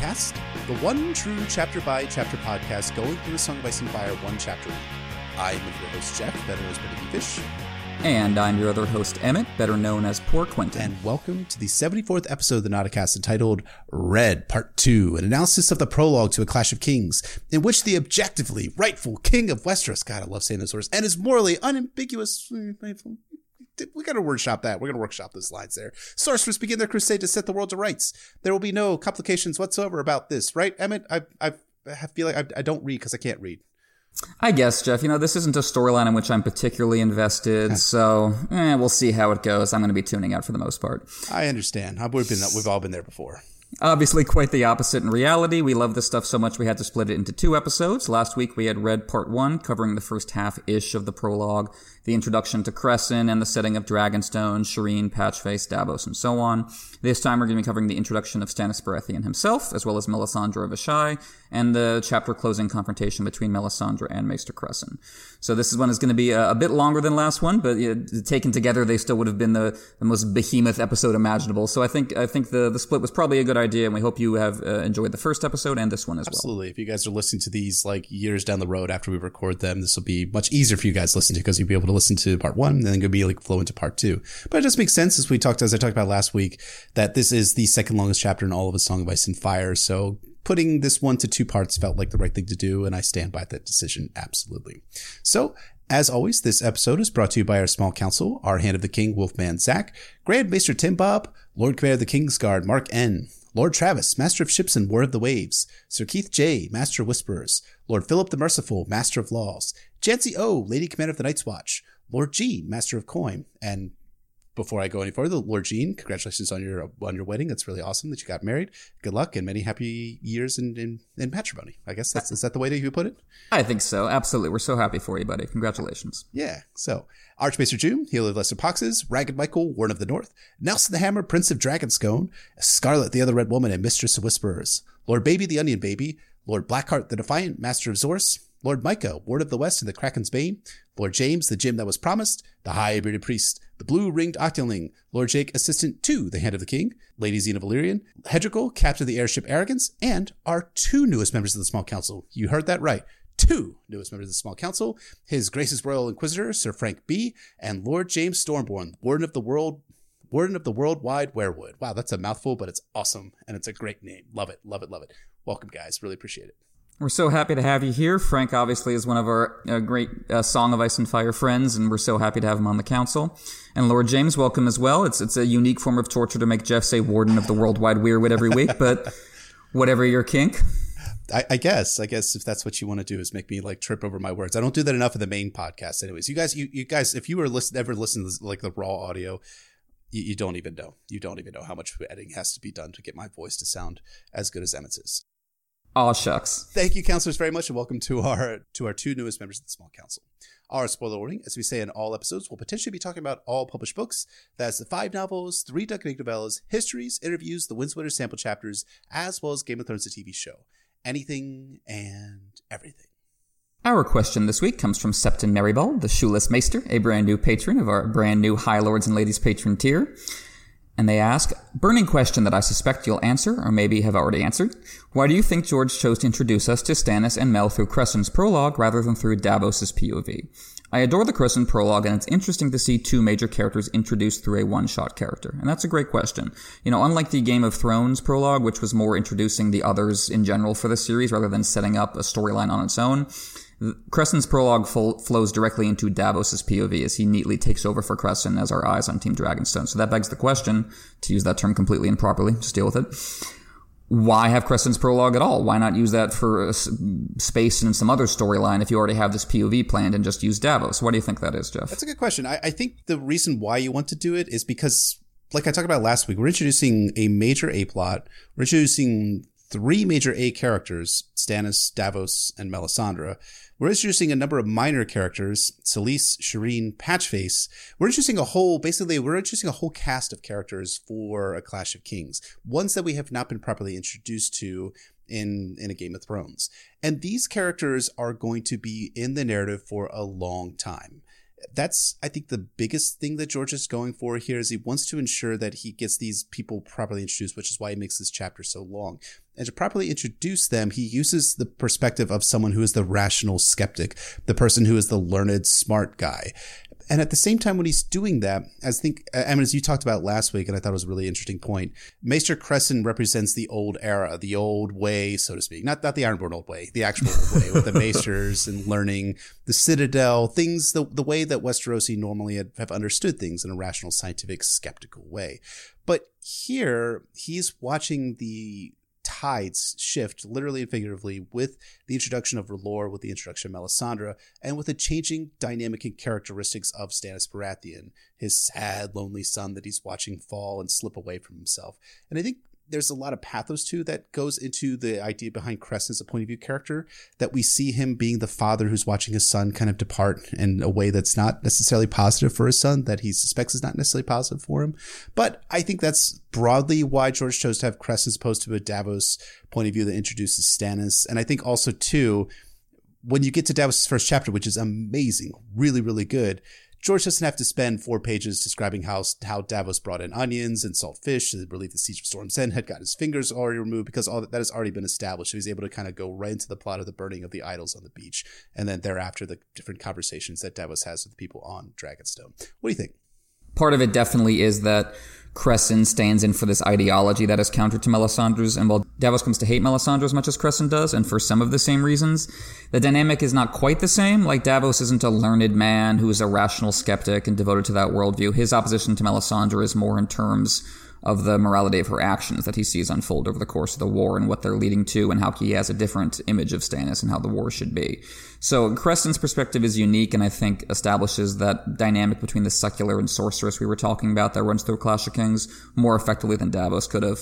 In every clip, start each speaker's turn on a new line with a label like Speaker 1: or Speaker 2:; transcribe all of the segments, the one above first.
Speaker 1: Podcast. The one true chapter by chapter podcast going through a Song Ice and Fire one chapter. I'm your host, Jeff, better known as Benny Fish.
Speaker 2: And I'm your other host, Emmett, better known as Poor Quentin.
Speaker 1: And welcome to the 74th episode of the Nauticast entitled Red Part 2, an analysis of the prologue to A Clash of Kings, in which the objectively rightful king of Westeros, God, I love saying those words, and his morally unambiguous, eh, we got to workshop that. We're going to workshop those lines there. Sorcerers begin their crusade to set the world to rights. There will be no complications whatsoever about this, right, Emmett? I, I, I feel like I, I don't read because I can't read.
Speaker 2: I guess, Jeff. You know, this isn't a storyline in which I'm particularly invested, so eh, we'll see how it goes. I'm going to be tuning out for the most part.
Speaker 1: I understand. We've been we've all been there before.
Speaker 2: Obviously, quite the opposite in reality. We love this stuff so much we had to split it into two episodes. Last week we had read part one, covering the first half ish of the prologue, the introduction to Cressen and the setting of Dragonstone, Shireen, Patchface, Davos, and so on. This time we're going to be covering the introduction of Stannis Baratheon himself, as well as Melisandre of Asshai, and the chapter closing confrontation between Melisandre and Maester Cressen. So this one is going to be a, a bit longer than last one, but you know, taken together, they still would have been the, the, most behemoth episode imaginable. So I think I think the the split was probably a good idea, and we hope you have uh, enjoyed the first episode and this one as
Speaker 1: Absolutely.
Speaker 2: well. Absolutely.
Speaker 1: If you guys are listening to these like years down the road after we record them, this will be much easier for you guys to listen to because you'll be able to listen to part one, and then you'll be like flow into part two. But it just makes sense as we talked as I talked about last week that this is the second longest chapter in all of A Song of Ice and Fire. So putting this one to two parts felt like the right thing to do, and I stand by that decision absolutely. So, as always, this episode is brought to you by our small council, our Hand of the King, Wolfman Zach, Grand Maester Tim Bob, Lord Commander of the Kingsguard, Mark N., Lord Travis, Master of Ships and War of the Waves, Sir Keith J., Master of Whisperers, Lord Philip the Merciful, Master of Laws, Jancy O., Lady Commander of the Night's Watch, Lord G., Master of Coin, and before I go any further, Lord Jean, congratulations on your on your wedding. It's really awesome that you got married. Good luck and many happy years in, in, in matrimony. I guess that's is that the way that you put it?
Speaker 2: I think so. Absolutely. We're so happy for you, buddy. Congratulations.
Speaker 1: Yeah. So Archmaester June, Healer of Lesser Poxes, Ragged Michael, Warden of the North, Nelson the Hammer, Prince of Dragonscone, Scarlet the Other Red Woman, and Mistress of Whisperers, Lord Baby the Onion Baby, Lord Blackheart the Defiant, Master of Zorse, Lord Micah, Ward of the West and the Kraken's Bane, Lord James, the Gym that was promised, the High Bearded Priest, the Blue Ringed Octoling, Lord Jake, Assistant to the Hand of the King, Lady Xena Valyrian, Hedrigal, Captain of the Airship Arrogance, and our two newest members of the Small Council. You heard that right. Two newest members of the Small Council, His Grace's Royal Inquisitor, Sir Frank B., and Lord James Stormborn, Warden of the World Warden of the Worldwide Weirwood. Wow, that's a mouthful, but it's awesome and it's a great name. Love it, love it, love it. Welcome, guys. Really appreciate it.
Speaker 2: We're so happy to have you here. Frank obviously is one of our uh, great uh, Song of Ice and Fire friends, and we're so happy to have him on the council. And Lord James, welcome as well. It's it's a unique form of torture to make Jeff say Warden of the Worldwide Weirwood every week, but whatever your kink.
Speaker 1: I, I, guess, I guess if that's what you want to do is make me like trip over my words. I don't do that enough in the main podcast, anyways. You guys, you, you guys, if you were listen, ever listen to like the raw audio, you, you, don't even know. You don't even know how much editing has to be done to get my voice to sound as good as Emmett's is.
Speaker 2: Aw shucks.
Speaker 1: Thank you, counselors, very much, and welcome to our to our two newest members of the small council. Our spoiler warning, as we say in all episodes, we'll potentially be talking about all published books. That's the five novels, three Duncan novellas, histories, interviews, the Winds of Winter sample chapters, as well as Game of Thrones, the TV show. Anything and everything.
Speaker 2: Our question this week comes from Septon Merryball, the Shoeless Maester, a brand new patron of our brand new High Lords and Ladies patron tier and they ask, burning question that I suspect you'll answer, or maybe have already answered. Why do you think George chose to introduce us to Stannis and Mel through Cressen's prologue rather than through Davos's POV? I adore the Cressen prologue, and it's interesting to see two major characters introduced through a one-shot character. And that's a great question. You know, unlike the Game of Thrones prologue, which was more introducing the others in general for the series rather than setting up a storyline on its own, Cressen's prologue flows directly into Davos's POV as he neatly takes over for Cressen as our eyes on Team Dragonstone. So that begs the question, to use that term completely improperly, just deal with it. Why have Cressen's prologue at all? Why not use that for space and some other storyline if you already have this POV planned and just use Davos? What do you think that is, Jeff?
Speaker 1: That's a good question. I, I think the reason why you want to do it is because, like I talked about last week, we're introducing a major A plot. We're introducing three major A characters, Stannis, Davos, and Melisandre. We're introducing a number of minor characters, Selyse, Shireen, Patchface. We're introducing a whole, basically, we're introducing a whole cast of characters for A Clash of Kings, ones that we have not been properly introduced to in, in a Game of Thrones. And these characters are going to be in the narrative for a long time. that's I think the biggest thing that George is going for here is he wants to ensure that he gets these people properly introduced, which is why he makes this chapter so long. And to properly introduce them, he uses the perspective of someone who is the rational skeptic, the person who is the learned, smart guy. And at the same time, when he's doing that, as I think, I mean, as you talked about last week, and I thought it was a really interesting point, Maester Cressen represents the old era, the old way, so to speak. Not, not the Ironborn old way, the actual old way with the Maesters and learning the Citadel, things, the, the way that Westerosi normally have understood things in a rational, scientific, skeptical way. But here, he's watching the tides shift literally and figuratively with the introduction of R'hllor, with the introduction of Melisandre, and with the changing dynamic and characteristics of Stannis Baratheon, his sad, lonely son that he's watching fall and slip away from himself. And I think there's a lot of pathos too that goes into the idea behind Cress as a point of view character that we see him being the father who's watching his son kind of depart in a way that's not necessarily positive for his son that he suspects is not necessarily positive for him. But I think that's broadly why George chose to have Cress as opposed to a Davos point of view that introduces Stannis. And I think also too, when you get to Davos' first chapter, which is amazing, really, really good, George doesn't have to spend four pages describing how how Davos brought in onions and salt fish to relieve the siege of Storm's End, had got his fingers already removed because all that, that has already been established. So he's able to kind of go right into the plot of the burning of the idols on the beach, and then thereafter the different conversations that Davos has with the people on Dragonstone. What do you think?
Speaker 2: Part of it definitely is that Cressen stands in for this ideology that is counter to Melisandre's, and while Davos comes to hate Melisandre as much as Cressen does, and for some of the same reasons, the dynamic is not quite the same. Like Davos isn't a learned man who is a rational skeptic and devoted to that worldview. His opposition to Melisandre is more in terms of the morality of her actions that he sees unfold over the course of the war and what they're leading to and how he has a different image of Stannis and how the war should be. So Cressen's perspective is unique and I think establishes that dynamic between the secular and sorceress we were talking about that runs through Clash of Kings more effectively than Davos could have.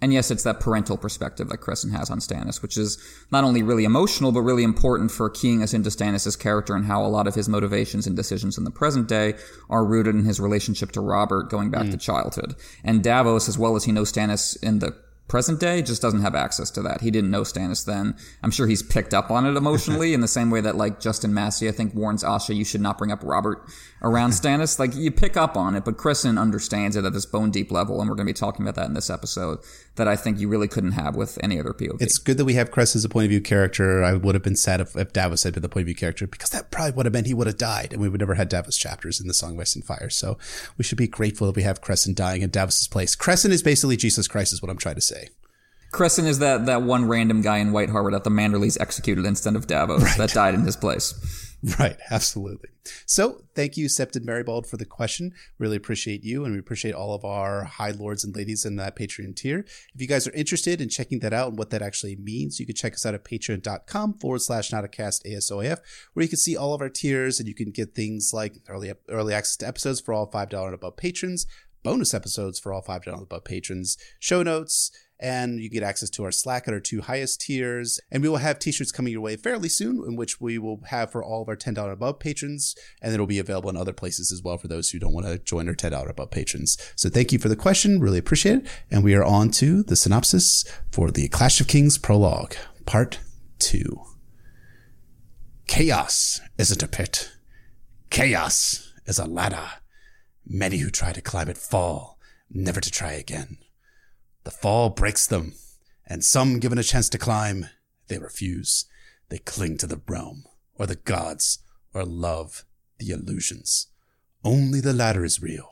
Speaker 2: And yes, it's that parental perspective that Cressen has on Stannis, which is not only really emotional, but really important for keying us into Stannis' character and how a lot of his motivations and decisions in the present day are rooted in his relationship to Robert going back mm. to childhood. And Davos, as well as he knows Stannis in the present day just doesn't have access to that. He didn't know Stannis then. I'm sure he's picked up on it emotionally in the same way that like Justin Massey, I think warns Asha, you should not bring up Robert around Stannis. Like you pick up on it, but Cressen understands it at this bone deep level. And we're going to be talking about that in this episode that I think you really couldn't have with any other POV.
Speaker 1: It's good that we have Cress as a point of view character. I would have been sad if, if Davos had been the point of view character because that probably would have meant he would have died and we would never had Davos chapters in the Song of Ice and Fire. So we should be grateful that we have Cressen dying in Davos's place. Cressen is basically Jesus Christ is what I'm trying to say.
Speaker 2: Cressen is that, that one random guy in White Harbor that the Manderleys executed instead of Davos right. that died in his place.
Speaker 1: Right, absolutely. So, thank you, Septon Marybald, for the question. Really appreciate you, and we appreciate all of our high lords and ladies in that Patreon tier. If you guys are interested in checking that out and what that actually means, you can check us out at patreon.com forward slash notacast ASOAF, where you can see all of our tiers and you can get things like early early access to episodes for all $5 and above patrons, bonus episodes for all $5 and above patrons, show notes, and you get access to our Slack at our two highest tiers. And we will have t-shirts coming your way fairly soon, in which we will have for all of our $10 above patrons, and it'll be available in other places as well for those who don't want to join our $10 above patrons. So thank you for the question, really appreciate it. And we are on to the synopsis for the Clash of Kings prologue, part two. Chaos isn't a pit. Chaos is a ladder. Many who try to climb it fall, never to try again. The fall breaks them, and some given a chance to climb, they refuse. They cling to the realm, or the gods, or love the illusions. Only the ladder is real.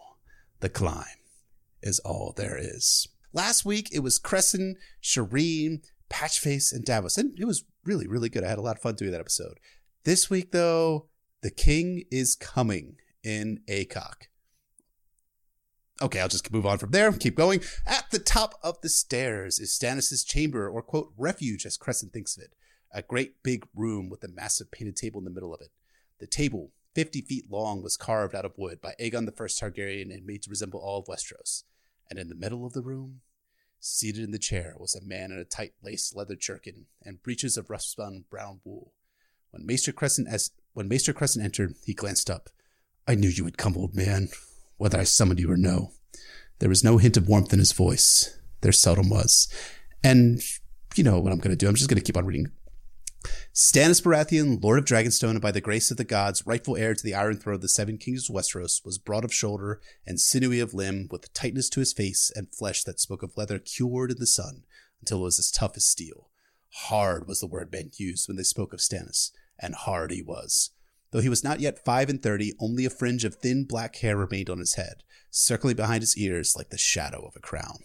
Speaker 1: The climb is all there is. Last week it was Cressen, Shireen, Patchface, and Davos, and it was really, really good. I had a lot of fun doing that episode. This week, though, the king is coming in ACOK. Okay, I'll just move on from there. Keep going. At the top of the stairs is Stannis's chamber, or quote, refuge, as Cressen thinks of it. A great big room with a massive painted table in the middle of it. The table, 50 feet long, was carved out of wood by Aegon the First Targaryen and made to resemble all of Westeros. And in the middle of the room, seated in the chair, was a man in a tight lace leather jerkin and breeches of rough spun brown wool. When Maester Cressen as when Maester Cressen entered, he glanced up. I knew you would come, old man whether I summoned you or no. There was no hint of warmth in his voice. There seldom was. And you know what I'm going to do? I'm just going to keep on reading Stannis Baratheon, Lord of Dragonstone, and by the grace of the gods, rightful heir to the Iron Throne of the Seven Kingdoms of Westeros, was broad of shoulder and sinewy of limb, with tightness to his face and flesh that spoke of leather cured in the sun, until it was as tough as steel. Hard was the word men used when they spoke of Stannis, and hard he was. Though he was not yet five and thirty, only a fringe of thin black hair remained on his head, circling behind his ears like the shadow of a crown.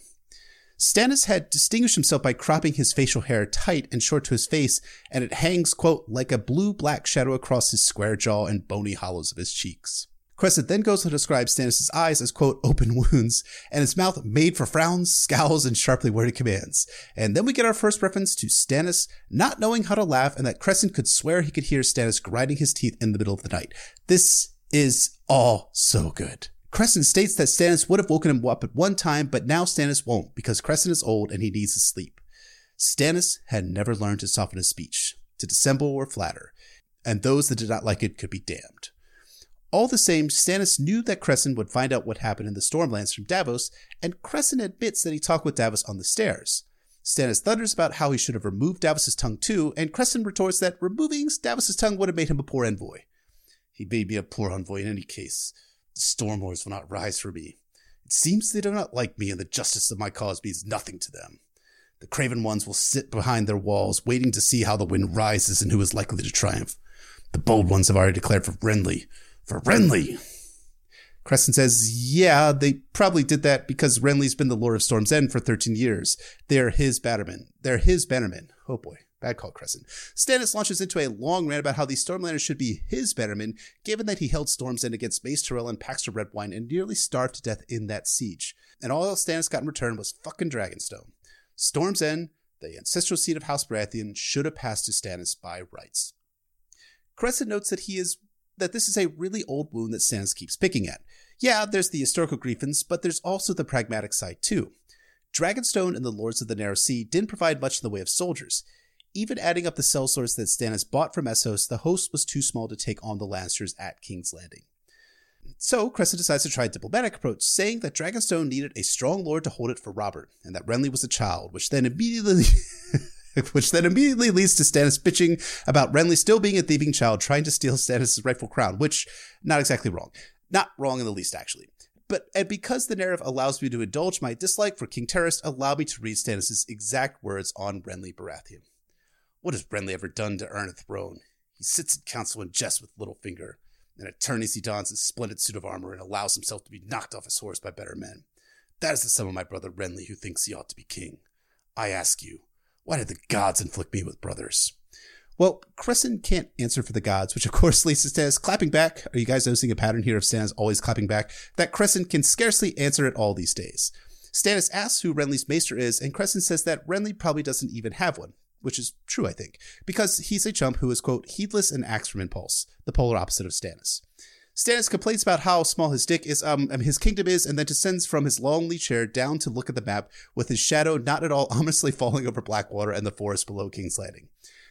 Speaker 1: Stannis had distinguished himself by cropping his facial hair tight and short to his face, and it hangs, quote, like a blue black shadow across his square jaw and bony hollows of his cheeks. Cressen then goes to describe Stannis' eyes as, quote, open wounds, and his mouth made for frowns, scowls, and sharply worded commands. And then we get our first reference to Stannis not knowing how to laugh, and that Cressen could swear he could hear Stannis grinding his teeth in the middle of the night. This is all so good. Cressen states that Stannis would have woken him up at one time, but now Stannis won't because Cressen is old and he needs to sleep. Stannis had never learned to soften his speech, to dissemble or flatter, and those that did not like it could be damned. All the same, Stannis knew that Cressen would find out what happened in the Stormlands from Davos, and Cressen admits that he talked with Davos on the stairs. Stannis thunders about how he should have removed Davos's tongue too, and Cressen retorts that removing Davos's tongue would have made him a poor envoy. He may be a poor envoy in any case. The Stormlords will not rise for me. It seems they do not like me, and the justice of my cause means nothing to them. The craven ones will sit behind their walls, waiting to see how the wind rises and who is likely to triumph. The bold ones have already declared for Renly. For Renly! Cressen says, yeah, they probably did that because Renly's been the Lord of Storm's End for 13 years. They're his bannermen. They're his bannermen. Oh boy. Bad call, Cressen. Stannis launches into a long rant about how the Stormlanders should be his bannermen, given that he held Storm's End against Mace Tyrell and Paxter Redwyne and nearly starved to death in that siege. And all Stannis got in return was fucking Dragonstone. Storm's End, the ancestral seat of House Baratheon, should have passed to Stannis by rights. Cressen notes that he is that this is a really old wound that Stannis keeps picking at. Yeah, there's the historical grievance, but there's also the pragmatic side too. Dragonstone and the Lords of the Narrow Sea didn't provide much in the way of soldiers. Even adding up the cell sellswords that Stannis bought from Essos, the host was too small to take on the Lannisters at King's Landing. So Cressen decides to try a diplomatic approach, saying that Dragonstone needed a strong lord to hold it for Robert, and that Renly was a child, which then immediately which then immediately leads to Stannis bitching about Renly still being a thieving child trying to steal Stannis' rightful crown, which not exactly wrong. Not wrong in the least, actually. But and because the narrative allows me to indulge my dislike for King Terras, allow me to read Stannis' exact words on Renly Baratheon. What has Renly ever done to earn a throne? He sits in council and jests with Littlefinger. In attorneys, he dons a splendid suit of armor and allows himself to be knocked off his horse by better men. That is the sum of my brother Renly, who thinks he ought to be king. I ask you, why did the gods inflict me with brothers? Well, Cressen can't answer for the gods, which of course leads to Stannis clapping back. Are you guys noticing a pattern here of Stannis always clapping back? That Cressen can scarcely answer at all these days. Stannis asks who Renly's maester is, and Cressen says that Renly probably doesn't even have one which is true, I think, because he's a chump who is, quote, heedless and acts from impulse, the polar opposite of Stannis. Stannis complains about how small his dick is, um, his kingdom is, and then descends from his lonely chair down to look at the map with his shadow not at all ominously falling over Blackwater and the forest below King's Landing.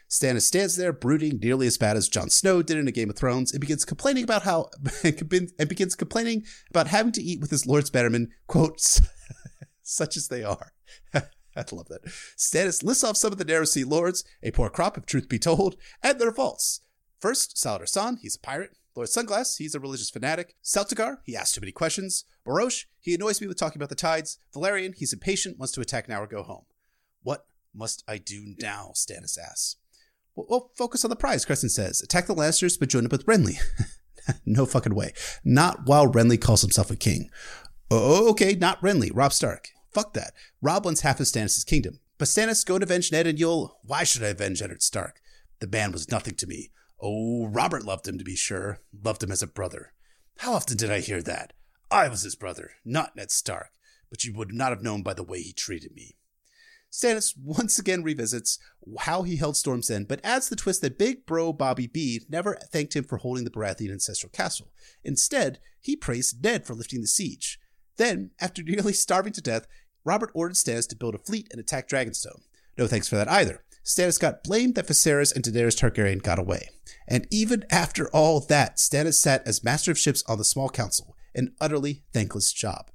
Speaker 1: Stannis stands there, brooding nearly as bad as Jon Snow did in A Game of Thrones, and begins complaining about how, and begins complaining about having to eat with his lord's bannermen, quotes, such as they are. I love that. Stannis lists off some of the Narrow Sea lords, a poor crop if truth be told, and their faults. First, Salladhor Saan, he's a pirate. Lord Sunglass, he's a religious fanatic. Celtigar, he asks too many questions. Borosh, he annoys me with talking about the tides. Velaryon, he's impatient, wants to attack now or go home. What must I do now? Stannis asks. Well, well focus on the prize, Cressen says. Attack the Lannisters, but join up with Renly. no fucking way. Not while Renly calls himself a king. Oh, okay, not Renly, Robb Stark. Fuck that. Robb wants half of Stannis' kingdom. But Stannis, go and avenge Ned and you'll. Why should I avenge Eddard Stark? The man was nothing to me. Oh, Robert loved him to be sure. Loved him as a brother. How often did I hear that? I was his brother, not Ned Stark. But you would not have known by the way he treated me. Stannis once again revisits how he held Storm's End, but adds the twist that big bro Bobby B never thanked him for holding the Baratheon ancestral castle. Instead, he praised Ned for lifting the siege. Then, after nearly starving to death, Robert ordered Stannis to build a fleet and attack Dragonstone. No thanks for that either. Stannis got blamed that Viserys and Daenerys Targaryen got away. And even after all that, Stannis sat as master of ships on the small council, an utterly thankless job.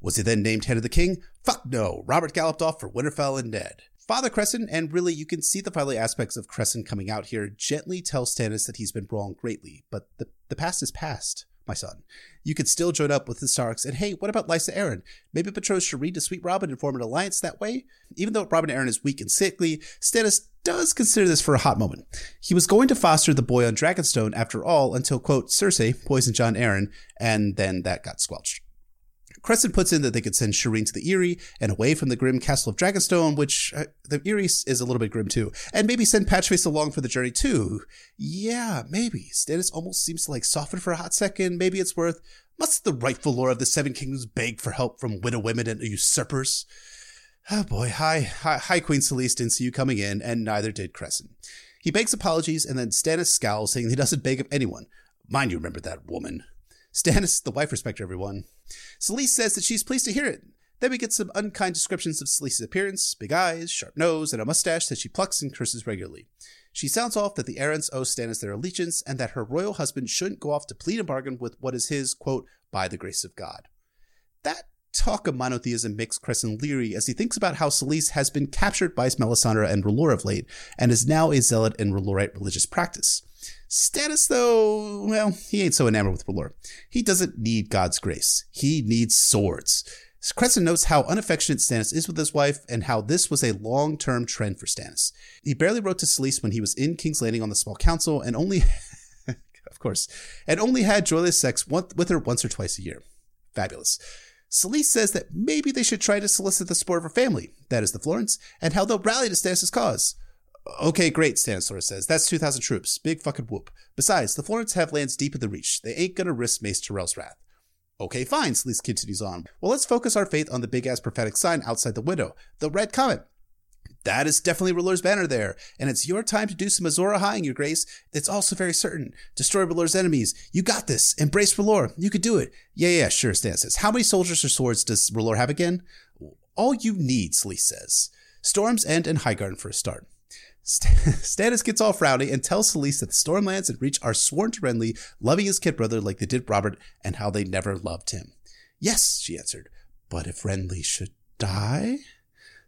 Speaker 1: Was he then named head of the king? Fuck no. Robert galloped off for Winterfell and Ned. Father Cressen, and really you can see the fatherly aspects of Cressen coming out here, gently tell Stannis that he's been wrong greatly, but the, the past is past, my son. You could still join up with the Starks, and hey, what about Lysa Arryn? Maybe betroth Shireen to Sweet Robin and form an alliance that way? Even though Robin Arryn is weak and sickly, Stannis does consider this for a hot moment. He was going to foster the boy on Dragonstone after all until, quote, Cersei poisoned Jon Arryn, and then that got squelched. Cressen puts in that they could send Shireen to the Eyrie and away from the grim castle of Dragonstone, which uh, the Eyrie is a little bit grim too, and maybe send Patchface along for the journey too. Yeah, maybe. Stannis almost seems to like soften for a hot second. Maybe it's worth. Must the rightful lord of the Seven Kingdoms beg for help from widow women and usurpers? Oh boy, hi, hi, hi Queen Selyse didn't see you coming in, and neither did Cressen. He begs apologies, and then Stannis scowls, saying he doesn't beg of anyone. Mind you remember that woman. Stannis, the wife respecter, everyone. Selyse says that she's pleased to hear it. Then we get some unkind descriptions of Selyse's appearance, big eyes, sharp nose, and a mustache that she plucks and curses regularly. She sounds off that the Arryns owe Stannis their allegiance and that her royal husband shouldn't go off to plead a bargain with what is his, quote, by the grace of God. That talk of monotheism makes Cressen leery as he thinks about how Selyse has been captured by Melisandre and R'hllor of late and is now a zealot in R'hllorite religious practice. Stannis, though, well, he ain't so enamored with R'hllor. He doesn't need God's grace. He needs swords. Cressen notes how unaffectionate Stannis is with his wife and how this was a long-term trend for Stannis. He barely wrote to Selyse when he was in King's Landing on the small council and only, of course, and only had joyless sex with her once or twice a year. Fabulous. Selyse says that maybe they should try to solicit the support of her family, that is the Florents, and how they'll rally to Stannis' cause. Okay, great, Stannis says. That's 2,000 troops. Big fucking whoop. Besides, the Florents have lands deep in the Reach. They ain't gonna risk Mace Tyrell's wrath. Okay, fine, Selyse continues on. Well, let's focus our faith on the big ass prophetic sign outside the window, the red comet. That is definitely R'hllor's banner there, and it's your time to do some Azor Ahai, Your Grace. It's also very certain. Destroy R'hllor's enemies. You got this. Embrace R'hllor. You could do it. Yeah, yeah, sure, Stan says. How many soldiers or swords does R'hllor have again? All you need, Selyse says. Storm's End and Highgarden for a start. Stannis gets all frowny and tells Selyse that the Stormlands and Reach are sworn to Renly, loving his kid brother like they did Robert, and how they never loved him. Yes, she answered. But if Renly should die?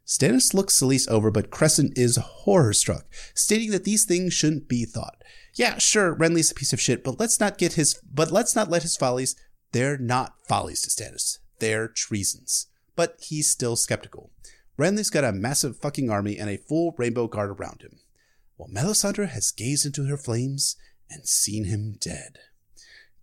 Speaker 1: Stannis looks Selyse over, but Cressen is horror struck, stating that these things shouldn't be thought. Yeah, sure, Renly's a piece of shit, but let's not get his but let's not let his follies they're not follies to Stannis. They're treasons. But he's still skeptical. Renly's got a massive fucking army and a full rainbow guard around him, while Melisandre has gazed into her flames and seen him dead.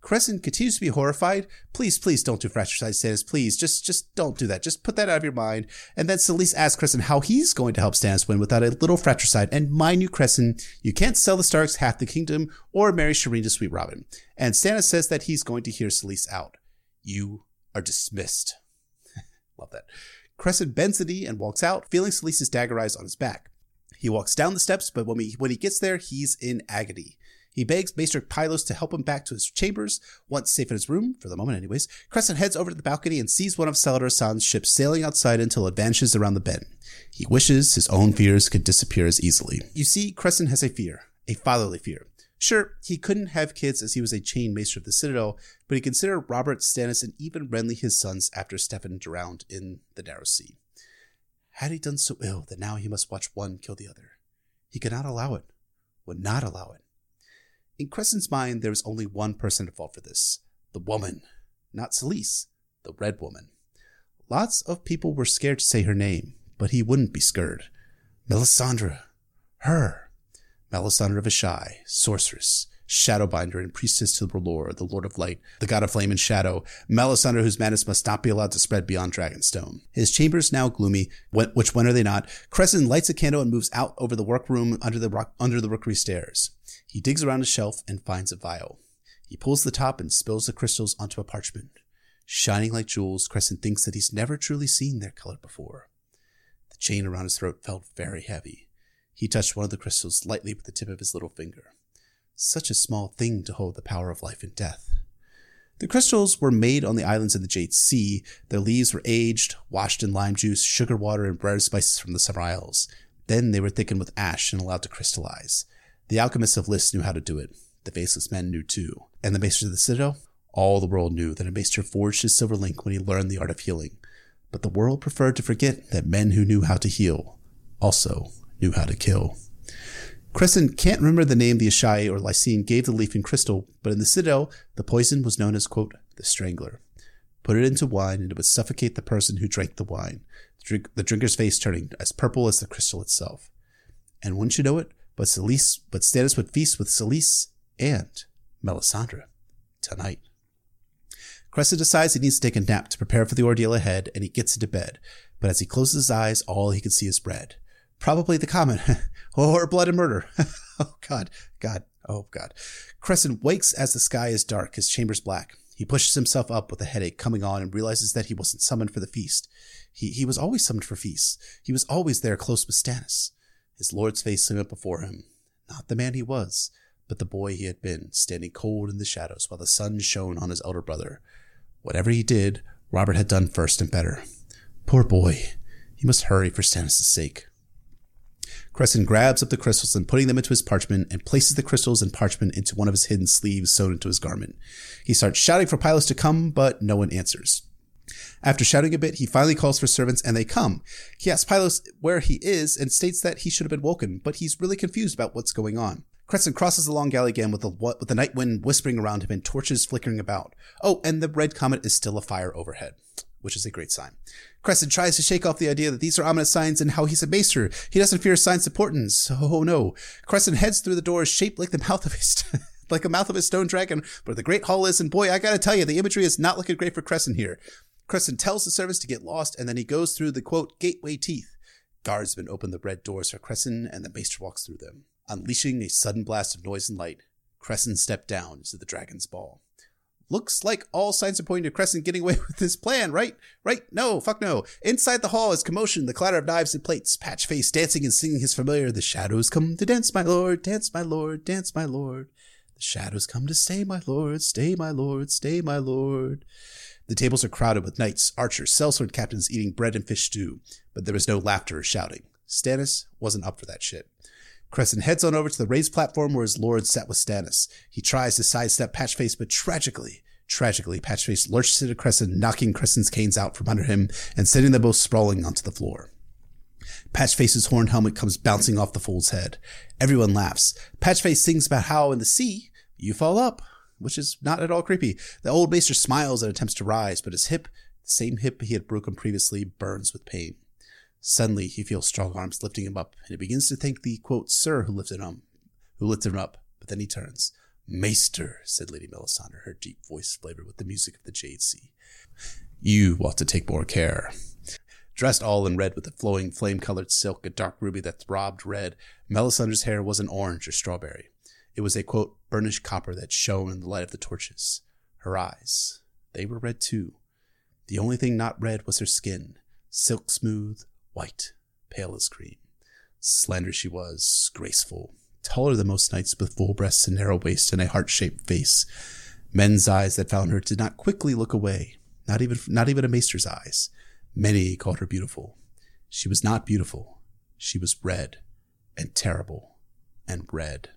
Speaker 1: Cressen continues to be horrified. Please, please don't do fratricide Stannis. Please, just, just don't do that. Just put that out of your mind. And then Selyse asks Cressen how he's going to help Stannis win without a little fratricide. And mind you, Cressen, you can't sell the Starks half the kingdom or marry Shireen to Sweet Robin. And Stannis says that he's going to hear Selyse out. You are dismissed. Love that. Cressen bends the knee and walks out, feeling Selyse's dagger eyes on his back. He walks down the steps, but when, we, when he gets there, he's in agony. He begs Maester Pylos to help him back to his chambers. Once safe in his room, for the moment anyways, Cressen heads over to the balcony and sees one of Salladhor Saan's ships sailing outside until it vanishes around the bend. He wishes his own fears could disappear as easily. You see, Cressen has a fear, a fatherly fear. Sure, he couldn't have kids as he was a chain maester of the Citadel, but he considered Robert, Stannis, and even Renly his sons after Steffon drowned in the Narrow Sea. Had he done so ill that now he must watch one kill the other? He could not allow it, would not allow it. In Cressen's mind, there was only one person to fault for this the woman, not Selyse, the Red Woman. Lots of people were scared to say her name, but he wouldn't be scared. Melisandre. Her. Melisandre of Asshai, sorceress, Shadowbinder, and priestess to R'hllor, the Lord of Light, the God of Flame and Shadow, Melisandre whose madness must not be allowed to spread beyond Dragonstone. His chambers now gloomy, which when are they not? Cressen lights a candle and moves out over the workroom under the rock, under the rookery stairs. He digs around a shelf and finds a vial. He pulls the top and spills the crystals onto a parchment. Shining like jewels, Cressen thinks that he's never truly seen their color before. The chain around his throat felt very heavy. He touched one of the crystals lightly with the tip of his little finger. Such a small thing to hold the power of life and death. The crystals were made on the islands in the Jade Sea. Their leaves were aged, washed in lime juice, sugar water, and rare spices from the Summer Isles. Then they were thickened with ash and allowed to crystallize. The alchemists of Lys knew how to do it. The faceless men knew too. And the maesters of the Citadel? All the world knew that a maester forged his silver link when he learned the art of healing. But the world preferred to forget that men who knew how to heal also knew how to kill. Cressen can't remember the name the Asshai or Lycene gave the leaf and crystal, but in the Citadel, the poison was known as, quote, the Strangler. Put it into wine and it would suffocate the person who drank the wine, the, drink, the drinker's face turning as purple as the crystal itself. And wouldn't you know it, but Selyse, but Stannis would feast with Selyse and Melisandre tonight. Cressen decides he needs to take a nap to prepare for the ordeal ahead, and he gets into bed. But as he closes his eyes, all he can see is bread. Probably the comet, or blood and murder. oh God, God, oh God. Cressen wakes as the sky is dark, his chamber's black. He pushes himself up with a headache coming on and realizes that he wasn't summoned for the feast. He, he was always summoned for feasts. He was always there close with Stannis. His lord's face loomed up before him. Not the man he was, but the boy he had been, standing cold in the shadows while the sun shone on his elder brother. Whatever he did, Robert had done first and better. Poor boy. He must hurry for Stannis' sake. Cressen grabs up the crystals and putting them into his parchment and places the crystals and parchment into one of his hidden sleeves sewn into his garment. He starts shouting for Pylos to come, but no one answers. After shouting a bit, he finally calls for servants and they come. He asks Pylos where he is and states that he should have been woken, but he's really confused about what's going on. Cressen crosses the long galley again with the, with the night wind whispering around him and torches flickering about. Oh, and the red comet is still afire overhead which is a great sign. Cressen tries to shake off the idea that these are ominous signs and how he's a maester. He doesn't fear signs of portents. Oh, oh no. Cressen heads through the doors shaped like the mouth of a st- like a mouth of a stone dragon, where the great hall is, and boy, I gotta tell you, the imagery is not looking great for Cressen here. Cressen tells the servants to get lost, and then he goes through the quote gateway teeth. Guardsmen open the red doors for Cressen, and the maester walks through them. Unleashing a sudden blast of noise and light, Crescent stepped down into the dragon's ball looks like all signs are pointing to Cressen getting away with his plan, right? Right? No, fuck no. Inside the hall is commotion, the clatter of knives and plates, Patchface dancing and singing his familiar, The shadows come to dance, my lord, dance, my lord, dance, my lord. The shadows come to stay, my lord, stay, my lord, stay, my lord. The tables are crowded with knights, archers, sellsword captains eating bread and fish stew, but there was no laughter or shouting. Stannis wasn't up for that shit. Cressen heads on over to the raised platform where his lord sat with Stannis. He tries to sidestep Patchface, but tragically, tragically, Patchface lurches into Cressen, knocking Cressen's canes out from under him and sending them both sprawling onto the floor. Patchface's horn helmet comes bouncing off the fool's head. Everyone laughs. Patchface sings about how in the sea you fall up, which is not at all creepy. The old maester smiles and attempts to rise, but his hip, the same hip he had broken previously, burns with pain. Suddenly, he feels strong arms lifting him up, and he begins to thank the quote sir who lifted him, who lifted him up. But then he turns. Maester, said Lady Melisandre, her deep voice flavored with the music of the Jade Sea. You ought to take more care. Dressed all in red with a flowing flame-colored silk, a dark ruby that throbbed red, Melisandre's hair was an orange or strawberry. It was a quote burnished copper that shone in the light of the torches. Her eyes, they were red too. The only thing not red was her skin, silk smooth, white, pale as cream. Slender she was, graceful, taller than most knights with full breasts and narrow waist and a heart-shaped face. Men's eyes that found her did not quickly look away, not even not even a maester's eyes. Many called her beautiful. She was not beautiful. She was red and terrible and red.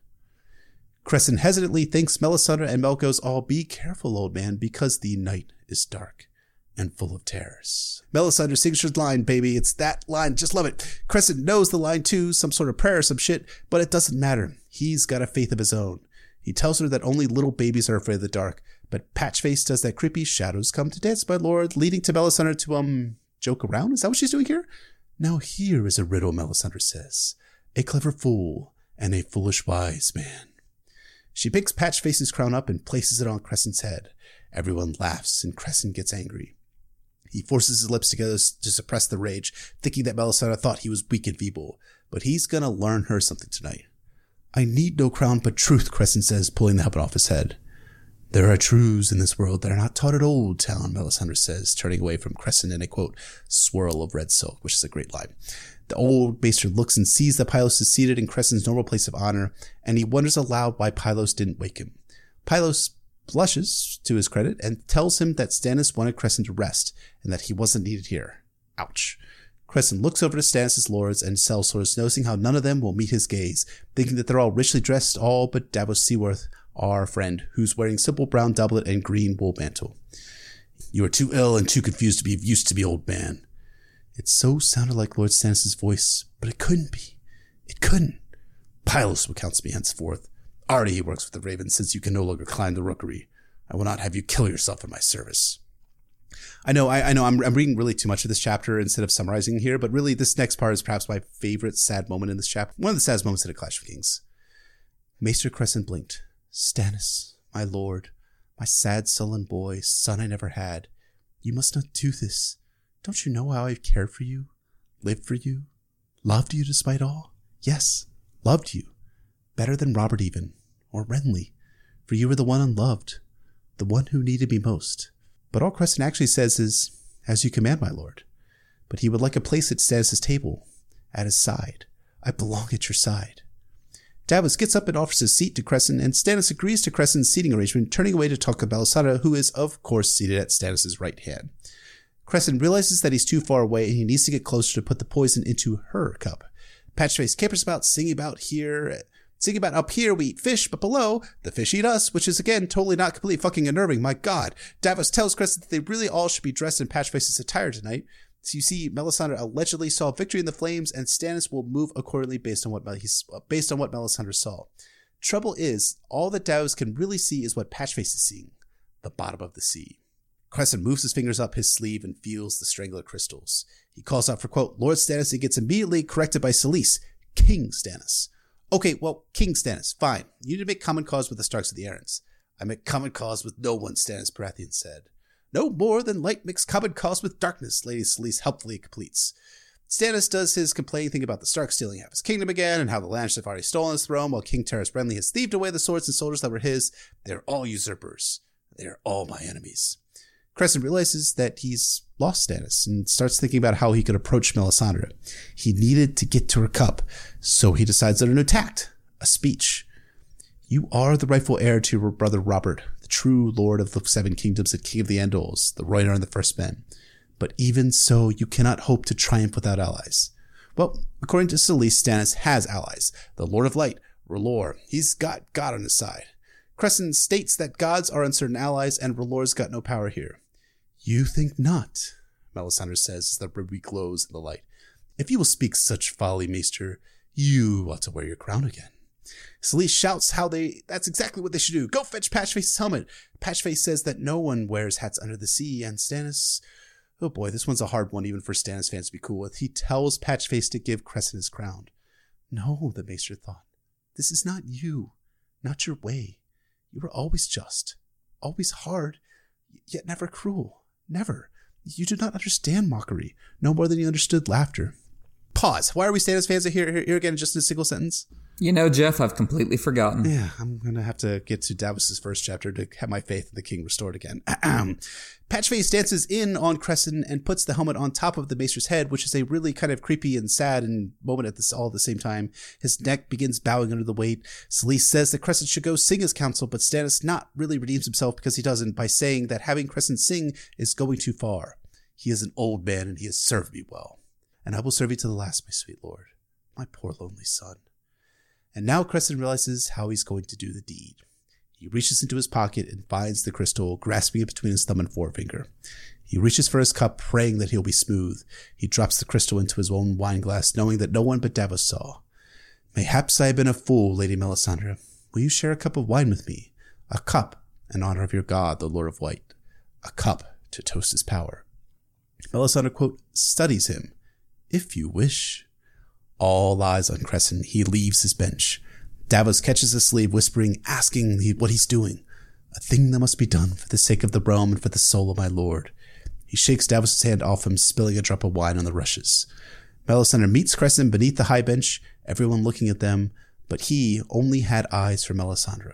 Speaker 1: Cressen hesitantly thinks Melisandre and Melkos all be careful, old man, because the night is dark and full of terrors. Melisandre sings line, baby. It's that line. Just love it. Cressen knows the line too, some sort of prayer some shit, but it doesn't matter. He's got a faith of his own. He tells her that only little babies are afraid of the dark, but Patchface does that creepy shadows come to dance, my lord, leading to Melisandre to, um, joke around? Is that what she's doing here? Now here is a riddle, Melisandre says. A clever fool and a foolish wise man. She picks Patchface's crown up and places it on Cressen's head. Everyone laughs and Cressen gets angry. He forces his lips together to suppress the rage, thinking that Melisandre thought he was weak and feeble. But he's gonna learn her something tonight. I need no crown but truth, Cressen says, pulling the helmet off his head. There are truths in this world that are not taught at Old Town, Melisandre says, turning away from Cressen in a quote, swirl of red silk, which is a great line. The old maester looks and sees that Pylos is seated in Cressen's normal place of honor, and he wonders aloud why Pylos didn't wake him. Pylos blushes to his credit and tells him that Stannis wanted Cressen to rest and that he wasn't needed here. Ouch. Cressen looks over to Stannis' lords and sellswords, noticing how none of them will meet his gaze, thinking that they're all richly dressed, all but Davos Seaworth, our friend, who's wearing simple brown doublet and green wool mantle. You are too ill and too confused to be of use to me, old man. It so sounded like Lord Stannis' voice, but it couldn't be. It couldn't. Pylos will count me henceforth. Already he works with the Ravens since you can no longer climb the rookery. I will not have you kill yourself in my service. I know, I, I know, I'm, I'm reading really too much of this chapter instead of summarizing here, but really, this next part is perhaps my favorite sad moment in this chapter. One of the saddest moments in A Clash of Kings. Maester Cressen blinked. Stannis, my lord, my sad, sullen boy, son I never had, you must not do this. Don't you know how I've cared for you, lived for you, loved you despite all? Yes, loved you. Better than Robert even, or Renly, for you were the one unloved, the one who needed me most. But all Cressen actually says is, As you command, my lord. But he would like a place at Stannis' table, at his side. I belong at your side. Davos gets up and offers his seat to Cressen, and Stannis agrees to Cressen's seating arrangement, turning away to talk to Melisandre, who is, of course, seated at Stannis' right hand. Cressen realizes that he's too far away and he needs to get closer to put the poison into her cup. Patchface capers about, singing about here, singing about up here we eat fish, but below, the fish eat us, which is again totally not completely fucking unnerving. My god. Davos tells Cressen that they really all should be dressed in Patchface's attire tonight. So you see, Melisandre allegedly saw victory in the flames, and Stannis will move accordingly based on what he's uh, based on what Melisandre saw. Trouble is, all that Davos can really see is what Patchface is seeing: the bottom of the sea. Cressen moves his fingers up his sleeve and feels the strangler crystals. He calls out for quote Lord Stannis and gets immediately corrected by Selyse, King Stannis. Okay, well, King Stannis, fine. You need to make common cause with the Starks of the Arryns. I make common cause with no one, Stannis Baratheon said. No more than light makes common cause with darkness, Lady Selyse helpfully completes. Stannis does his complaining thing about the Starks stealing half his kingdom again and how the Lannisters have already stolen his throne while King Terras Renly has thieved away the swords and soldiers that were his. They're all usurpers. They're all my enemies. Cressen realizes that he's lost Stannis and starts thinking about how he could approach Melisandre. He needed to get to her cup, so he decides on an attack, a speech. You are the rightful heir to your brother Robert, the true lord of the seven kingdoms and king of the Andals, the Rhoynar and the First Men. But even so, you cannot hope to triumph without allies. Well, according to Selyse, Stannis has allies. The Lord of Light, R'hllor, he's got God on his side. Cressen states that gods are uncertain allies and R'hllor's got no power here. You think not, Melisandre says as the ruby glows in the light. If you will speak such folly, Maester, you ought to wear your crown again. Selyse shouts how they that's exactly what they should do. Go fetch Patchface's helmet. Patchface says that no one wears hats under the sea, and Stannis Oh boy, this one's a hard one even for Stannis fans to be cool with. He tells Patchface to give Cressen his crown. No, the Maester thought. This is not you, not your way. You were always just, always hard, yet never cruel. Never. You do not understand mockery, no more than you understood laughter. Pause. Why are we Stannis fans here, here, here again just in a single sentence?
Speaker 2: You know, Jeff, I've completely forgotten.
Speaker 1: Yeah, I'm gonna have to get to Davos's first chapter to have my faith in the king restored again. Patchface dances in on Cressen and puts the helmet on top of the Maester's head, which is a really kind of creepy and sad and moment at this all at the same time. His neck begins bowing under the weight. Selyse says that Cressen should go sing his counsel, but Stannis not really redeems himself because he doesn't by saying that having Cressen sing is going too far. He is an old man and he has served me well. And I will serve you to the last, my sweet lord. My poor lonely son. And now Cressen realizes how he's going to do the deed. He reaches into his pocket and finds the crystal, grasping it between his thumb and forefinger. He reaches for his cup, praying that he'll be smooth. He drops the crystal into his own wine glass, knowing that no one but Davos saw. Mayhaps I have been a fool, Lady Melisandre. Will you share a cup of wine with me? A cup in honor of your god, the Lord of White. A cup to toast his power. Melisandre, quote, studies him. If you wish. All eyes on Cressen. He leaves his bench. Davos catches his sleeve, whispering, asking what he's doing. A thing that must be done for the sake of the realm and for the soul of my lord. He shakes Davos' hand off him, spilling a drop of wine on the rushes. Melisandre meets Cressen beneath the high bench, everyone looking at them, but he only had eyes for Melisandre.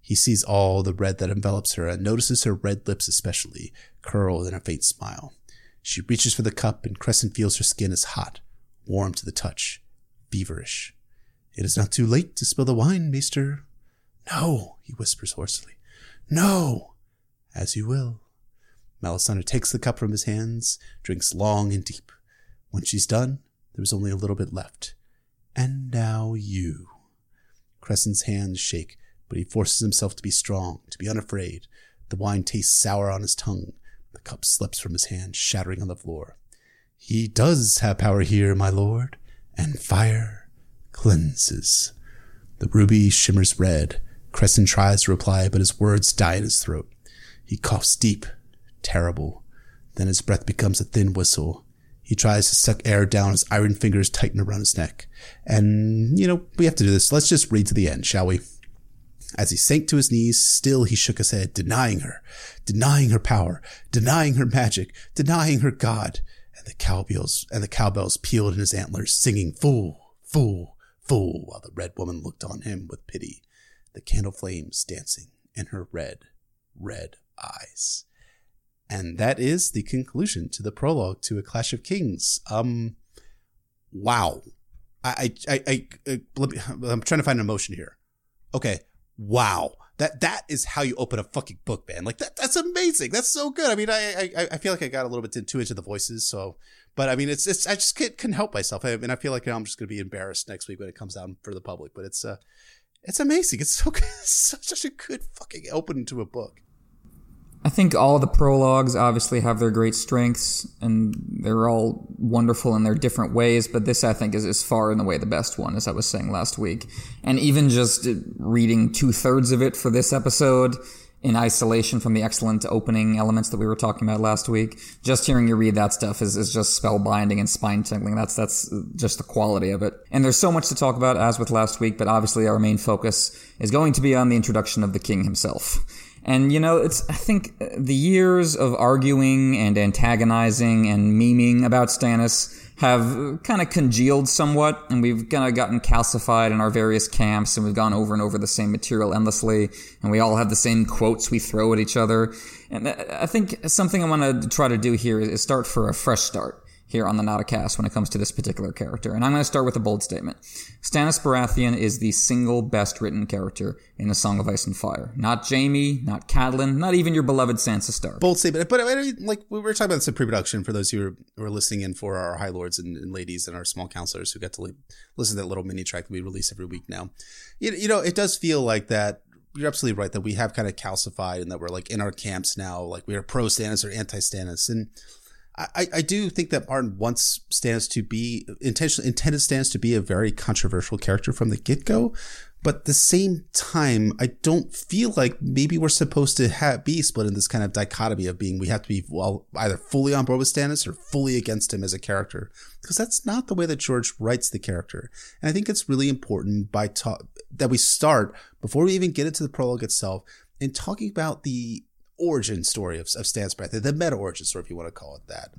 Speaker 1: He sees all the red that envelops her and notices her red lips especially, curled in a faint smile. She reaches for the cup, and Cressen feels her skin is hot warm to the touch, feverish. It is not too late to spill the wine, Maester. No, he whispers hoarsely. No, as you will. Melisandre takes the cup from his hands, drinks long and deep. When she's done, there is only a little bit left. And now you. Cressen's hands shake, but he forces himself to be strong, to be unafraid. The wine tastes sour on his tongue. The cup slips from his hand, shattering on the floor. He does have power here, my lord, and fire cleanses. The ruby shimmers red. Cressen tries to reply, but his words die in his throat. He coughs deep, terrible. Then his breath becomes a thin whistle. He tries to suck air down, his iron fingers tighten around his neck. And, you know, we have to do this. Let's just read to the end, shall we? As he sank to his knees, still he shook his head, denying her, denying her power, denying her magic, denying her God. The cowbells and the cowbells pealed in his antlers, singing fool, fool, fool, while the red woman looked on him with pity, the candle flames dancing in her red, red eyes. And that is the conclusion to the prologue to A Clash of Kings. Um, wow. I, I, I, I, I'm trying to find an emotion here. Okay. Wow. That, that is how you open a fucking book, man. Like that, that's amazing. That's so good. I mean, I, I, I feel like I got a little bit too into the voices. So, but I mean, it's, it's, I just can't, can help myself. I mean, I feel like I'm just to be embarrassed next week when it comes out for the public, but it's, uh, it's amazing. It's so good. It's such a good fucking open to a book.
Speaker 2: I think all the prologues obviously have their great strengths and they're all wonderful in their different ways, but this I think is, is far and away the best one, as I was saying last week. And even just reading two thirds of it for this episode in isolation from the excellent opening elements that we were talking about last week, just hearing you read that stuff is, is just spellbinding and spine tingling. That's, that's just the quality of it. And there's so much to talk about as with last week, but obviously our main focus is going to be on the introduction of the king himself. And you know, it's I think uh, the years of arguing and antagonizing and memeing about Stannis have uh, kind of congealed somewhat, and we've kind of gotten calcified in our various camps, and we've gone over and over the same material endlessly, and we all have the same quotes we throw at each other. And uh, I think something I want to try to do here is start for a fresh start here on the Nauticast when it comes to this particular character. And I'm going to start with a bold statement. Stannis Baratheon is the single best written character in A Song of Ice and Fire. Not Jaime, not Catelyn, not even your beloved Sansa Stark.
Speaker 1: Bold statement. But like we were talking about this in pre-production for those who are, listening in for our high lords and, and, ladies and our small counselors who get to listen to that little mini track that we release every week now. You, you know, it does feel like that you're absolutely right that we have kind of calcified and that we're like in our camps now, like we are pro Stannis or anti Stannis. And I, I do think that Martin wants Stannis to be intentionally intended Stannis to be a very controversial character from the get go, but at the same time, I don't feel like maybe we're supposed to have, be split in this kind of dichotomy of being we have to be well either fully on board with Stannis or fully against him as a character because that's not the way that George writes the character, and I think it's really important by ta- that we start before we even get into the prologue itself in talking about the origin story of, of Stannis Baratheon, the meta origin story, if you want to call it that.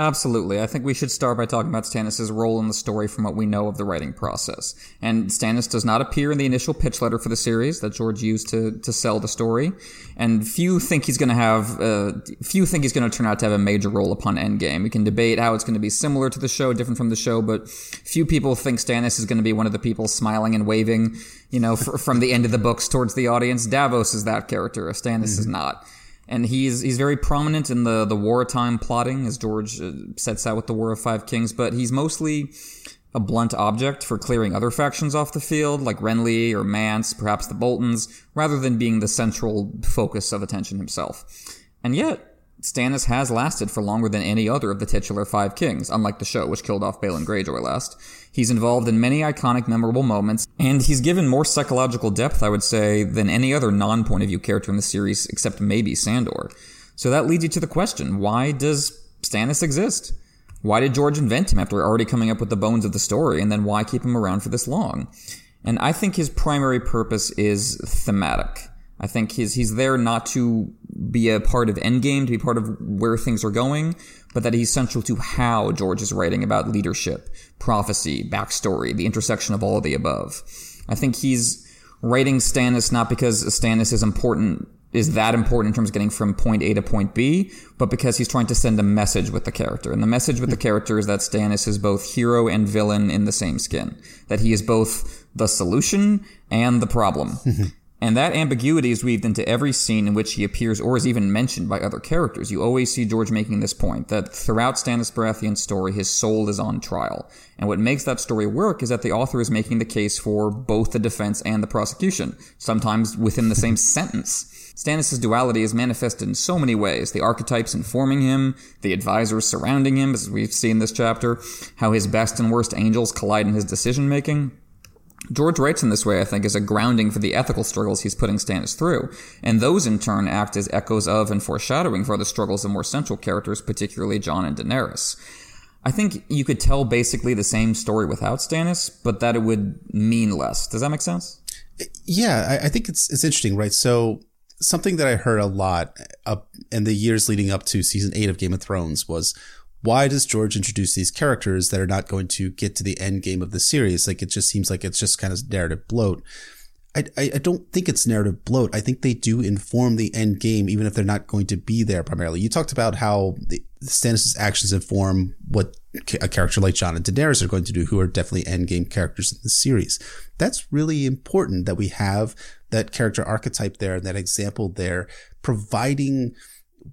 Speaker 2: Absolutely. I think we should start by talking about Stannis' role in the story from what we know of the writing process. And Stannis does not appear in the initial pitch letter for the series that George used to, to sell the story. And few think he's going to have, uh, few think he's going to turn out to have a major role upon Endgame. We can debate how it's going to be similar to the show, different from the show, but few people think Stannis is going to be one of the people smiling and waving, you know, f- from the end of the books towards the audience. Davos is that character. Stannis mm-hmm. is not and he's he's very prominent in the the wartime plotting as George uh, sets out with the War of Five Kings, but he's mostly a blunt object for clearing other factions off the field, like Renly or Mance, perhaps the Boltons, rather than being the central focus of attention himself. And yet, Stannis has lasted for longer than any other of the titular Five Kings, unlike the show, which killed off Balon Greyjoy last. He's involved in many iconic, memorable moments, and he's given more psychological depth, I would say, than any other non-point of view character in the series, except maybe Sandor. So that leads you to the question, why does Stannis exist? Why did George invent him after already coming up with the bones of the story, and then why keep him around for this long? And I think his primary purpose is thematic. I think he's he's there not to be a part of Endgame, to be part of where things are going, but that he's central to how George is writing about leadership, prophecy, backstory, the intersection of all of the above. I think he's writing Stannis not because Stannis is important is that important in terms of getting from point A to point B, but because he's trying to send a message with the character. And the message with the character is that Stannis is both hero and villain in the same skin. That he is both the solution and the problem. And that ambiguity is weaved into every scene in which he appears or is even mentioned by other characters. You always see George making this point that throughout Stannis Baratheon's story, his soul is on trial. And what makes that story work is that the author is making the case for both the defense and the prosecution, sometimes within the same sentence. Stannis' duality is manifested in so many ways. The archetypes informing him, the advisors surrounding him, as we've seen this chapter, how his best and worst angels collide in his decision making. George writes in this way, I think, is a grounding for the ethical struggles he's putting Stannis through, and those in turn act as echoes of and foreshadowing for the struggles of more central characters, particularly Jon and Daenerys. I think you could tell basically the same story without Stannis, but that it would mean less. Does that make sense?
Speaker 1: Yeah, I, I think it's it's interesting, right? So something that I heard a lot in the years leading up to season eight of Game of Thrones was why does George introduce these characters that are not going to get to the end game of the series? Like it just seems like it's just kind of narrative bloat. I, I, don't think it's narrative bloat. I think they do inform the end game, even if they're not going to be there primarily. You talked about how the, Stannis' actions inform what a character like Jon and Daenerys are going to do, who are definitely end game characters in the series. That's really important that we have that character archetype there, and that example there, providing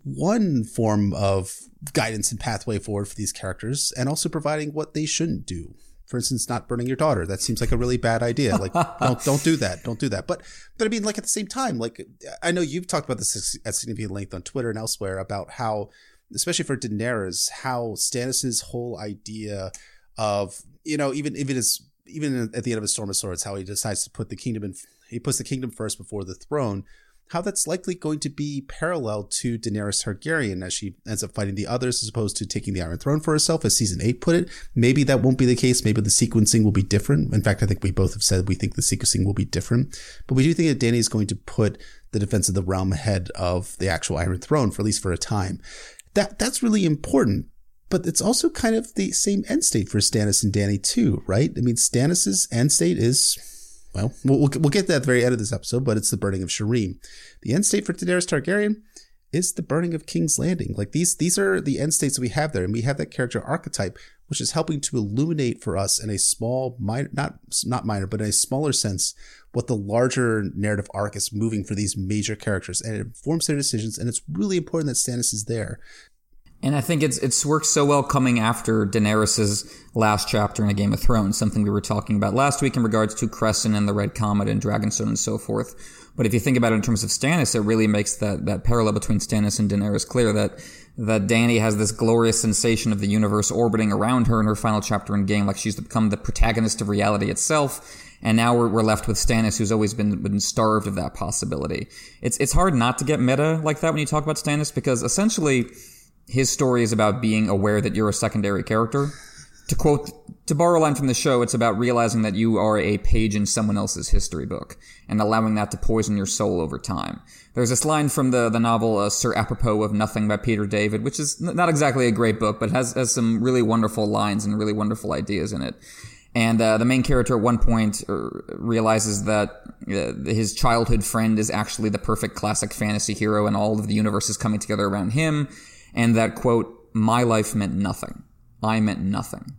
Speaker 1: one form of guidance and pathway forward for these characters, and also providing what they shouldn't do for instance, not burning your daughter. That seems like a really bad idea. Like, don't don't do that. Don't do that. But but I mean, like at the same time, like I know you've talked about this at significant length on Twitter and elsewhere about how, especially for Daenerys, how Stannis's whole idea of you know even even as even at the end of a Storm of Swords, how he decides to put the kingdom in, he puts the kingdom first before the throne how that's likely going to be parallel to Daenerys Targaryen as she ends up fighting the others as opposed to taking the Iron Throne for herself, as season eight put it. Maybe that won't be the case. Maybe the sequencing will be different. In fact, I think we both have said we think the sequencing will be different. But we do think that Dany is going to put the defense of the realm ahead of the actual Iron Throne, for at least for a time. That that's really important. But it's also kind of the same end state for Stannis and Dany too, right? I mean, Stannis's end state is well, we'll, we'll get to that at the very end of this episode, but it's the burning of Shireen. The end state for Daenerys Targaryen is the burning of King's Landing. Like these, these are the end states that we have there, and we have that character archetype, which is helping to illuminate for us in a small, minor, not not minor, but in a smaller sense, what the larger narrative arc is moving for these major characters, and it informs their decisions. And it's really important that Stannis is there
Speaker 2: and I think it's it's worked so well coming after Daenerys's last chapter in a Game of Thrones, something we were talking about last week in regards to Cressen and the Red Comet and Dragonstone and so forth. But if you think about it in terms of Stannis, it really makes that, that parallel between Stannis and Daenerys clear that that Dany has this glorious sensation of the universe orbiting around her in her final chapter in game, like she's become the protagonist of reality itself. And now we're, we're left with Stannis, who's always been, been starved of that possibility. It's, it's hard not to get meta like that when you talk about Stannis because essentially, his story is about being aware that you're a secondary character. To quote, to borrow a line from the show, it's about realizing that you are a page in someone else's history book and allowing that to poison your soul over time. There's this line from the, the novel uh, Sir Apropos of Nothing by Peter David, which is not exactly a great book, but has, has some really wonderful lines and really wonderful ideas in it. And uh, the main character at one point uh, realizes that uh, his childhood friend is actually the perfect classic fantasy hero, and all of the universe is coming together around him and that quote, my life meant nothing. I meant nothing.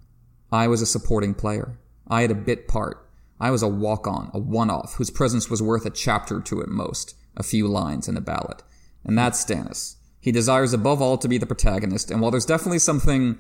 Speaker 2: I was a supporting player. I had a bit part. I was a walk on, a one off, whose presence was worth a chapter or two at most, a few lines in a ballad. And that's Stannis. He desires above all to be the protagonist, and while there's definitely something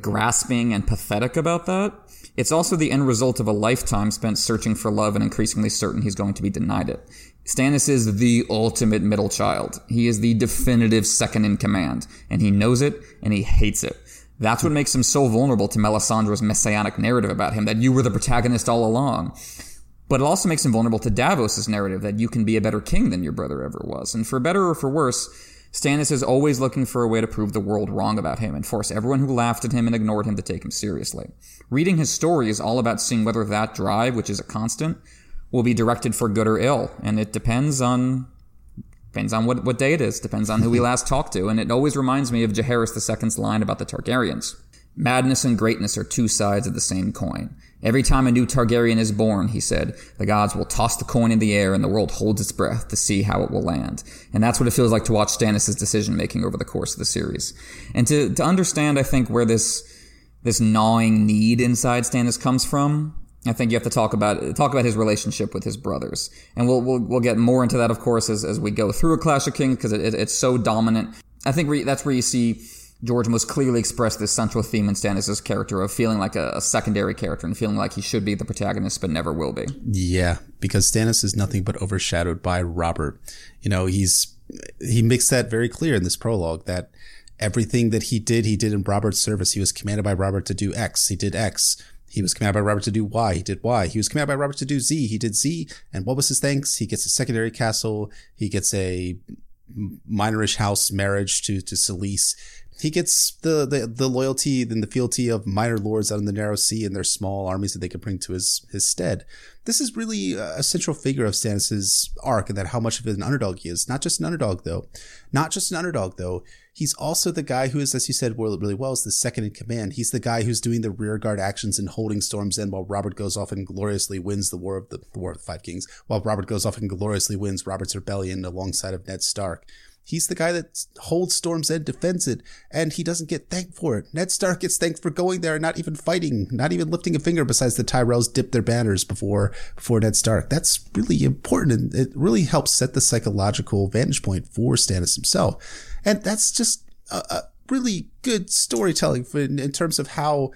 Speaker 2: grasping and pathetic about that, it's also the end result of a lifetime spent searching for love and increasingly certain he's going to be denied it. Stannis is the ultimate middle child. He is the definitive second in command, and he knows it and he hates it. That's what makes him so vulnerable to Melisandre's messianic narrative about him that you were the protagonist all along. But it also makes him vulnerable to Davos's narrative that you can be a better king than your brother ever was. And for better or for worse, Stannis is always looking for a way to prove the world wrong about him and force everyone who laughed at him and ignored him to take him seriously. Reading his story is all about seeing whether that drive, which is a constant, will be directed for good or ill, and it depends on depends on what, what day it is, depends on who we last talked to, and it always reminds me of Jaehaerys II's line about the Targaryens. Madness and greatness are two sides of the same coin. Every time a new Targaryen is born, he said, the gods will toss the coin in the air and the world holds its breath to see how it will land. And that's what it feels like to watch Stannis' decision making over the course of the series. And to, to understand, I think, where this, this gnawing need inside Stannis comes from, I think you have to talk about talk about his relationship with his brothers, and we'll we'll, we'll get more into that, of course, as, as we go through a Clash of Kings because it, it, it's so dominant. I think re- that's where you see George most clearly express this central theme in Stannis' character of feeling like a, a, secondary character and feeling like he should be the protagonist but never will be.
Speaker 1: Yeah, because Stannis is nothing but overshadowed by Robert. You know, he's he makes that very clear in this prologue that everything that he did, he did in Robert's service. He was commanded by Robert to do X. He did X. He was commanded by Robert to do Y. He did Y. He was commanded by Robert to do Z. He did Z. And what was his thanks? He gets a secondary castle. He gets a minorish house marriage to to Selyse he gets the, the the loyalty and the fealty of minor lords out in the narrow sea and their small armies that they can bring to his his stead. This is really a central figure of Stannis's arc and that how much of an underdog he is. Not just an underdog though, not just an underdog though. He's also the guy who is, as you said, really well, is the second in command. He's the guy who's doing the rearguard actions and holding Storm's End while Robert goes off and gloriously wins the War of the, the War of the Five Kings. While Robert goes off and gloriously wins Robert's rebellion alongside of Ned Stark. He's the guy that holds Storm's End, defends it, and he doesn't get thanked for it. Ned Stark gets thanked for going there and not even fighting, not even lifting a finger besides the Tyrells dip their banners before before Ned Stark. That's really important and it really helps set the psychological vantage point for Stannis himself. And that's just a, a really good storytelling in, in terms of how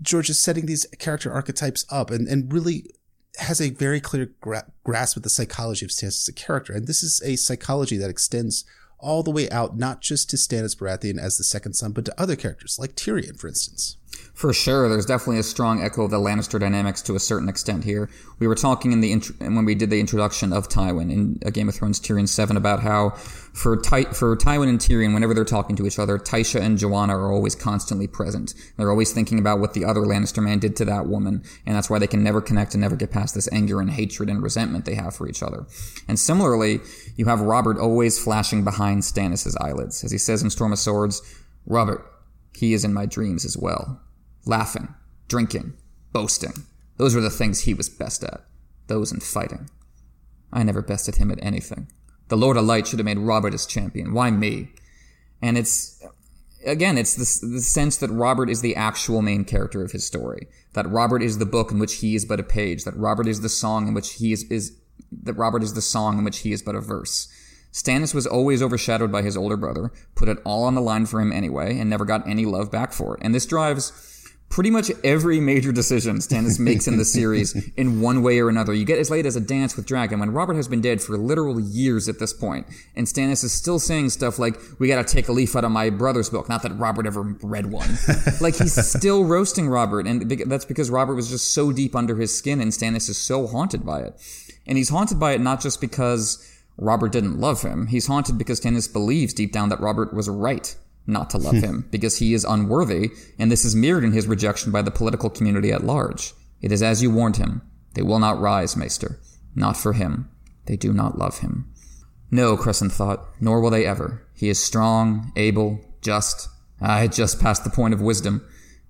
Speaker 1: George is setting these character archetypes up and, and really has a very clear gra- grasp of the psychology of Stannis as a character. And this is a psychology that extends all the way out, not just to Stannis Baratheon as the second son, but to other characters, like Tyrion, for instance.
Speaker 2: For sure, there's definitely a strong echo of the Lannister dynamics to a certain extent here. We were talking in the int- when we did the introduction of Tywin in a Game of Thrones Tyrion Seven about how for Ty- for Tywin and Tyrion, whenever they're talking to each other, Tysha and Joanna are always constantly present. They're always thinking about what the other Lannister man did to that woman, and that's why they can never connect and never get past this anger and hatred and resentment they have for each other. And similarly, you have Robert always flashing behind Stannis' eyelids, as he says in Storm of Swords, "Robert, he is in my dreams as well." Laughing, drinking, boasting. Those were the things he was best at. Those and fighting. I never bested him at anything. The Lord of Light should have made Robert his champion. Why me? And it's, again, it's the, the sense that Robert is the actual main character of his story. That Robert is the book in which he is but a page. That Robert is the song in which he is, is that Robert is the song in which he is but a verse. Stannis was always overshadowed by his older brother, put it all on the line for him anyway, and never got any love back for it. And this drives pretty much every major decision Stannis makes in the series in one way or another. You get as late as a dance with Dragon when Robert has been dead for literal years at this point, and Stannis is still saying stuff like, "We got to take a leaf out of my brother's book." Not that Robert ever read one. like he's still roasting Robert, and that's because Robert was just so deep under his skin, and Stannis is so haunted by it. And he's haunted by it not just because Robert didn't love him. He's haunted because Stannis believes deep down that Robert was right not to love him because he is unworthy, and this is mirrored in his rejection by the political community at large. It is as you warned him. They will not rise, Maester. Not for him. They do not love him. No, Cressen thought, nor will they ever. He is strong, able, just. I had just passed the point of wisdom,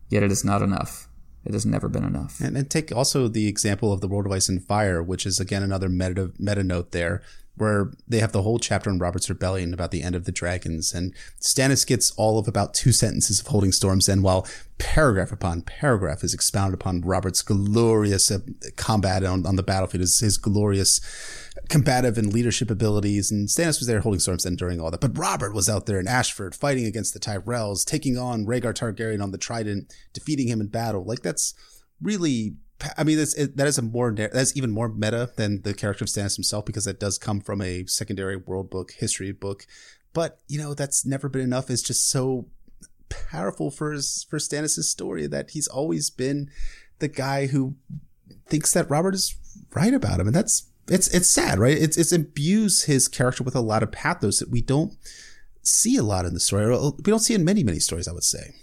Speaker 2: yet it is not enough. It has never been enough.
Speaker 1: And, and take also the example of the World of Ice and Fire, which is again another meta, meta note there where they have the whole chapter on Robert's Rebellion about the end of the dragons, and Stannis gets all of about two sentences of holding Storm's End, while paragraph upon paragraph is expounded upon Robert's glorious uh, combat on, on the battlefield, his, his glorious combative and leadership abilities. And Stannis was there holding Storm's End during all that, but Robert was out there in Ashford fighting against the Tyrells, taking on Rhaegar Targaryen on the Trident, defeating him in battle. Like that's really I mean, that's, it, that is a more that's even more meta than the character of Stannis himself because that does come from a secondary world book, history book. But you know, that's never been enough. It's just so powerful for his, for Stannis's story that he's always been the guy who thinks that Robert is right about him, and that's it's it's sad, right? It's it's imbues his character with a lot of pathos that we don't see a lot in the story. We don't see in many many stories, I would say.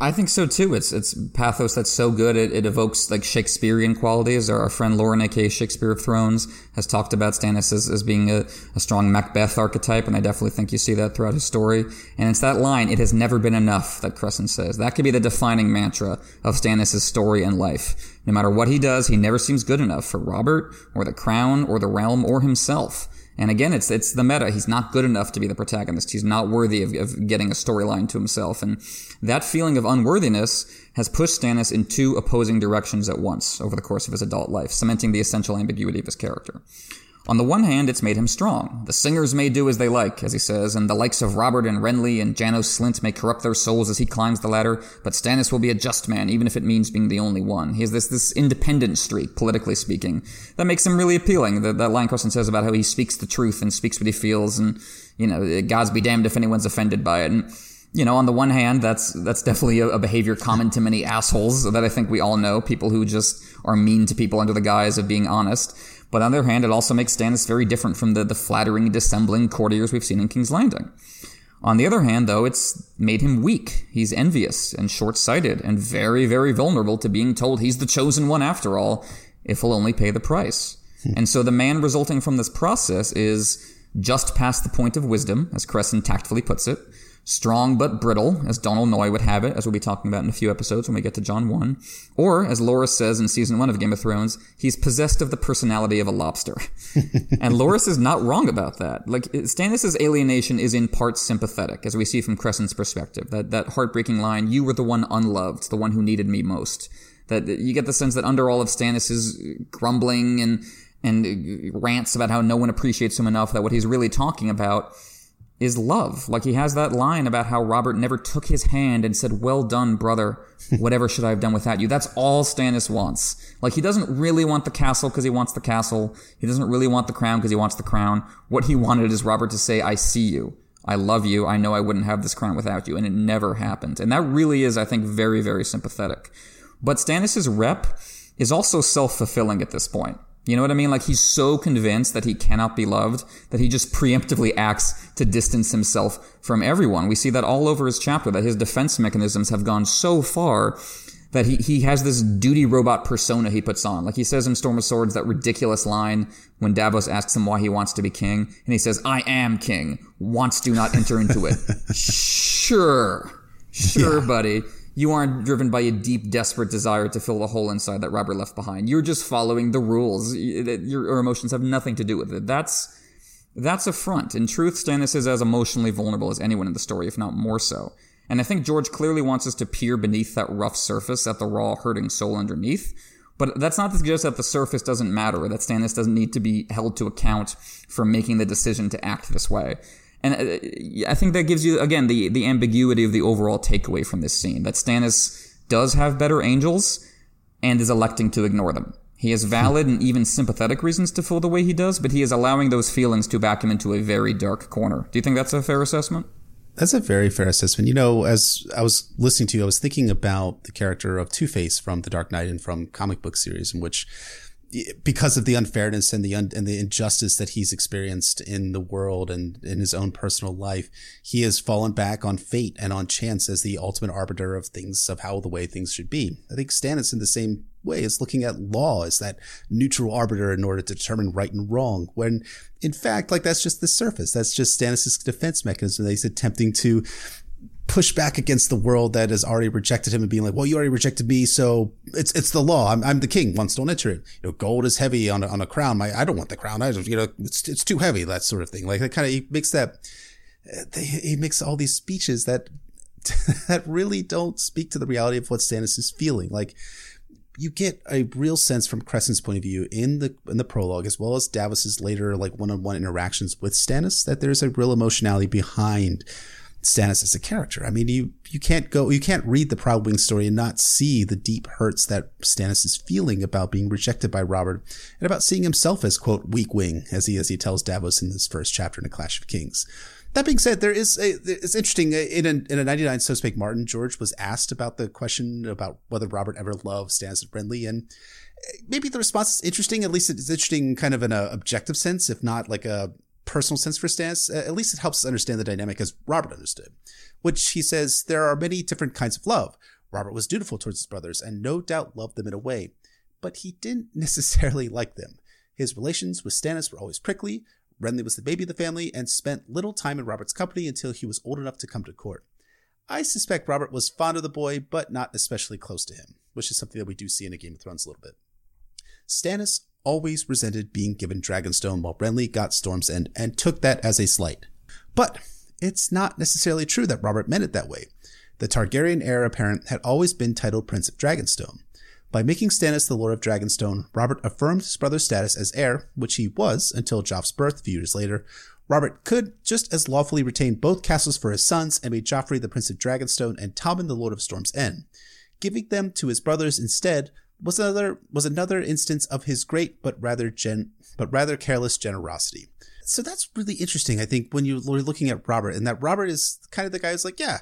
Speaker 2: I think so too. It's it's pathos that's so good. It, it evokes like Shakespearean qualities. Our, our friend Lauren, aka Shakespeare of Thrones, has talked about Stannis as, as being a, a strong Macbeth archetype, and I definitely think you see that throughout his story. And it's that line, "It has never been enough," that Cressen says. That could be the defining mantra of Stannis' story and life. No matter what he does, he never seems good enough for Robert or the crown or the realm or himself. And again, it's it's the meta. He's not good enough to be the protagonist. He's not worthy of, of getting a storyline to himself. And that feeling of unworthiness has pushed Stannis in two opposing directions at once over the course of his adult life, cementing the essential ambiguity of his character. On the one hand, it's made him strong. The singers may do as they like, as he says, and the likes of Robert and Renly and Janos Slynt may corrupt their souls as he climbs the ladder, but Stannis will be a just man, even if it means being the only one. He has this, this independent streak, politically speaking, that makes him really appealing. That, that line Cressen says about how he speaks the truth and speaks what he feels, and, you know, God's be damned if anyone's offended by it. And, you know, on the one hand, that's that's definitely a, a, behavior common to many assholes that I think we all know. People who just are mean to people under the guise of being honest. But on the other hand, it also makes Stannis very different from the, the flattering, dissembling courtiers we've seen in King's Landing. On the other hand, though, it's made him weak. He's envious and short-sighted and very, very vulnerable to being told he's the chosen one after all, if he'll only pay the price. Hmm. And so the man resulting from this process is just past the point of wisdom, as Cressen tactfully puts it, strong but brittle, as Donal Noye would have it, as we'll be talking about in a few episodes when we get to Jon 1. Or, as Loras says in season 1 of Game of Thrones, he's possessed of the personality of a lobster. and Loras is not wrong about that. Like, Stannis' alienation is in part sympathetic, as we see from Cressen's perspective. That, that heartbreaking line, you were the one unloved, the one who needed me most. That you get the sense that under all of Stannis' grumbling and, and rants about how no one appreciates him enough, that what he's really talking about is love. Like he has that line about how Robert never took his hand and said, Well done, brother. Whatever should I have done without you? That's all Stannis wants. Like he doesn't really want the castle because he wants the castle. He doesn't really want the crown because he wants the crown. What he wanted is Robert to say, I see you. I love you. I know I wouldn't have this crown without you. And it never happened. And that really is, I think, very, very sympathetic. But Stannis' rep is also self-fulfilling at this point. You know what I mean? Like he's so convinced that he cannot be loved that he just preemptively acts to distance himself from everyone. We see that all over his chapter, that his defense mechanisms have gone so far that he, he has this duty robot persona he puts on. Like he says in Storm of Swords, that ridiculous line when Davos asks him why he wants to be king. And he says, I am king. Wants do not enter into it. sure. Sure, yeah. buddy you aren't driven by a deep, desperate desire to fill the hole inside that Robert left behind. You're just following the rules. Your emotions have nothing to do with it. That's that's a front. In truth, Stannis is as emotionally vulnerable as anyone in the story, if not more so. And I think George clearly wants us to peer beneath that rough surface at the raw, hurting soul underneath. But that's not to suggest that the surface doesn't matter or that Stannis doesn't need to be held to account for making the decision to act this way. And uh, I think that gives you, again, the, the ambiguity of the overall takeaway from this scene that Stannis does have better angels and is electing to ignore them. He has valid and even sympathetic reasons to feel the way he does, but he is allowing those feelings to back him into a very dark corner. Do you think that's a fair assessment?
Speaker 1: That's a very fair assessment. You know, as I was listening to you, I was thinking about the character of Two Face from The Dark Knight and from comic book series, in which because of the unfairness and the un- and the injustice that he's experienced in the world and in his own personal life, he has fallen back on fate and on chance as the ultimate arbiter of things of how the way things should be. I think Stannis in the same way is looking at law as that neutral arbiter in order to determine right and wrong. When in fact, like that's just the surface. That's just Stannis' defense mechanism that he's attempting to push back against the world that has already rejected him and being like, well, you already rejected me. So it's, it's the law. I'm, I'm the king. Once don't enter it. You know, gold is heavy on a, on a crown. My, I don't want the crown. I just, you know, it's, it's too heavy. That sort of thing. Like that kind of, he makes that, uh, they, he makes all these speeches that, that really don't speak to the reality of what Stannis is feeling. Like, you get a real sense from Cressen's point of view in the in the prologue, as well as Davos's later like one on one interactions with Stannis, that there's a real emotionality behind Stannis as a character. I mean, you you can't go, you can't read the Proudwing story and not see the deep hurts that Stannis is feeling about being rejected by Robert and about seeing himself as quote weak wing, as he as he tells Davos in this first chapter in A Clash of Kings. That being said, there is a, it's interesting uh, in a, in a 99 So Spake Martin, George was asked about the question about whether Robert ever loved Stannis and and uh, maybe the response is interesting. At least it's interesting, kind of in an objective sense, if not like a personal sense for Stannis, uh, at least it helps us understand the dynamic as Robert understood, which he says there are many different kinds of love. Robert was dutiful towards his brothers and no doubt loved them in a way, but he didn't necessarily like them. His relations with Stannis were always prickly. Renly was the baby of the family and spent little time in Robert's company until he was old enough to come to court. I suspect Robert was fond of the boy, but not especially close to him, which is something that we do see in a Game of Thrones a little bit. Stannis always resented being given Dragonstone while Renly got Storm's End and took that as a slight. But it's not necessarily true that Robert meant it that way. The Targaryen heir apparent had always been titled Prince of Dragonstone. By making Stannis the Lord of Dragonstone, Robert affirmed his brother's status as heir, which he was until Joff's birth a few years later. Robert could just as lawfully retain both castles for his sons and made Joffrey the Prince of Dragonstone and Tommen the Lord of Storm's End. Giving them to his brothers instead was another was another instance of his great but rather gen but rather careless generosity. So that's really interesting, I think, when you're looking at Robert, and that Robert is kind of the guy who's like, yeah,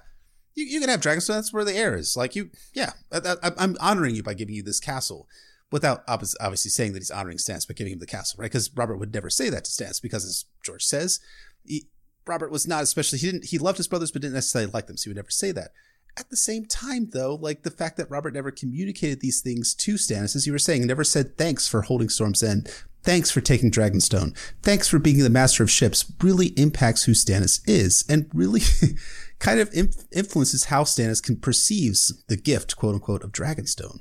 Speaker 1: you, you can have Dragonstone. That's where the heir is. Like you, yeah, I, I'm honoring you by giving you this castle, without obviously saying that he's honoring Stannis by giving him the castle, right? Because Robert would never say that to Stannis because, as George says, he, Robert was not especially he didn't he loved his brothers but didn't necessarily like them, so he would never say that. At the same time, though, like the fact that Robert never communicated these things to Stannis, as you were saying, never said thanks for holding Storm's End, thanks for taking Dragonstone, thanks for being the master of ships, really impacts who Stannis is, and really kind of influences how Stannis can perceives the gift, quote unquote, of Dragonstone.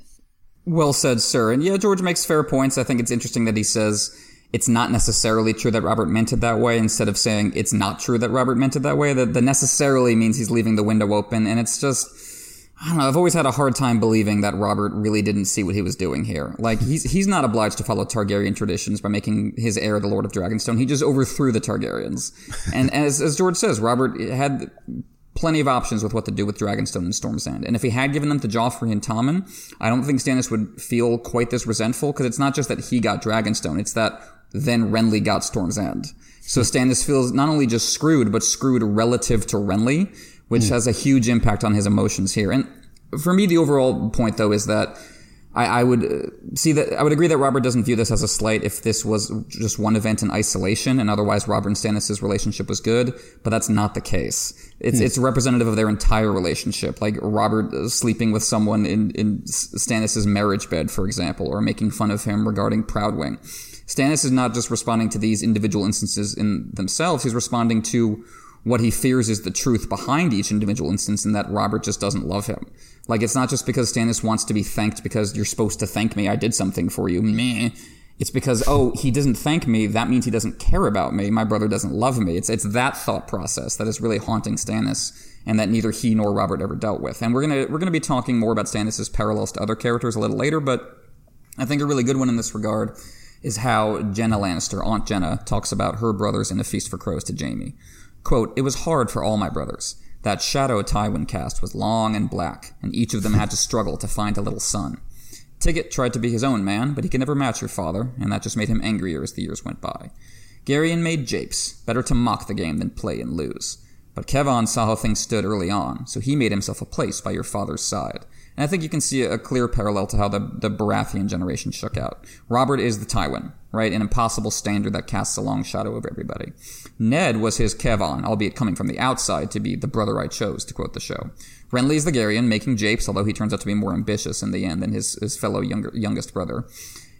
Speaker 2: Well said, sir. And yeah, George makes fair points. I think it's interesting that he says it's not necessarily true that Robert meant it that way instead of saying it's not true that Robert meant it that way. That, that necessarily means he's leaving the window open. And it's just, I don't know. I've always had a hard time believing that Robert really didn't see what he was doing here. Like he's he's not obliged to follow Targaryen traditions by making his heir the Lord of Dragonstone. He just overthrew the Targaryens. And as as George says, Robert had plenty of options with what to do with Dragonstone and Storm's End. And if he had given them to Joffrey and Tommen, I don't think Stannis would feel quite this resentful because it's not just that he got Dragonstone, it's that then Renly got Storm's End. So Stannis feels not only just screwed, but screwed relative to Renly, which mm. has a huge impact on his emotions here. And for me, the overall point though is that I, I, would uh, see that I would agree that Robert doesn't view this as a slight if this was just one event in isolation and otherwise Robert and Stannis' relationship was good, but that's not the case. It's hmm. it's representative of their entire relationship, like Robert uh, sleeping with someone in in Stannis' marriage bed, for example, or making fun of him regarding Proudwing. Stannis is not just responding to these individual instances in themselves; he's responding to what he fears is the truth behind each individual instance, and that Robert just doesn't love him. Like it's not just because Stannis wants to be thanked because you're supposed to thank me. I did something for you. Meh. It's because oh he doesn't thank me. That means he doesn't care about me. My brother doesn't love me. It's it's that thought process that is really haunting Stannis, and that neither he nor Robert ever dealt with. And we're gonna we're gonna be talking more about Stannis's parallels to other characters a little later, but I think a really good one in this regard is how Genna Lannister, Aunt Genna, talks about her brothers in A Feast for Crows to Jaime. Quote, It was hard for all my brothers. That shadow Tywin cast was long and black, and each of them had to struggle to find a little son. Tygett tried to be his own man, but he could never match your father, and that just made him angrier as the years went by. Gerion made japes, better to mock the game than play and lose. But Kevan saw how things stood early on, so he made himself a place by your father's side. And I think you can see a clear parallel to how the, the Baratheon generation shook out. Robert is the Tywin, right? An impossible standard that casts a long shadow over everybody. Ned was his Kevan, albeit coming from the outside to be the brother I chose, to quote the show. Renly is the Gerion, making japes, although he turns out to be more ambitious in the end than his, his fellow younger, youngest brother.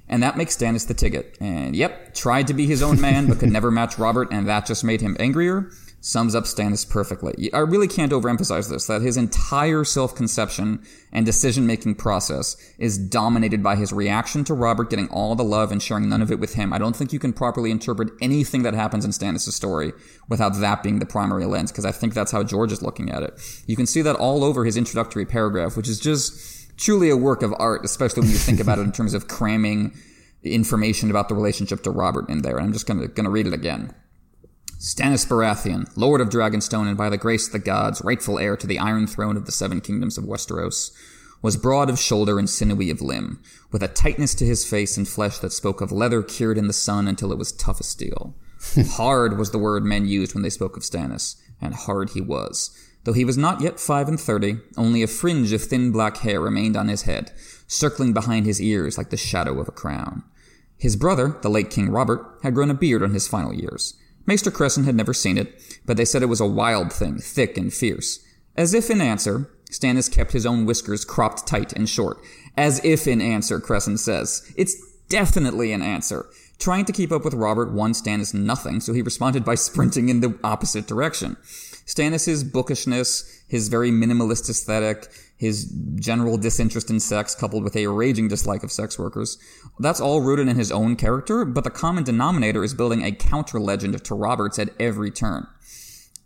Speaker 2: And that makes Stannis the Tygett. And yep, tried to be his own man, but could never match Robert, and that just made him angrier sums up Stannis perfectly. I really can't overemphasize this, that his entire self-conception and decision-making process is dominated by his reaction to Robert getting all the love and sharing none of it with him. I don't think you can properly interpret anything that happens in Stannis' story without that being the primary lens, because I think that's how George is looking at it. You can see that all over his introductory paragraph, which is just truly a work of art, especially when you think about it in terms of cramming information about the relationship to Robert in there. And I'm just gonna, gonna read it again. Stannis Baratheon, Lord of Dragonstone and by the grace of the gods, rightful heir to the Iron Throne of the Seven Kingdoms of Westeros, was broad of shoulder and sinewy of limb, with a tightness to his face and flesh that spoke of leather cured in the sun until it was tough as steel. hard was the word men used when they spoke of Stannis, and hard he was. Though he was not yet five and thirty, only a fringe of thin black hair remained on his head, circling behind his ears like the shadow of a crown. His brother, the late King Robert, had grown a beard on his final years, Maester Cressen had never seen it, but they said it was a wild thing, thick and fierce. As if in answer, Stannis kept his own whiskers cropped tight and short. As if in answer, Cressen says. It's definitely an answer. Trying to keep up with Robert won Stannis nothing, so he responded by sprinting in the opposite direction. Stannis's bookishness, his very minimalist aesthetic, his general disinterest in sex coupled with a raging dislike of sex workers. That's all rooted in his own character, but the common denominator is building a counter legend to Roberts at every turn.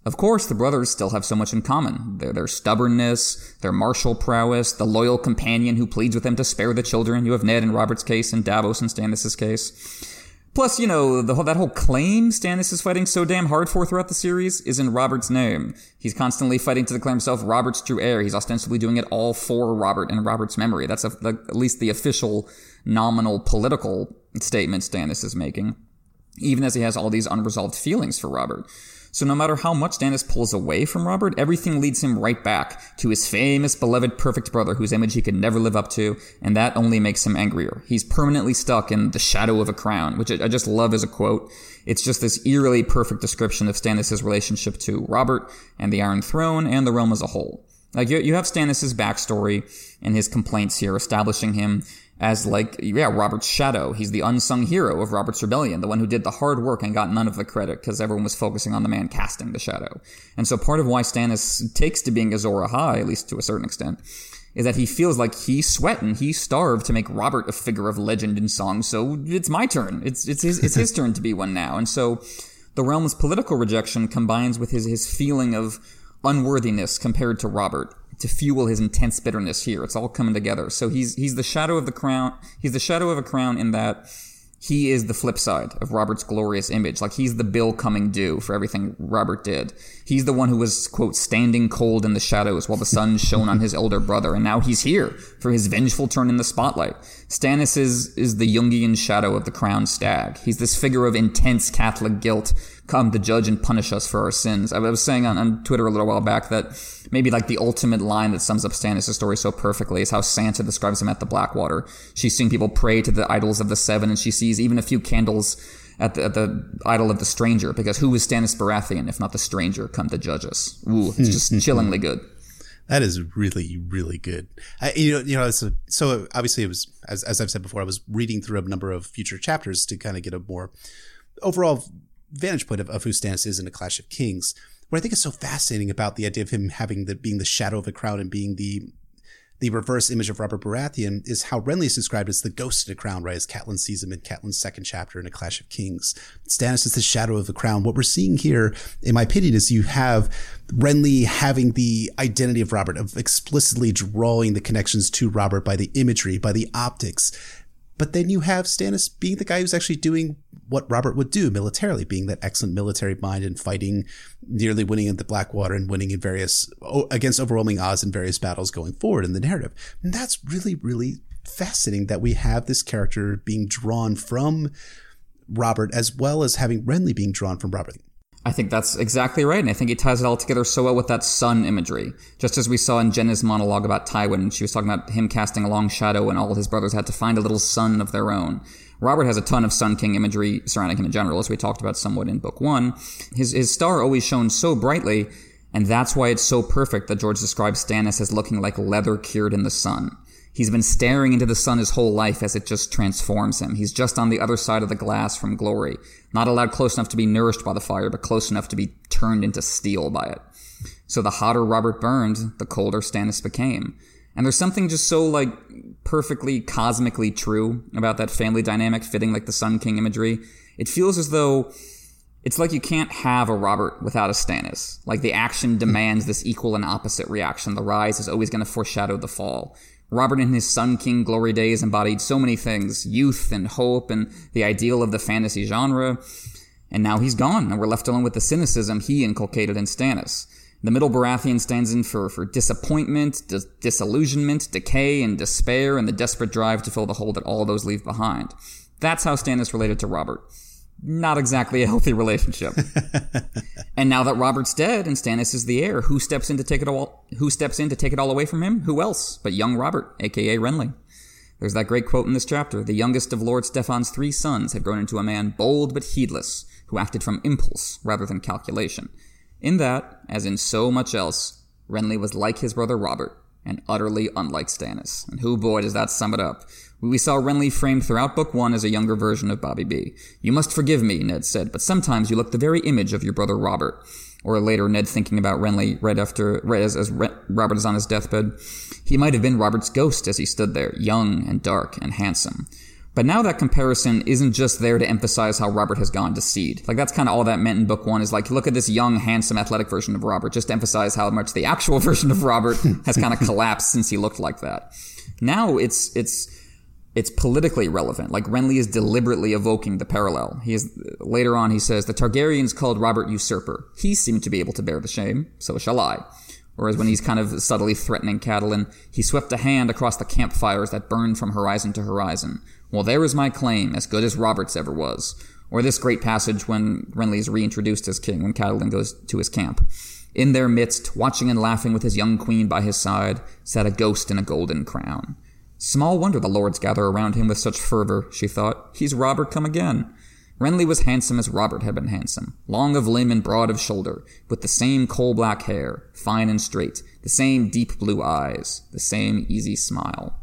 Speaker 2: Of course, the brothers still have so much in common. Their, their stubbornness, their martial prowess, the loyal companion who pleads with them to spare the children. You have Ned in Robert's case and Davos in Stannis' case. Plus, you know, the that whole claim Stannis is fighting so damn hard for throughout the series is in Robert's name. He's constantly fighting to declare himself Robert's true heir. He's ostensibly doing it all for Robert and Robert's memory. That's a, at least the official, nominal political statement Stannis is making. Even as he has all these unresolved feelings for Robert. So no matter how much Stannis pulls away from Robert, everything leads him right back to his famous, beloved, perfect brother whose image he could never live up to, and that only makes him angrier. He's permanently stuck in the shadow of a crown, which I just love as a quote. It's just this eerily perfect description of Stannis' relationship to Robert and the Iron Throne and the realm as a whole. Like you, you have Stannis' backstory and his complaints here, establishing him as like yeah Robert's shadow. He's the unsung hero of Robert's rebellion, the one who did the hard work and got none of the credit because everyone was focusing on the man casting the shadow. And so part of why Stannis takes to being Azor Ahai, at least to a certain extent, is that he feels like he's sweating, he starved to make Robert a figure of legend in song. So it's my turn. It's it's his it's his turn to be one now. And so the realm's political rejection combines with his his feeling of unworthiness compared to Robert to fuel his intense bitterness here. It's all coming together. So he's he's the shadow of the crown. He's the shadow of a crown in that he is the flip side of Robert's glorious image. Like he's the bill coming due for everything Robert did. He's the one who was, quote, standing cold in the shadows while the sun shone on his elder brother. And now he's here for his vengeful turn in the spotlight. Stannis is, is the Jungian shadow of the crowned stag. He's this figure of intense Catholic guilt come to judge and punish us for our sins. I was saying on, on Twitter a little while back that maybe like the ultimate line that sums up Stannis' story so perfectly is how Sansa describes him at the Blackwater. She's seeing people pray to the idols of the seven and she sees even a few candles at the, at the idol of the stranger because who is Stannis Baratheon if not the stranger come to judge us? Ooh, it's just chillingly good.
Speaker 1: That is really, really good. I, you know, you know, so, so obviously it was, as, as I've said before, I was reading through a number of future chapters to kind of get a more overall vantage point of, of who Stannis is in a Clash of Kings. What I think is so fascinating about the idea of him having the being the shadow of a crown and being the the reverse image of Robert Baratheon is how Renly is described as the ghost in a crown, right? As Catelyn sees him in Catelyn's second chapter in A Clash of Kings. Stannis is the shadow of the crown. What we're seeing here, in my opinion, is you have Renly having the identity of Robert, of explicitly drawing the connections to Robert by the imagery, by the optics. But then you have Stannis being the guy who's actually doing what Robert would do militarily, being that excellent military mind and fighting, nearly winning in the Blackwater and winning in various, against overwhelming odds in various battles going forward in the narrative. And that's really, really fascinating that we have this character being drawn from Robert as well as having Renly being drawn from Robert.
Speaker 2: I think that's exactly right, and I think he ties it all together so well with that sun imagery. Just as we saw in Genna's monologue about Tywin, she was talking about him casting a long shadow, and all his brothers had to find a little sun of their own. Robert has a ton of Sun King imagery surrounding him in general, as we talked about somewhat in Book One. His his star always shone so brightly, and that's why it's so perfect that George describes Stannis as looking like leather cured in the sun. He's been staring into the sun his whole life as it just transforms him. He's just on the other side of the glass from glory, not allowed close enough to be nourished by the fire, but close enough to be turned into steel by it. So the hotter Robert burned, the colder Stannis became. And there's something just so like perfectly cosmically true about that family dynamic fitting like the Sun King imagery. It feels as though it's like you can't have a Robert without a Stannis. Like the action hmm. demands this equal and opposite reaction. The rise is always going to foreshadow the fall. Robert in his Sun King glory days embodied so many things youth and hope and the ideal of the fantasy genre. And now he's gone, and we're left alone with the cynicism he inculcated in Stannis. The middle Baratheon stands in for, for disappointment, dis- disillusionment, decay, and despair, and the desperate drive to fill the hole that all those leave behind. That's how Stannis related to Robert not exactly a healthy relationship. and now that Robert's dead and Stannis is the heir, who steps in to take it all? Who steps in to take it all away from him? Who else but young Robert, aka Renly? There's that great quote in this chapter: "The youngest of Lord Steffon's three sons had grown into a man bold but heedless, who acted from impulse rather than calculation." In that, as in so much else, Renly was like his brother Robert, and utterly unlike Stannis. And who boy does that sum it up? We saw Renly framed throughout Book One as a younger version of Bobby B. You must forgive me, Ned said, but sometimes you look the very image of your brother Robert. Or later, Ned thinking about Renly right after, right as, as Robert is on his deathbed. He might have been Robert's ghost as he stood there, young and dark and handsome. But now that comparison isn't just there to emphasize how Robert has gone to seed. Like that's kind of all that meant in book one is like, look at this young, handsome, athletic version of Robert, just emphasize how much the actual version of Robert has kind of collapsed since he looked like that. Now it's, it's, it's politically relevant. Like Renly is deliberately evoking the parallel. He is later on he says the Targaryens called Robert usurper. He seemed to be able to bear the shame, so shall I. Whereas when he's kind of subtly threatening Catelyn, he swept a hand across the campfires that burned from horizon to horizon. Well, there is my claim, as good as Robert's ever was. Or this great passage when Renly is reintroduced as king when Catelyn goes to his camp. In their midst, watching and laughing with his young queen by his side, sat a ghost in a golden crown. Small wonder the lords gather around him with such fervor, she thought. He's Robert come again. Renly was handsome as Robert had been handsome, long of limb and broad of shoulder, with the same coal black hair, fine and straight, the same deep blue eyes, the same easy smile.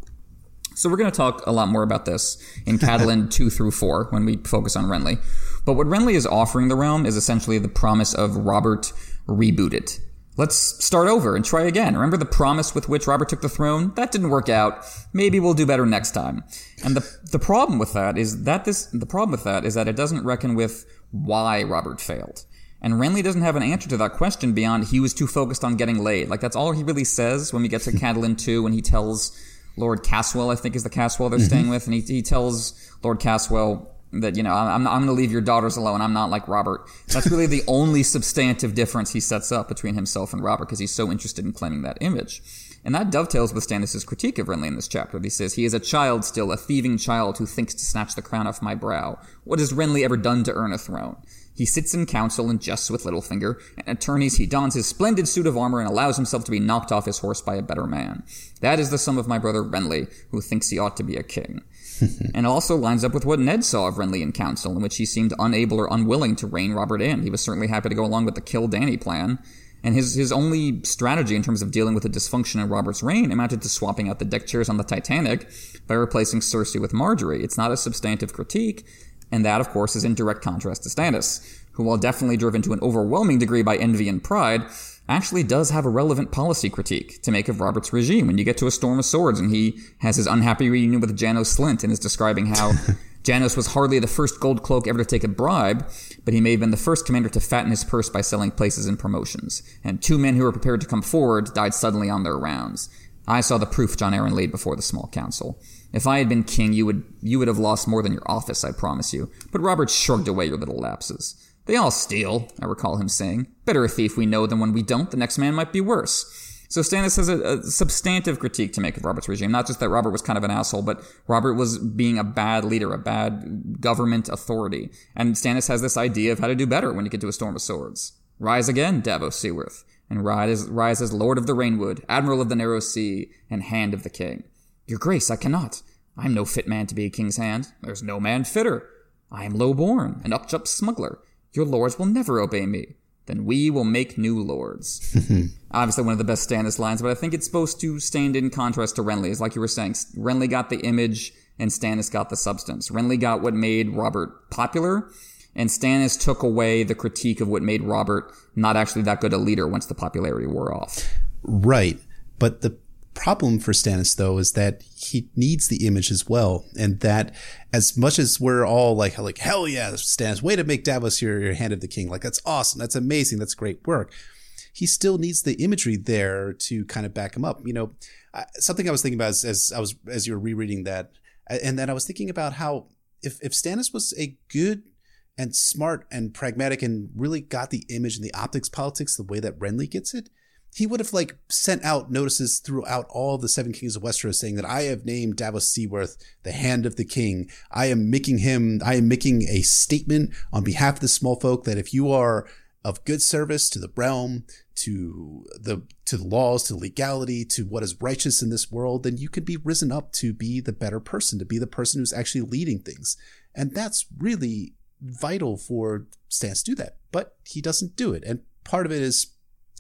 Speaker 2: So we're going to talk a lot more about this in Catelyn 2 through 4 when we focus on Renly. But what Renly is offering the realm is essentially the promise of Robert rebooted. Let's start over and try again. Remember the promise with which Robert took the throne? That didn't work out. Maybe we'll do better next time. And the the problem with that is that this the problem with that is that it doesn't reckon with why Robert failed. And Renly doesn't have an answer to that question beyond he was too focused on getting laid. Like that's all he really says when we get to Catelyn 2 when he tells Lord Caswell, I think is the Caswell they're mm-hmm. staying with, and he, he tells Lord Caswell that, you know, I'm, I'm going to leave your daughters alone. I'm not like Robert. That's really the only substantive difference he sets up between himself and Robert because he's so interested in claiming that image. And that dovetails with Stannis' critique of Renly in this chapter. He says, He is a child still, a thieving child who thinks to snatch the crown off my brow. What has Renly ever done to earn a throne? He sits in council and jests with Littlefinger, and at attorneys he dons his splendid suit of armor and allows himself to be knocked off his horse by a better man. That is the sum of my brother Renly, who thinks he ought to be a king. and also lines up with what Ned saw of Renly in council, in which he seemed unable or unwilling to rein Robert in. He was certainly happy to go along with the kill Dany plan, and his, his only strategy in terms of dealing with the dysfunction in Robert's reign amounted to swapping out the deck chairs on the Titanic by replacing Cersei with Margaery. It's not a substantive critique, and that, of course, is in direct contrast to Stannis, who, while definitely driven to an overwhelming degree by envy and pride, actually does have a relevant policy critique to make of Robert's regime. When you get to A Storm of Swords and he has his unhappy reunion with Janos Slynt and is describing how Janos was hardly the first gold cloak ever to take a bribe, but he may have been the first commander to fatten his purse by selling places and promotions. And two men who were prepared to come forward died suddenly on their rounds. I saw the proof Jon Arryn laid before the small council. If I had been king, you would you would have lost more than your office, I promise you. But Robert shrugged away your little lapses. They all steal, I recall him saying. Better a thief we know than one we don't. The next man might be worse. So Stannis has a, a, substantive critique to make of Robert's regime. Not just that Robert was kind of an asshole, but Robert was being a bad leader, a bad government authority. And Stannis has this idea of how to do better when you get to a storm of swords. Rise again, Davos Seaworth, and rise, rise as Lord of the Rainwood, Admiral of the Narrow Sea, and Hand of the King. Your Grace, I cannot. I am no fit man to be a king's hand. There's no man fitter. I am low born, an upjumped smuggler. Your lords will never obey me. Then we will make new lords. Obviously, one of the best Stannis lines, but I think it's supposed to stand in contrast to Renly. Is like you were saying, Renly got the image and Stannis got the substance. Renly got what made Robert popular, and Stannis took away the critique of what made Robert not actually that good a leader once the popularity wore off.
Speaker 1: Right. But the problem for Stannis though is that he needs the image as well, and that as much as we're all like like hell yeah, Stannis, way to make Davos your your hand of the king, like that's awesome, that's amazing, that's great work. He still needs the imagery there to kind of back him up. You know, something I was thinking about as, as I was as you were rereading that, and then I was thinking about how if if Stannis was a good and smart and pragmatic and really got the image and the optics politics the way that Renly gets it, he would have like sent out notices throughout all the seven kings of Westeros saying that I have named Davos Seaworth the hand of the king. I am making him, I am making a statement on behalf of the small folk that if you are of good service to the realm, to the to the laws, to legality, to what is righteous in this world, then you could be risen up to be the better person, to be the person who's actually leading things. And that's really vital for Stannis to do that. But he doesn't do it. And part of it is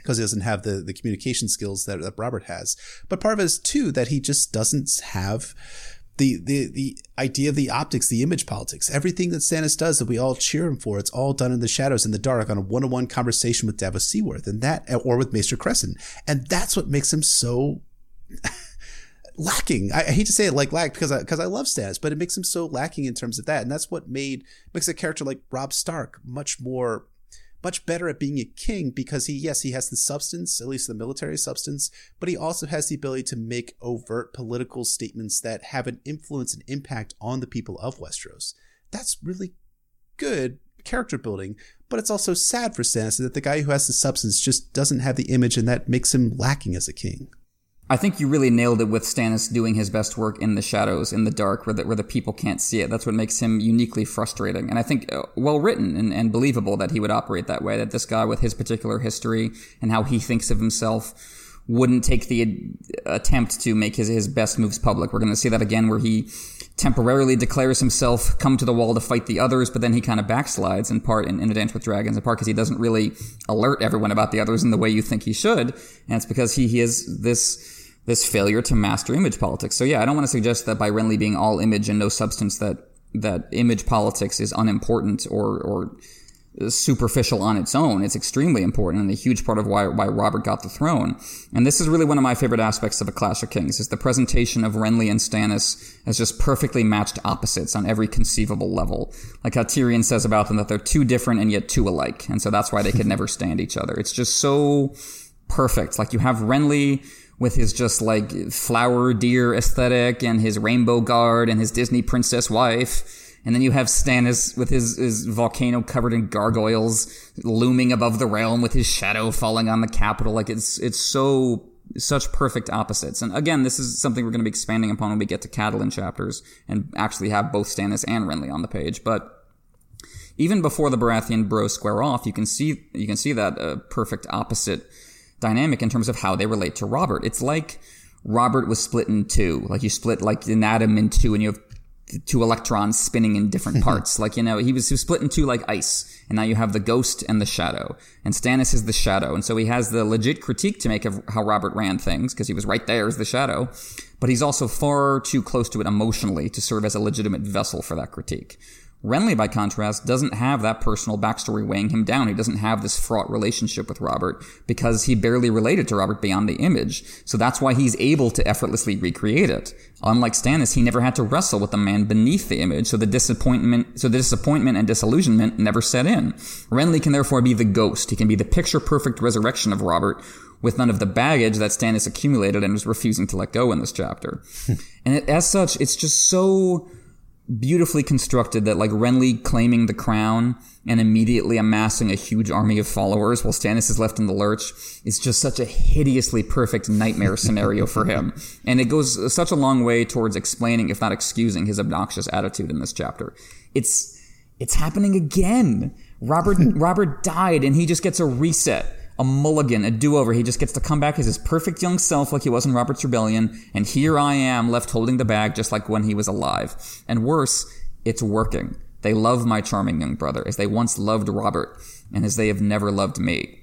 Speaker 1: because he doesn't have the, the communication skills that, that Robert has. But part of it is too that he just doesn't have the, the, the idea of the optics, the image politics, everything that Stannis does that we all cheer him for, it's all done in the shadows, in the dark, on a one-on-one conversation with Davos Seaworth and that, or with Maester Cressen. And that's what makes him so lacking. I, hate to say it like lack because I because I love Stannis, but it makes him so lacking in terms of that, and that's what made makes a character like Robb Stark much more much better at being a king because he yes he has the substance at least the military substance but he also has the ability to make overt political statements that have an influence and impact on the people of Westeros. That's really good character building but it's also sad for Stannis that the guy who has the substance just doesn't have the image and that makes him lacking as a king
Speaker 2: I think you really nailed it with Stannis doing his best work in the shadows, in the dark, where the, where the people can't see it. That's what makes him uniquely frustrating. And I think uh, well written and, and believable that he would operate that way, that this guy with his particular history and how he thinks of himself wouldn't take the attempt to make his, his best moves public. We're going to see that again where he temporarily declares himself come to the wall to fight the others, but then he kind of backslides in part in, in A Dance with Dragons, in part because he doesn't really alert everyone about the others in the way you think he should. And it's because he, he is this, this failure to master image politics. So yeah, I don't want to suggest that by Renly being all image and no substance that, that image politics is unimportant or, or superficial on its own. It's extremely important and a huge part of why, why Robert got the throne. And this is really one of my favorite aspects of A Clash of Kings is the presentation of Renly and Stannis as just perfectly matched opposites on every conceivable level. Like how Tyrion says about them that they're two different and yet two alike. And so that's why they could never stand each other. It's just so perfect. Like you have Renly with his just like flower deer aesthetic and his rainbow guard and his Disney princess wife and then you have Stannis with his, his volcano covered in gargoyles looming above the realm with his shadow falling on the capital. Like it's, it's so, such perfect opposites. And again, this is something we're going to be expanding upon when we get to Catelyn chapters and actually have both Stannis and Renly on the page. But even before the Baratheon bros square off, you can see, you can see that uh, perfect opposite dynamic in terms of how they relate to Robert. It's like, Robert was split in two. Like you split like an atom in two and you have two electrons spinning in different parts. like, you know, he was, he was split into like ice. And now you have the ghost and the shadow. And Stannis is the shadow. And so he has the legit critique to make of how Robert ran things, because he was right there as the shadow. But he's also far too close to it emotionally to serve as a legitimate vessel for that critique. Renly, by contrast, doesn't have that personal backstory weighing him down. He doesn't have this fraught relationship with Robert because he barely related to Robert beyond the image. So that's why he's able to effortlessly recreate it. Unlike Stannis, he never had to wrestle with the man beneath the image, so the disappointment, so the disappointment and disillusionment never set in. Renly can therefore be the ghost. He can be the picture perfect resurrection of Robert with none of the baggage that Stannis accumulated and was refusing to let go in this chapter. and it, as such, it's just so beautifully constructed that like Renly claiming the crown and immediately amassing a huge army of followers while Stannis is left in the lurch is just such a hideously perfect nightmare scenario for him. And it goes uh, such a long way towards explaining, if not excusing, his obnoxious attitude in this chapter. It's, it's happening again. Robert, Robert died and he just gets a reset a mulligan, a do-over. He just gets to come back as his perfect young self like he was in Robert's Rebellion, and here I am left holding the bag just like when he was alive. And worse, it's working. They love my charming young brother as they once loved Robert, and as they have never loved me.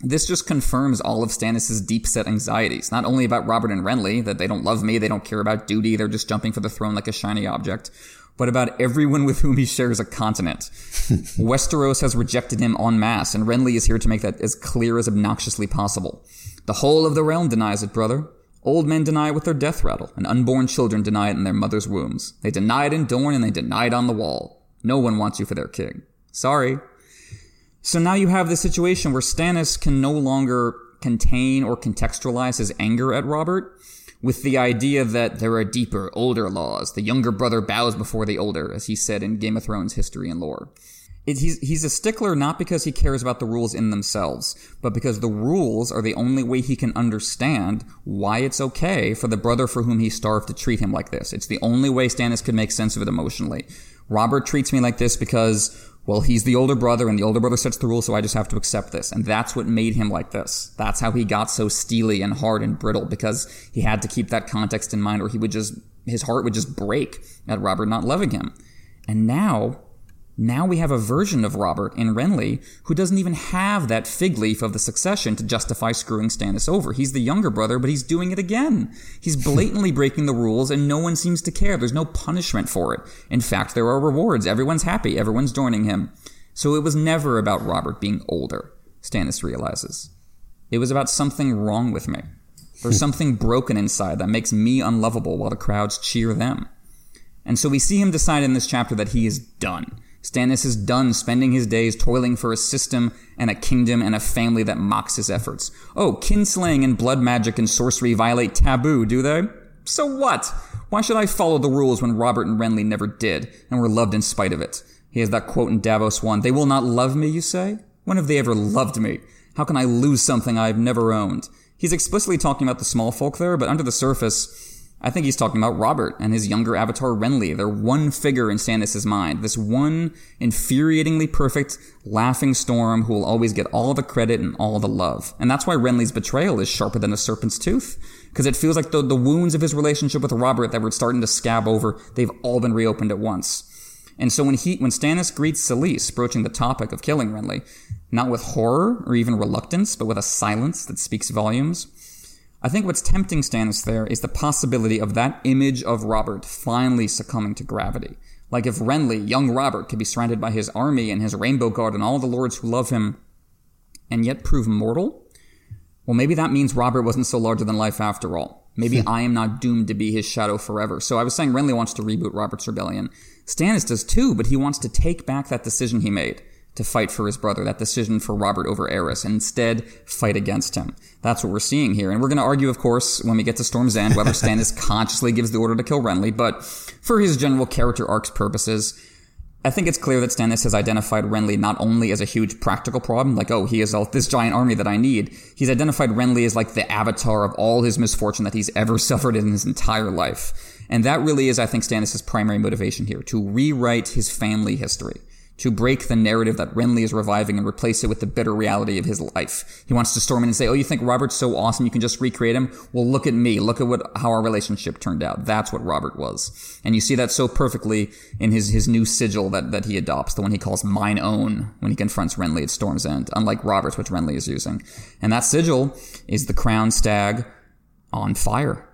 Speaker 2: This just confirms all of Stannis' deep-set anxieties, not only about Robert and Renly, that they don't love me, they don't care about duty, they're just jumping for the throne like a shiny object, but about everyone with whom he shares a continent. Westeros has rejected him en masse, and Renly is here to make that as clear as obnoxiously possible. The whole of the realm denies it, brother. Old men deny it with their death rattle, and unborn children deny it in their mother's wombs. They deny it in Dorne, and they deny it on the wall. No one wants you for their king. Sorry. So now you have the situation where Stannis can no longer contain or contextualize his anger at Robert with the idea that there are deeper, older laws. The younger brother bows before the older, as he said in Game of Thrones history and lore. It, he's, he's a stickler not because he cares about the rules in themselves, but because the rules are the only way he can understand why it's okay for the brother for whom he starved to treat him like this. It's the only way Stannis could make sense of it emotionally. Robert treats me like this because well, he's the older brother and the older brother sets the rules, so I just have to accept this. And that's what made him like this. That's how he got so steely and hard and brittle because he had to keep that context in mind or he would just, his heart would just break at Robert not loving him. And now now we have a version of Robert in Renly who doesn't even have that fig leaf of the succession to justify screwing Stannis over. He's the younger brother, but he's doing it again. He's blatantly breaking the rules and no one seems to care. There's no punishment for it. In fact, there are rewards. Everyone's happy. Everyone's joining him. So it was never about Robert being older, Stannis realizes. It was about something wrong with me. There's something broken inside that makes me unlovable while the crowds cheer them. And so we see him decide in this chapter that he is done. Stannis is done spending his days toiling for a system and a kingdom and a family that mocks his efforts. Oh, kinslaying and blood magic and sorcery violate taboo, do they? So what? Why should I follow the rules when Robert and Renly never did and were loved in spite of it? He has that quote in Davos 1 They will not love me, you say? When have they ever loved me? How can I lose something I've never owned? He's explicitly talking about the small folk there, but under the surface, I think he's talking about Robert and his younger avatar Renly. They're one figure in Stannis' mind. This one infuriatingly perfect, laughing storm who will always get all the credit and all the love. And that's why Renly's betrayal is sharper than a serpent's tooth. Because it feels like the, the wounds of his relationship with Robert that were starting to scab over, they've all been reopened at once. And so when he, when Stannis greets Selyse, broaching the topic of killing Renly, not with horror or even reluctance, but with a silence that speaks volumes, I think what's tempting Stannis there is the possibility of that image of Robert finally succumbing to gravity. Like if Renly, young Robert, could be surrounded by his army and his rainbow guard and all the lords who love him, and yet prove mortal? Well, maybe that means Robert wasn't so larger than life after all. Maybe hmm. I am not doomed to be his shadow forever. So I was saying Renly wants to reboot Robert's rebellion. Stannis does too, but he wants to take back that decision he made to fight for his brother, that decision for Robert over Aerys, and instead fight against him. That's what we're seeing here. And we're going to argue, of course, when we get to Storm's End, whether Stannis consciously gives the order to kill Renly, but for his general character arc's purposes, I think it's clear that Stannis has identified Renly not only as a huge practical problem, like, oh, he is all, this giant army that I need. He's identified Renly as like the avatar of all his misfortune that he's ever suffered in his entire life. And that really is, I think, Stannis' primary motivation here, to rewrite his family history to break the narrative that Renly is reviving and replace it with the bitter reality of his life. He wants to storm in and say, "Oh, you think Robert's so awesome? You can just recreate him? Well, look at me. Look at what how our relationship turned out. That's what Robert was." And you see that so perfectly in his his new sigil that that he adopts, the one he calls "Mine Own" when he confronts Renly at Storm's End, unlike Robert's, which Renly is using. And that sigil is the crown stag on fire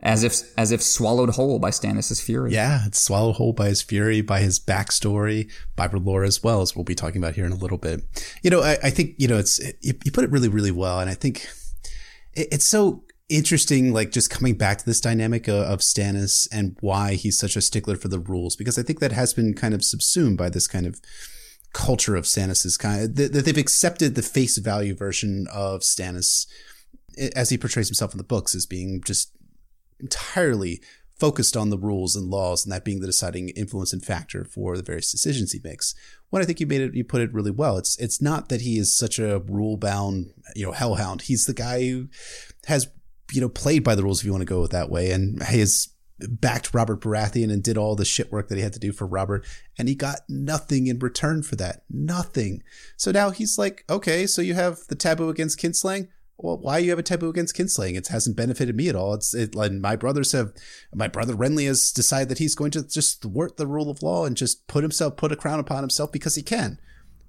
Speaker 2: as if as if swallowed whole by Stannis' fury.
Speaker 1: Yeah, it's swallowed whole by his fury, by his backstory, by lore as well, as we'll be talking about here in a little bit. You know, I, I think you know it's you, you, put it really really well, and I think it, it's so interesting, like just coming back to this dynamic of, of Stannis and why he's such a stickler for the rules, because I think that has been kind of subsumed by this kind of culture of Stannis's kind of, that they've accepted the face value version of Stannis as he portrays himself in the books as being just entirely focused on the rules and laws and that being the deciding influence and factor for the various decisions he makes. When I think you made it, you put it really well. It's it's not that he is such a rule bound, you know, hellhound. He's the guy who has, you know, played by the rules if you want to go that way, and has backed Robert Baratheon and did all the shit work that he had to do for Robert, and he got nothing in return for that. Nothing. So now he's like, okay, so you have the taboo against kinslaying well, why you have a taboo against kinslaying? It hasn't benefited me at all. It's it, like my brothers have, my brother Renly has decided that he's going to just thwart the rule of law and just put himself, put a crown upon himself because he can.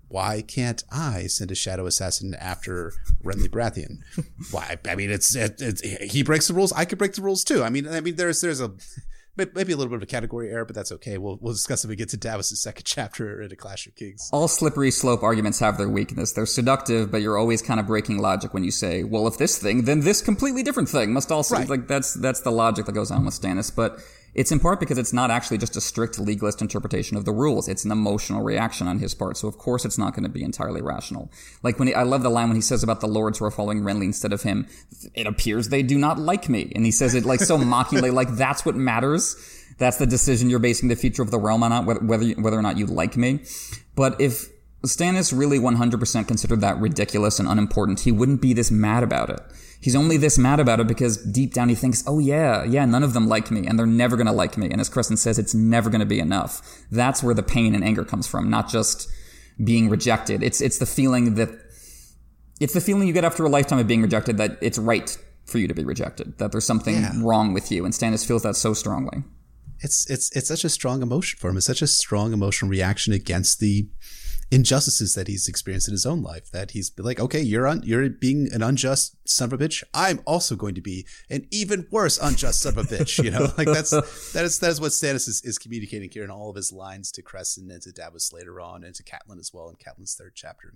Speaker 1: Why can't I send a shadow assassin after Renly Baratheon? Why? I mean, it's, it, it's he breaks the rules. I could break the rules too. I mean, I mean, there's there's a maybe a little bit of a category error, but that's okay. We'll we'll discuss it if we get to Davos' second chapter in A Clash of Kings.
Speaker 2: All slippery slope arguments have their weakness. They're seductive, but you're always kind of breaking logic when you say, "Well, if this thing, then this completely different thing must also." Right. Like that's that's the logic that goes on with Stannis, but it's in part because it's not actually just a strict legalist interpretation of the rules. It's an emotional reaction on his part. So of course it's not going to be entirely rational. Like when he, I love the line when he says about the lords who are following Renly instead of him, it appears they do not like me. And he says it like so mockingly, like that's what matters. That's the decision you're basing the future of the realm on, whether, whether or not you like me. But if Stannis really 100% considered that ridiculous and unimportant, he wouldn't be this mad about it. He's only this mad about it because deep down he thinks, oh yeah, yeah, none of them like me and they're never gonna like me. And as Cressen says, it's never gonna be enough. That's where the pain and anger comes from, not just being rejected. It's, it's the feeling that, it's the feeling you get after a lifetime of being rejected that it's right for you to be rejected, that there's something yeah. wrong with you. And Stannis feels that so strongly
Speaker 1: it's it's it's such a strong emotion for him. It's such a strong emotional reaction against the injustices that he's experienced in his own life. That he's like, okay, you're un- you're being an unjust son of a bitch. I'm also going to be an even worse unjust son of a bitch. You know, like that's that is that is what Stannis is, is communicating here in all of his lines to Cressen and to Davos later on and to Catelyn as well in Catelyn's third chapter.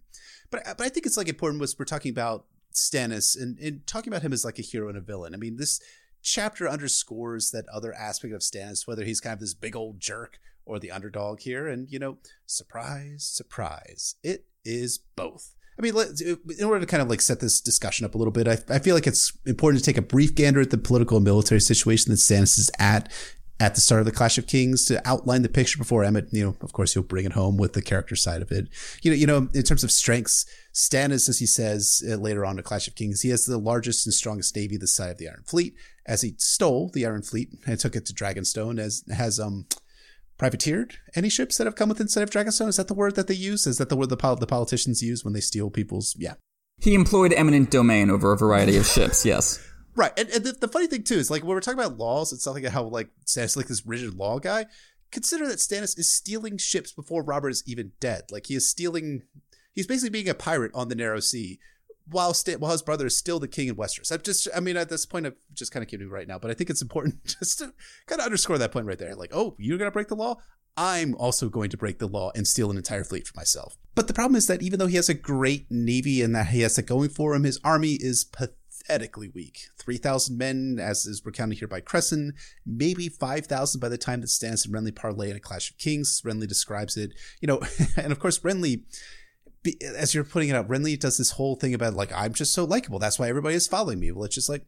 Speaker 1: But uh, but I think it's like important was we're talking about Stannis and, and talking about him as like a hero and a villain. I mean, this chapter underscores that other aspect of Stannis, whether he's kind of this big old jerk or the underdog here. And, you know, surprise, surprise, it is both. I mean, in order to kind of like set this discussion up a little bit, I, I feel like it's important to take a brief gander at the political and military situation that Stannis is at at the start of the Clash of Kings to outline the picture before Emmett, you know, of course, he'll bring it home with the character side of it. You know, you know, in terms of strengths, Stannis, as he says uh, later on in Clash of Kings, he has the largest and strongest navy this side of the Iron Fleet, as he stole the Iron Fleet and took it to Dragonstone, as has um privateered any ships that have come within sight of Dragonstone. Is that the word that they use? Is that the word the, pol- the politicians use when they steal people's? Yeah.
Speaker 2: He employed eminent domain over a variety of ships. Yes.
Speaker 1: Right, and, and the, the, funny thing too is like when we're talking about laws it's stuff like how like Stannis like this rigid law guy. Consider that Stannis is stealing ships before Robert is even dead. Like he is stealing, he's basically being a pirate on the narrow sea, while Stan, while his brother is still the king in Westeros. I'm just, I mean, at this point, I've just kind of to right now, but I think it's important just to kind of underscore that point right there. Like, oh, you're gonna break the law. I'm also going to break the law and steal an entire fleet for myself. But the problem is that even though he has a great navy and that he has it going for him, his army is pathetically weak. 3,000 men, as is recounted here by Cressen, maybe 5,000 by the time that Stannis and Renly parlay in a Clash of Kings. Renly describes it, you know, and of course, Renly, as you're putting it out, Renly does this whole thing about like, I'm just so likable. That's why everybody is following me. Well, it's just like,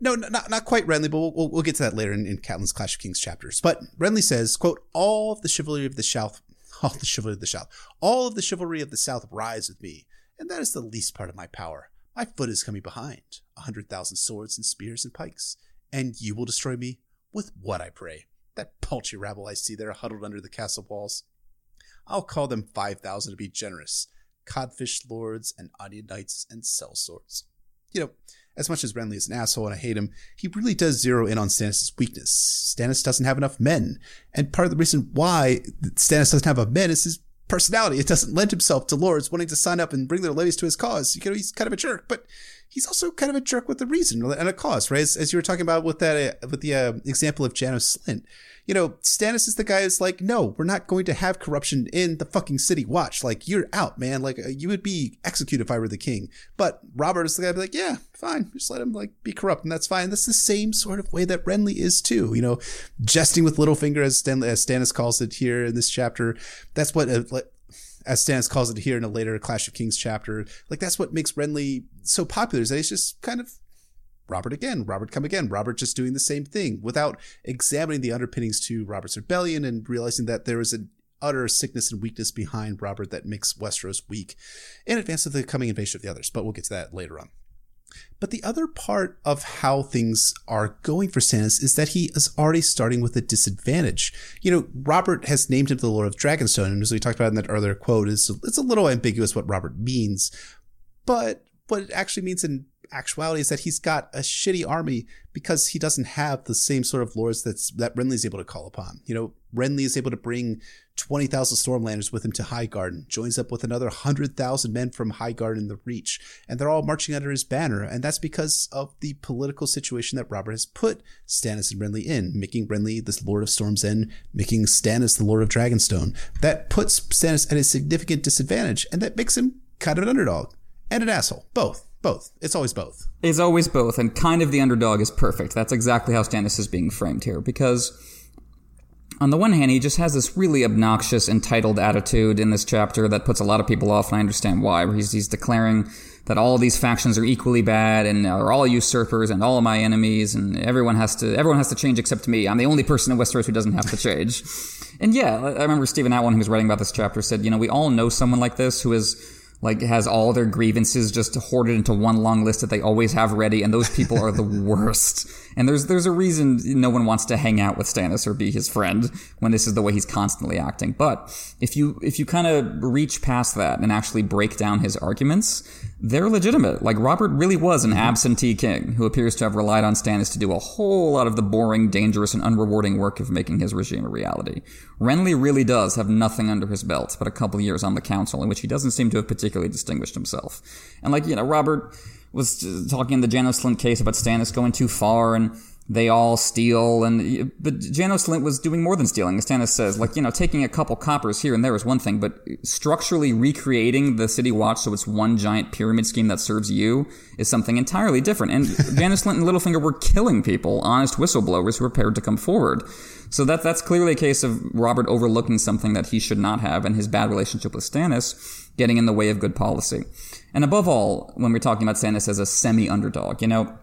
Speaker 1: no, not, not quite Renly, but we'll, we'll get to that later in, in Catelyn's Clash of Kings chapters. But Renly says, quote, all of the chivalry of the South, all the chivalry of the South, all of the chivalry of the South rise with me, and that is the least part of my power. My foot is coming behind, a hundred thousand swords and spears and pikes, and you will destroy me with what, I pray? That paltry rabble I see there huddled under the castle walls. I'll call them five thousand to be generous, codfish lords and knights and sellswords. You know, as much as Renly is an asshole and I hate him, he really does zero in on Stannis' weakness. Stannis doesn't have enough men, and part of the reason why Stannis doesn't have enough men is his personality. It doesn't lend himself to lords wanting to sign up and bring their ladies to his cause. You know, he's kind of a jerk, but he's also kind of a jerk with a reason and a cause, right? As, as you were talking about with that, uh, with the uh, example of Janos Slynt, you know, Stannis is the guy who's like, no, we're not going to have corruption in the fucking city. Watch, like you're out, man. Like uh, you would be executed if I were the king. But Robert is the guy like, yeah, fine, just let him like be corrupt, and that's fine. That's the same sort of way that Renly is too. You know, jesting with Littlefinger, as, Stan- as Stannis calls it here in this chapter. That's what. Uh, as Stannis calls it here in a later Clash of Kings chapter, like that's what makes Renly so popular is that he's just kind of Robert again, Robert come again, Robert just doing the same thing without examining the underpinnings to Robert's rebellion and realizing that there is an utter sickness and weakness behind Robert that makes Westeros weak in advance of the coming invasion of the others. But we'll get to that later on. But the other part of how things are going for Stannis is that he is already starting with a disadvantage. You know, Robert has named him the Lord of Dragonstone, and as we talked about in that earlier quote, it's, it's a little ambiguous what Robert means. But what it actually means in actuality is that he's got a shitty army because he doesn't have the same sort of lords that's that Renly is able to call upon. You know, Renly is able to bring 20,000 Stormlanders with him to Highgarden, joins up with another 100,000 men from Highgarden in the Reach, and they're all marching under his banner. And that's because of the political situation that Robert has put Stannis and Renly in, making Renly this Lord of Storm's End, making Stannis the Lord of Dragonstone. That puts Stannis at a significant disadvantage, and that makes him kind of an underdog and an asshole, both both. It's always both.
Speaker 2: It's always both, and kind of the underdog is perfect. That's exactly how Stannis is being framed here, because on the one hand, he just has this really obnoxious, entitled attitude in this chapter that puts a lot of people off, and I understand why. Where he's, he's declaring that all these factions are equally bad and are all usurpers and all my enemies, and everyone has to everyone has to change except me. I'm the only person in Westeros who doesn't have to change. and yeah, I remember Steven Attewell, who was writing about this chapter, said, you know, we all know someone like this who is like has all their grievances just hoarded into one long list that they always have ready, and those people are the worst. And there's there's a reason no one wants to hang out with Stannis or be his friend when this is the way he's constantly acting. But if you if you kind of reach past that and actually break down his arguments, they're legitimate. Like Robert really was an mm-hmm. absentee king who appears to have relied on Stannis to do a whole lot of the boring, dangerous, and unrewarding work of making his regime a reality. Renly really does have nothing under his belt but a couple years on the council in which he doesn't seem to have particularly distinguished himself. And like, you know, Robert was talking in the Janos Slynt case about Stannis going too far and they all steal and but Janos Slynt was doing more than stealing as Stannis says. Like you know taking a couple coppers here and there is one thing but structurally recreating the city watch so it's one giant pyramid scheme that serves you is something entirely different. And Janos Slynt and Littlefinger were killing people honest whistleblowers who were prepared to come forward. So that that's clearly a case of Robert overlooking something that he should not have and his bad relationship with Stannis getting in the way of good policy. And above all when we're talking about Stannis as a semi underdog you know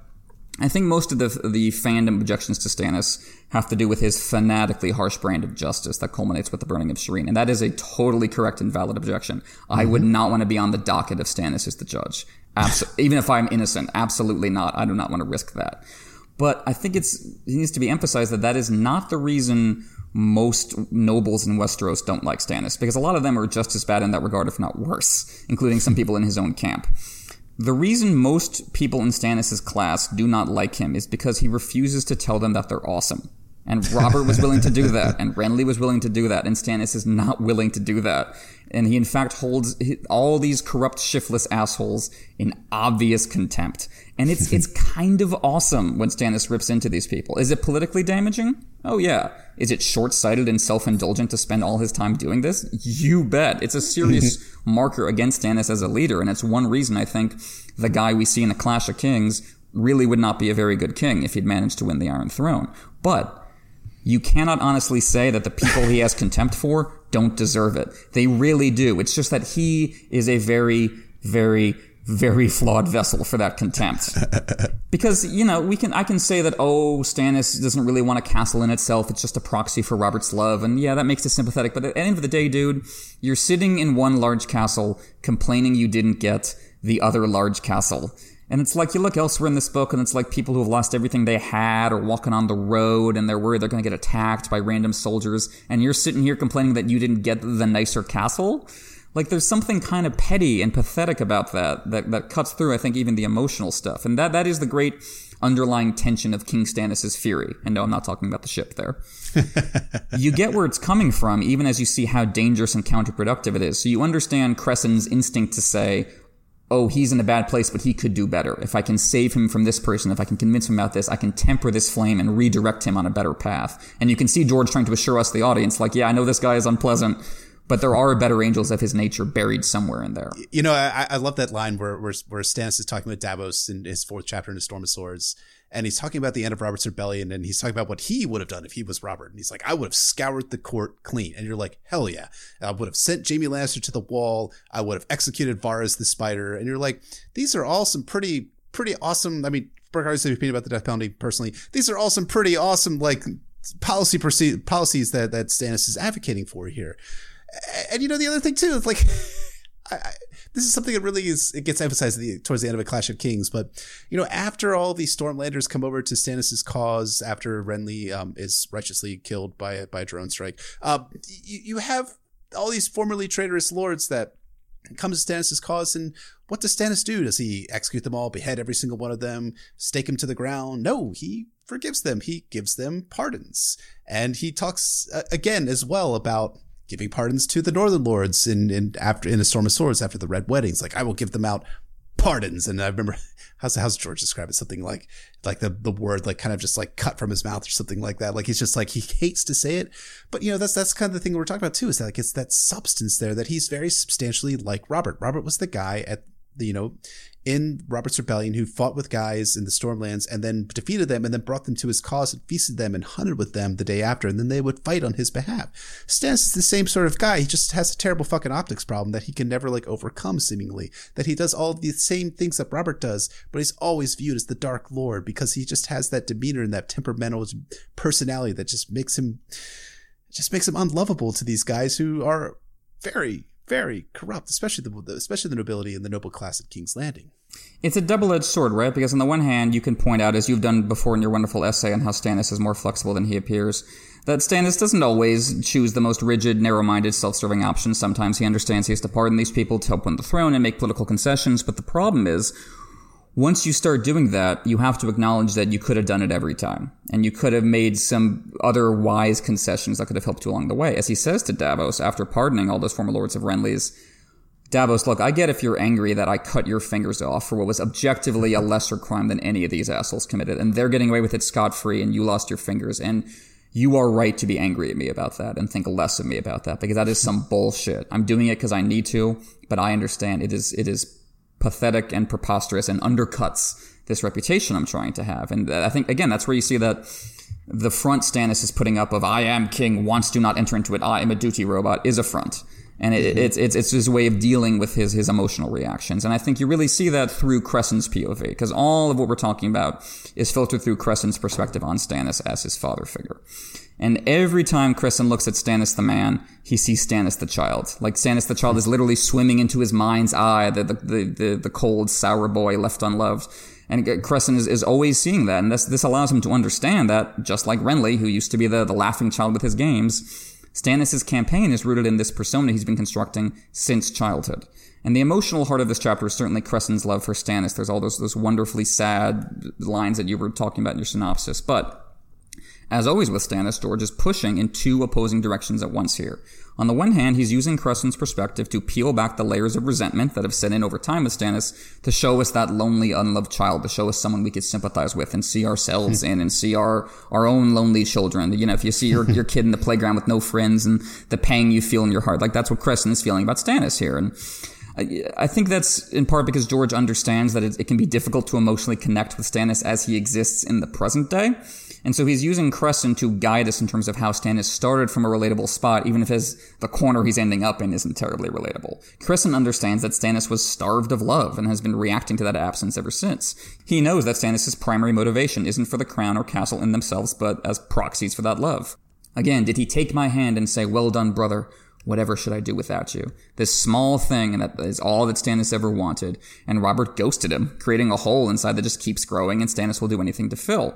Speaker 2: I think most of the the fandom objections to Stannis have to do with his fanatically harsh brand of justice that culminates with the burning of Shireen, and that is a totally correct and valid objection. Mm-hmm. I would mm-hmm. not want to be on the docket of Stannis as the judge, Abso- even if I'm innocent. Absolutely not. I do not want to risk that. But I think it's it needs to be emphasized that that is not the reason most nobles in Westeros don't like Stannis, because a lot of them are just as bad in that regard, if not worse, including some people in his own camp. The reason most people in Stannis' class do not like him is because he refuses to tell them that they're awesome. And Robert was willing to do that, and Renly was willing to do that, and Stannis is not willing to do that. And he, in fact, holds all these corrupt, shiftless assholes in obvious contempt. And it's, it's kind of awesome when Stannis rips into these people. Is it politically damaging? Oh, yeah. Is it short sighted and self indulgent to spend all his time doing this? You bet. It's a serious marker against Stannis as a leader, and it's one reason I think the guy we see in the Clash of Kings really would not be a very good king if he'd managed to win the Iron Throne. But you cannot honestly say that the people he has contempt for don't deserve it. They really do. It's just that he is a very, very, very flawed vessel for that contempt. because, you know, we can, I can say that, oh, Stannis doesn't really want a castle in itself. It's just a proxy for Robert's love. And yeah, that makes it sympathetic. But at the end of the day, dude, you're sitting in one large castle complaining you didn't get the other large castle. And it's like you look elsewhere in this book, and it's like people who have lost everything they had or walking on the road and they're worried they're going to get attacked by random soldiers. And you're sitting here complaining that you didn't get the nicer castle. Like there's something kind of petty and pathetic about that, that, that cuts through, I think, even the emotional stuff. And that, that is the great underlying tension of King Stannis' fury. And no, I'm not talking about the ship there. you get where it's coming from, even as you see how dangerous and counterproductive it is. So you understand Cressen's instinct to say, oh, he's in a bad place, but he could do better. If I can save him from this person, if I can convince him about this, I can temper this flame and redirect him on a better path. And you can see George trying to assure us, the audience, like, yeah, I know this guy is unpleasant, but there are better angels of his nature buried somewhere in there.
Speaker 1: You know, I, I love that line where, where, where Stannis is talking about Davos in his fourth chapter in the Storm of Swords and he's talking about the end of Robert's rebellion and he's talking about what he would have done if he was Robert. And he's like, I would have scoured the court clean. And you're like, hell yeah. I would have sent Jaime Lannister to the wall. I would have executed Varys the spider. And you're like, these are all some pretty, pretty awesome. I mean, regardless of your opinion about the death penalty personally, these are all some pretty awesome, like, policy policies that, that Stannis is advocating for here. And you know, the other thing too, is like, I, this is something that really is it gets emphasized the, towards the end of a Clash of Kings. But you know, after all these Stormlanders come over to Stannis's cause, after Renly um, is righteously killed by by a drone strike, uh, you, you have all these formerly traitorous lords that come to Stannis' cause, and what does Stannis do? Does he execute them all, behead every single one of them, stake them to the ground? No, he forgives them. He gives them pardons, and he talks uh, again as well about giving pardons to the Northern Lords in, in after in a Storm of Swords after the Red Weddings. Like I will give them out pardons. And I remember how's how's George describe it? Something like like the the word like kind of just like cut from his mouth or something like that. Like he's just like he hates to say it, but you know that's that's kind of the thing we're talking about too. Is that like it's that substance there that he's very substantially like Robert. Robert was the guy at you know in Robert's Rebellion who fought with guys in the Stormlands and then defeated them and then brought them to his cause and feasted them and hunted with them the day after, and then they would fight on his behalf. Stannis is the same sort of guy. He just has a terrible fucking optics problem that he can never like overcome, seemingly. That he does all the same things that Robert does, but he's always viewed as the Dark Lord because he just has that demeanor and that temperamental personality that just makes him just makes him unlovable to these guys who are very very corrupt, especially the especially the nobility and the noble class at King's Landing.
Speaker 2: It's a double-edged sword, right? Because on the one hand, you can point out, as you've done before in your wonderful essay on how Stannis is more flexible than he appears, that Stannis doesn't always choose the most rigid, narrow-minded, self-serving options. Sometimes he understands he has to pardon these people to help win the throne and make political concessions. But the problem is, once you start doing that, you have to acknowledge that you could have done it every time. And you could have made some other wise concessions that could have helped you along the way. As he says to Davos after pardoning all those former lords of Renly's, Davos, look, I get if you're angry that I cut your fingers off for what was objectively a lesser crime than any of these assholes committed, and they're getting away with it scot free, and you lost your fingers, and you are right to be angry at me about that and think less of me about that because that is some bullshit. I'm doing it because I need to, but I understand it is it is pathetic and preposterous and undercuts this reputation I'm trying to have. And I think again that's where you see that the front Stannis is putting up of "I am king, wants to not enter into it. I am a duty robot" is a front and it, mm-hmm. it's it's it's his way of dealing with his his emotional reactions. And I think you really see that through Cressen's POV because all of what we're talking about is filtered through Cressen's perspective on Stannis as his father figure. And every time Cressen looks at Stannis the man, he sees Stannis the child. Like Stannis the child is literally swimming into his mind's eye, the the the, the, cold, sour boy left unloved. And Cressen is, is always seeing that. And this, this allows him to understand that, just like Renly, who used to be the, the laughing child with his games, Stannis' campaign is rooted in this persona he's been constructing since childhood. And the emotional heart of this chapter is certainly Cressen's love for Stannis. There's all those, those wonderfully sad lines that you were talking about in your synopsis. But as always with Stannis, George is pushing in two opposing directions at once here. On the one hand, he's using Cressen's perspective to peel back the layers of resentment that have set in over time with Stannis to show us that lonely, unloved child, to show us someone we could sympathize with and see ourselves in and see our, our own lonely children. You know, if you see your, your kid in the playground with no friends and the pain you feel in your heart, like that's what Cressen is feeling about Stannis here. And I think that's in part because George understands that it, it, can be difficult to emotionally connect with Stannis as he exists in the present day. And so he's using Cressen to guide us in terms of how Stannis started from a relatable spot, even if his, the corner he's ending up in isn't terribly relatable. Cressen understands that Stannis was starved of love and has been reacting to that absence ever since. He knows that Stannis' primary motivation isn't for the crown or castle in themselves, but as proxies for that love. Again, did he take my hand and say, well done, brother? Whatever should I do without you? This small thing, and that is all that Stannis ever wanted. And Robert ghosted him, creating a hole inside that just keeps growing, and Stannis will do anything to fill.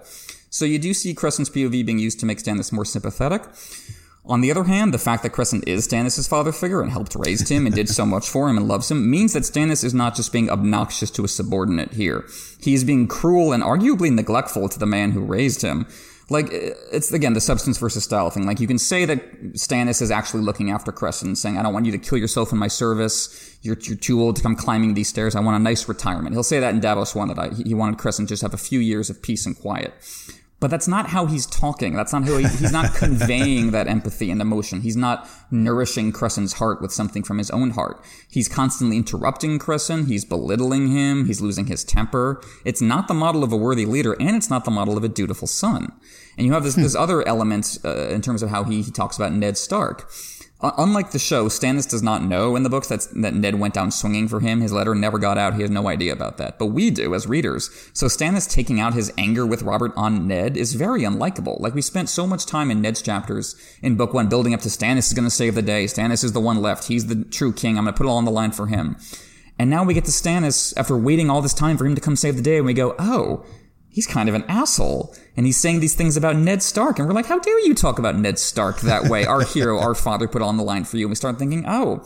Speaker 2: So you do see Cressen's POV being used to make Stannis more sympathetic. On the other hand, the fact that Crescent is Stannis' father figure and helped raise him and did so much for him and loves him means that Stannis is not just being obnoxious to a subordinate here. He is being cruel and arguably neglectful to the man who raised him. Like, eh, it's again the substance versus style thing. Like, you can say that Stannis is actually looking after Cressen, saying, I don't want you to kill yourself in my service. You're, you're too old to come climbing these stairs. I want a nice retirement. He'll say that in Davos 1 that I, he wanted Cressen to just have a few years of peace and quiet. But that's not how he's talking. That's not how he, he's not conveying that empathy and emotion. He's not nourishing Cressen's heart with something from his own heart. He's constantly interrupting Cressen. He's belittling him. He's losing his temper. It's not the model of a worthy leader, and it's not the model of a dutiful son. And you have this, this other element uh, in terms of how he, he talks about Ned Stark. Unlike the show, Stannis does not know in the books that, that Ned went down swinging for him. His letter never got out. He has no idea about that. But we do as readers. So Stannis taking out his anger with Robert on Ned is very unlikable. Like we spent so much time in Ned's chapters in book one building up to Stannis is going to save the day. Stannis is the one left. He's the true king. I'm going to put it all on the line for him. And now we get to Stannis after waiting all this time for him to come save the day and we go, oh, he's kind of an asshole. And he's saying these things about Ned Stark. And we're like, how dare you talk about Ned Stark that way? Our hero, our father put on the line for you. And we start thinking, oh,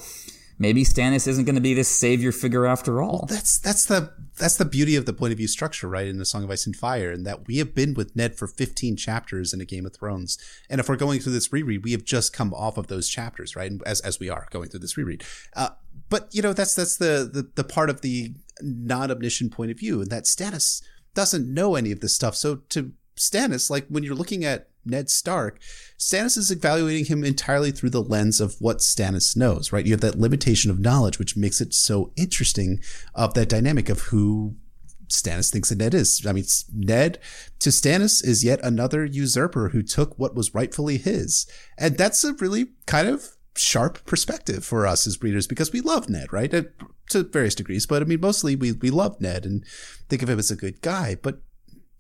Speaker 2: maybe Stannis isn't going to be this savior figure after all.
Speaker 1: Well, that's that's the that's the beauty of the point of view structure, right? In the Song of Ice and Fire, and that we have been with Ned for 15 chapters in a Game of Thrones. And if we're going through this reread, we have just come off of those chapters, right? As as we are going through this reread. Uh, but you know, that's that's the, the the part of the non omniscient point of view, and that Stannis doesn't know any of this stuff. So to Stannis, like when you're looking at Ned Stark, Stannis is evaluating him entirely through the lens of what Stannis knows, right? You have that limitation of knowledge, which makes it so interesting of that dynamic of who Stannis thinks that Ned is. I mean, Ned to Stannis is yet another usurper who took what was rightfully his. And that's a really kind of sharp perspective for us as readers because we love Ned, right? To various degrees, but I mean, mostly we, we love Ned and think of him as a good guy, but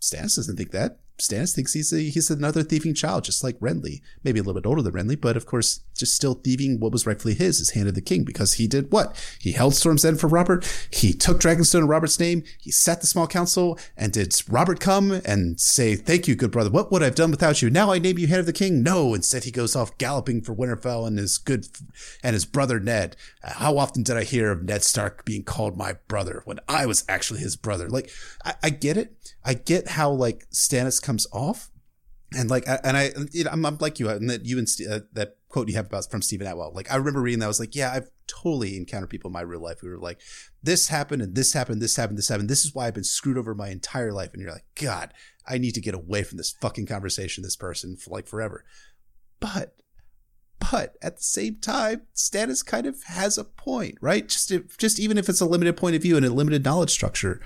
Speaker 1: Stannis doesn't think that. Stannis thinks he's a, he's another thieving child, just like Renly. Maybe a little bit older than Renly, but of course, just still thieving what was rightfully his, his hand of the king, because he did what? He held Storm's End for Robert. He took Dragonstone in Robert's name. He set the small council. And did Robert come and say, "Thank you, good brother. What would I have done without you? Now I name you hand of the king." No. Instead, he goes off galloping for Winterfell and his good and his brother Ned. Uh, how often did I hear of Ned Stark being called my brother when I was actually his brother? Like, I, I get it. I get how like Stannis comes off, and like, and I, you know, I'm, I'm like you, and that you and uh, that quote you have about from Steven Attewell. Like I remember reading that. I was like, yeah, I've totally encountered people in my real life who were like, this happened and this happened, this happened, this happened. This is why I've been screwed over my entire life. And you're like, God, I need to get away from this fucking conversation, this person for like forever. But but at the same time, Stannis kind of has a point, right? Just if, just even if it's a limited point of view and a limited knowledge structure,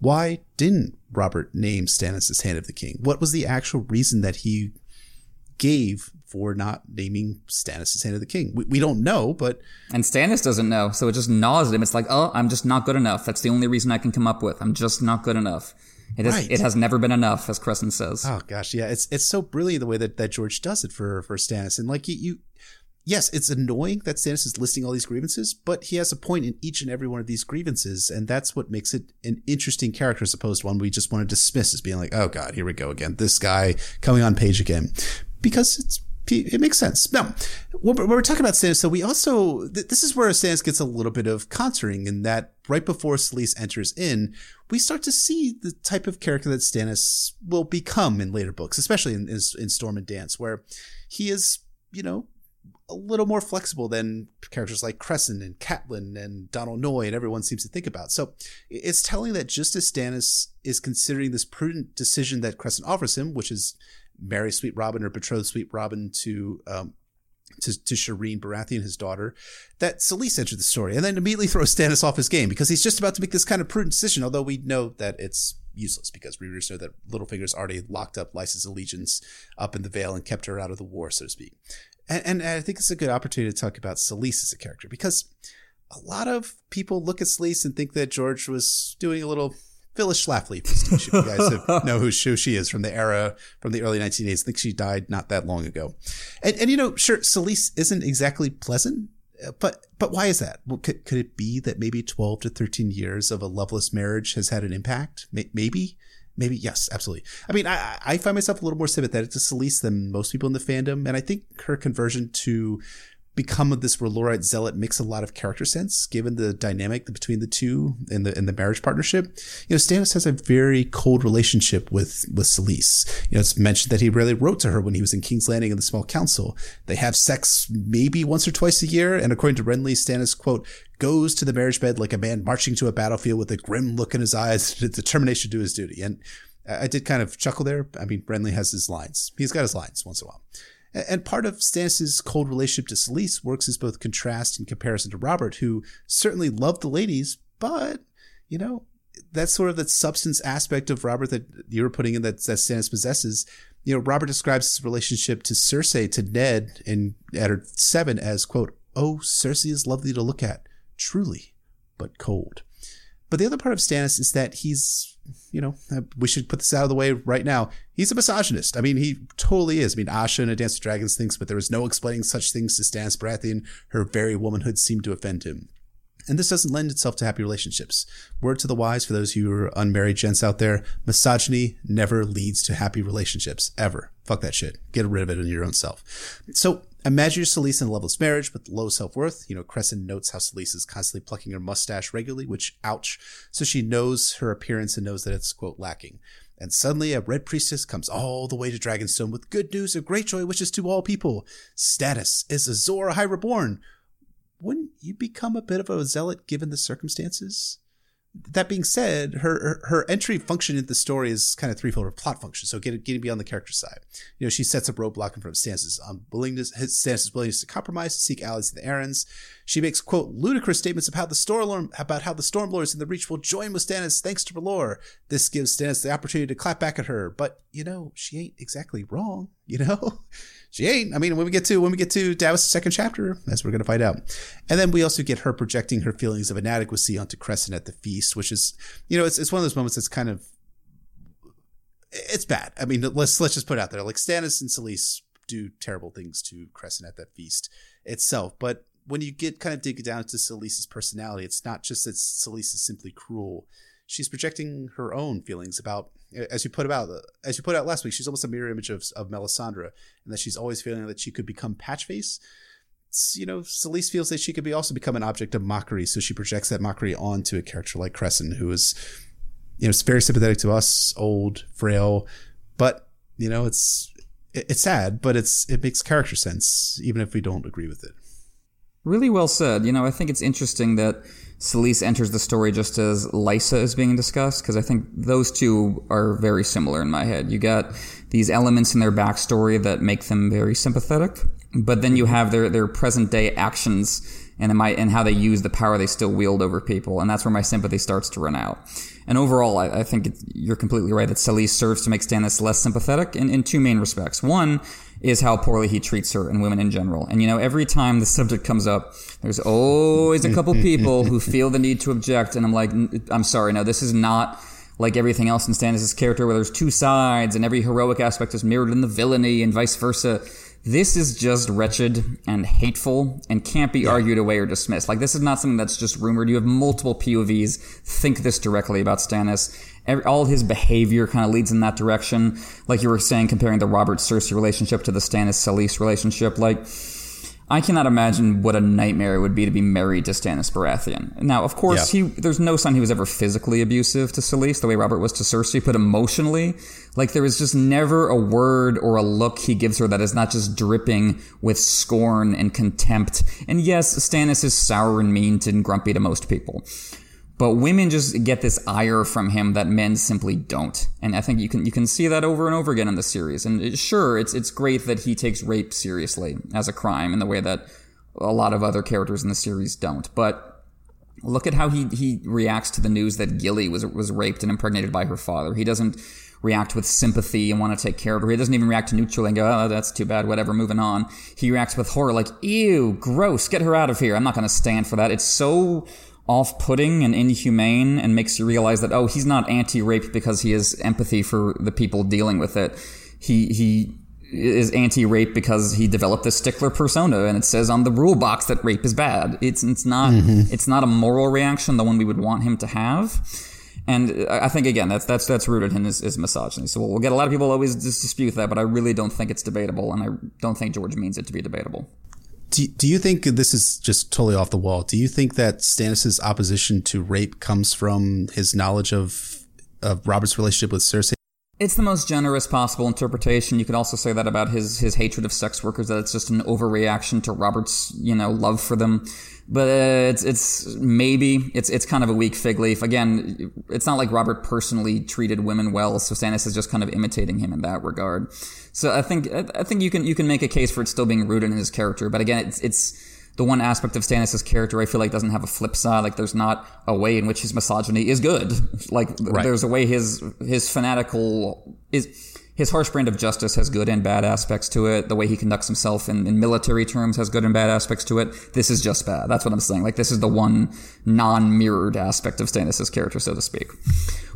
Speaker 1: why didn't Robert name Stannis as Hand of the King? What was the actual reason that he gave for not naming Stannis as Hand of the King? We, we don't know, but
Speaker 2: and Stannis doesn't know, so it just gnaws at him. It's like, oh, I'm just not good enough. That's the only reason I can come up with. I'm just not good enough. It, is, right. it has never been enough, as Cressen says.
Speaker 1: Oh gosh, yeah, it's it's so brilliant the way that, that George does it for for Stannis, and like you, you yes, it's annoying that Stannis is listing all these grievances, but he has a point in each and every one of these grievances, and that's what makes it an interesting character as opposed to one we just want to dismiss as being like, oh god, here we go again, this guy coming on page again, because it's it makes sense. Now, when we're talking about Stannis, so we also this is where Stannis gets a little bit of contouring in that right before Selyse enters in, we start to see the type of character that Stannis will become in later books, especially in, in, in Storm and Dance, where he is, you know, a little more flexible than characters like Cressen and Catelyn and Donal Noye and everyone seems to think about. So it's telling that just as Stannis is considering this prudent decision that Cressen offers him, which is marry Sweet Robin or betroth Sweet Robin to um, to, to Shireen Baratheon, his daughter, that Selyse entered the story and then immediately throws Stannis off his game because he's just about to make this kind of prudent decision, although we know that it's useless because readers know that Littlefinger's already locked up Lysa's allegiance up in the Vale and kept her out of the war, so to speak. And, and I think it's a good opportunity to talk about Selyse as a character because a lot of people look at Selyse and think that George was doing a little Phyllis Schlafly. You guys know who she is from the era, from the early 1980s. I think she died not that long ago. And, and you know, sure, Selyse isn't exactly pleasant, uh, but but why is that? Well, could, could it be that maybe 12 to 13 years of a loveless marriage has had an impact? Maybe. Maybe yes, absolutely. I mean, I, I find myself a little more sympathetic to Selyse than most people in the fandom, and I think her conversion to become of this R'hllorite zealot makes a lot of character sense given the dynamic between the two and the in the marriage partnership. You know, Stannis has a very cold relationship with with Selyse. You know, it's mentioned that he rarely wrote to her when he was in King's Landing in the Small Council. They have sex maybe once or twice a year, and according to Renly, Stannis quote goes to the marriage bed like a man marching to a battlefield with a grim look in his eyes, determination to do his duty. And I did kind of chuckle there. I mean, Renly has his lines. He's got his lines once in a while. And part of Stannis' cold relationship to Selyse works as both contrast and comparison to Robert, who certainly loved the ladies, but, you know, that's sort of that substance aspect of Robert that you were putting in that, that Stannis possesses. You know, Robert describes his relationship to Cersei, to Ned in Eddard 7 as, quote, Oh, Cersei is lovely to look at, truly, but cold. But the other part of Stannis is that he's you know, uh, we should put this out of the way right now. He's a misogynist. I mean, he totally is. I mean, Asha in A Dance with Dragons thinks, but there was no explaining such things to Stannis Baratheon. Her very womanhood seemed to offend him. And this doesn't lend itself to happy relationships. Word to the wise for those of you who are unmarried gents out there, misogyny never leads to happy relationships, ever. Fuck that shit. Get rid of it in your own self. So Imagine Selyse in a loveless marriage with low self worth. You know, Cressen notes how Selyse is constantly plucking her mustache regularly, which, ouch. So she knows her appearance and knows that it's, quote, lacking. And suddenly a red priestess comes all the way to Dragonstone with good news of great joy, which is to all people. Stannis is Azor Ahai Reborn. Wouldn't you become a bit of a zealot given the circumstances? That being said, her, her entry function in the story is kind of threefold. Her plot function, so getting, getting beyond the character side. You know, she sets up roadblock in front of Stannis' unwillingness, um, his Stannis' willingness to compromise, to seek allies in the Arryns. She makes quote ludicrous statements about the storm about how the Stormlords in the Reach will join with Stannis thanks to R'hllor. This gives Stannis the opportunity to clap back at her, but you know she ain't exactly wrong. You know she ain't. I mean, when we get to when we get to Davos' second chapter, as we're going to find out, and then we also get her projecting her feelings of inadequacy onto Cressen at the feast, which is, you know, it's it's one of those moments that's kind of, it's bad. I mean, let's let's just put it out there. Like Stannis and Selyse do terrible things to Cressen at that feast itself, but when you get kind of dig down to Selyse's personality, it's not just that Selyse is simply cruel she's projecting her own feelings about as you put about uh, as you put out last week she's almost a mirror image of, of melisandre and that she's always feeling that she could become patchface you know Selyse feels that she could be also become an object of mockery so she projects that mockery onto a character like Cressen who is you know very sympathetic to us old frail but you know it's it's sad, but it's it makes character sense, even if we don't agree with it.
Speaker 2: Really well said. You know, I think it's interesting that Selyse enters the story just as Lysa is being discussed, because I think those two are very similar in my head. You got these elements in their backstory that make them very sympathetic, but then you have their, their present day actions and, my, and how they use the power they still wield over people, and that's where my sympathy starts to run out. And overall, I, I think you're completely right that Selyse serves to make Stannis less sympathetic in, in two main respects. One is how poorly he treats her and women in general. And you know, every time the subject comes up, there's always a couple people who feel the need to object, and I'm like, I'm sorry, no, this is not like everything else in Stannis' character where there's two sides and every heroic aspect is mirrored in the villainy and vice versa. This is just wretched and hateful and can't be yeah. argued away or dismissed. Like, this is not something that's just rumored. You have multiple POVs think this directly about Stannis. Every, all his behavior kind of leads in that direction. Like you were saying, comparing the Robert Cersei relationship to the Stannis Selyse relationship. Like, I cannot imagine what a nightmare it would be to be married to Stannis Baratheon. Now, of course, yeah. he there's no sign he was ever physically abusive to Selyse the way Robert was to Cersei, but emotionally, like there is just never a word or a look he gives her that is not just dripping with scorn and contempt. And yes, Stannis is sour and mean and grumpy to most people. But women just get this ire from him that men simply don't. And I think you can you can see that over and over again in the series. And it, sure, it's it's great that he takes rape seriously as a crime in the way that a lot of other characters in the series don't. But look at how he he reacts to the news that Gilly was was raped and impregnated by her father. He doesn't react with sympathy and want to take care of her. He doesn't even react neutrally and go, oh, that's too bad, whatever, moving on. He reacts with horror like, ew, gross, get her out of here. I'm not going to stand for that. It's so off-putting and inhumane and makes you realize that oh he's not anti-rape because he has empathy for the people dealing with it he he is anti-rape because he developed this stickler persona and it says on the rule box that rape is bad it's it's not mm-hmm. it's not a moral reaction the one we would want him to have and I think again that's that's that's rooted in his, his misogyny. So we'll get a lot of people always dispute that, but I really don't think it's debatable, and I don't think George means it to be debatable.
Speaker 1: Do, do you think this is just totally off the wall? Do you think that Stannis's opposition to rape comes from his knowledge of of Robert's relationship with Cersei?
Speaker 2: It's the most generous possible interpretation. You could also say that about his his hatred of sex workers that it's just an overreaction to Robert's, you know, love for them but uh, it's it's maybe it's it's kind of a weak fig leaf. Again, it's not like Robert personally treated women well, so Stannis is just kind of imitating him in that regard. So I think I think you can you can make a case for it still being rooted in his character, but again, it's it's the one aspect of Stannis' character I feel like doesn't have a flip side. Like there's not a way in which his misogyny is good. Like right. there's a way his his fanatical is his harsh brand of justice has good and bad aspects to it. The way he conducts himself in, in military terms has good and bad aspects to it. This is just bad. That's what I'm saying. Like this is the one non-mirrored aspect of Stannis' character, so to speak.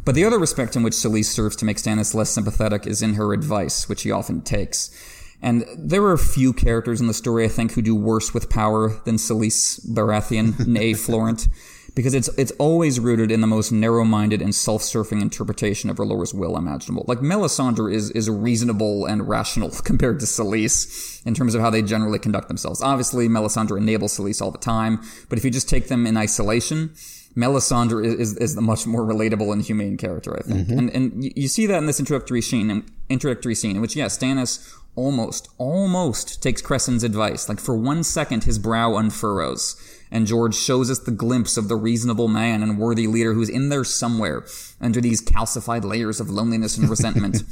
Speaker 2: But the other respect in which Selyse serves to make Stannis less sympathetic is in her advice, which he often takes. And there are a few characters in the story, I think, who do worse with power than Selyse Baratheon, nay Florent because it's it's always rooted in the most narrow-minded and self-surfing interpretation of R'hllor's will imaginable. Like Melisandre is is reasonable and rational compared to Selyse in terms of how they generally conduct themselves. Obviously, Melisandre enables Selyse all the time, but if you just take them in isolation, Melisandre is, is, is the much more relatable and humane character, I think. Mm-hmm. And and you see that in this introductory scene, introductory scene in which yes, Stannis almost almost takes Cressen's advice. Like for one second, his brow unfurrows and George shows us the glimpse of the reasonable man and worthy leader who's in there somewhere under these calcified layers of loneliness and resentment.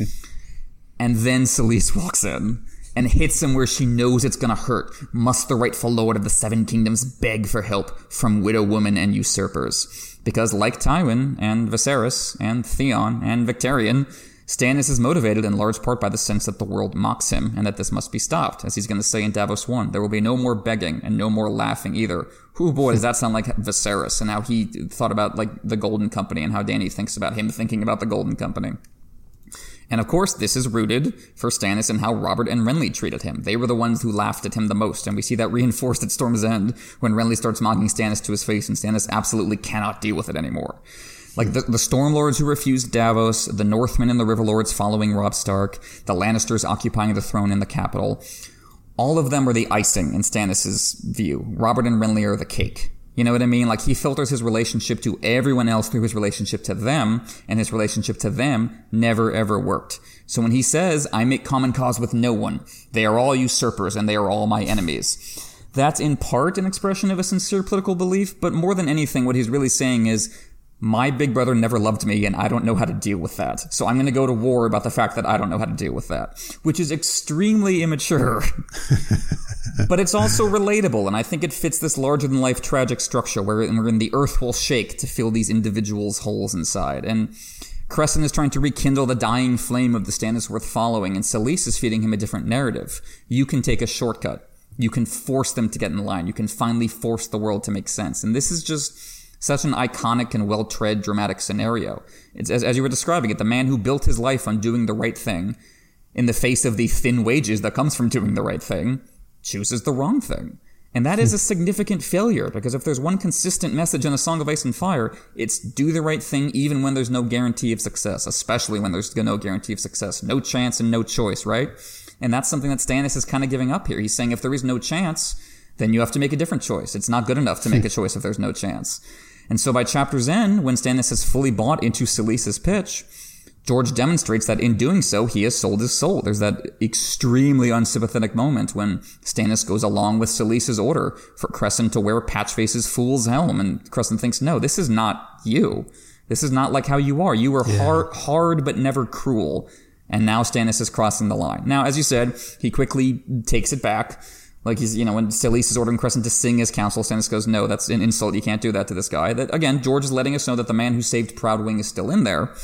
Speaker 2: and then Selyse walks in and hits him where she knows it's gonna hurt. Must the rightful lord of the Seven Kingdoms beg for help from widow women and usurpers? Because like Tywin and Viserys and Theon and Victarion, Stannis is motivated in large part by the sense that the world mocks him and that this must be stopped. As he's going to say in Davos 1, there will be no more begging and no more laughing either. Who boy, does that sound like Viserys and how he thought about like the Golden Company and how Dany thinks about him thinking about the Golden Company. And of course, this is rooted for Stannis in how Robert and Renly treated him. They were the ones who laughed at him the most, and we see that reinforced at Storm's End when Renly starts mocking Stannis to his face, and Stannis absolutely cannot deal with it anymore. Like the, the Stormlords who refused Davos, the Northmen and the Riverlords following Robb Stark, the Lannisters occupying the throne in the capital. All of them are the icing in Stannis' view. Robert and Renly are the cake. You know what I mean? Like he filters his relationship to everyone else through his relationship to them, and his relationship to them never ever worked. So when he says, I make common cause with no one, they are all usurpers and they are all my enemies. That's in part an expression of a sincere political belief, but more than anything, what he's really saying is, my big brother never loved me and I don't know how to deal with that. So I'm going to go to war about the fact that I don't know how to deal with that, which is extremely immature. but it's also relatable, and I think it fits this larger than life tragic structure where in the earth will shake to fill these individuals' holes inside. And Cressen is trying to rekindle the dying flame of the Stannis worth following, and Selyse is feeding him a different narrative. You can take a shortcut. You can force them to get in line. You can finally force the world to make sense. And this is just such an iconic and well tread dramatic scenario. It's as, as you were describing it, the man who built his life on doing the right thing in the face of the thin wages that comes from doing the right thing chooses the wrong thing. And that is a significant failure because if there's one consistent message in A Song of Ice and Fire, it's do the right thing even when there's no guarantee of success, especially when there's no guarantee of success. No chance and no choice, right? And that's something that Stannis is kind of giving up here. He's saying if there is no chance, then you have to make a different choice. It's not good enough to make a choice if there's no chance. And so by chapter's end, when Stannis has fully bought into Selyse's pitch, George demonstrates that in doing so, he has sold his soul. There's that extremely unsympathetic moment when Stannis goes along with Selyse's order for Cressen to wear Patchface's fool's helm, and Cressen thinks, no, this is not you. This is not like how you are. You were yeah. hard, hard but never cruel. And now Stannis is crossing the line. Now, as you said, he quickly takes it back. Like he's, you know, when Selyse is ordering Cressen to sing his council, Stannis goes, no, that's an insult. You can't do that to this guy. That, again, George is letting us know that the man who saved Proudwing is still in there.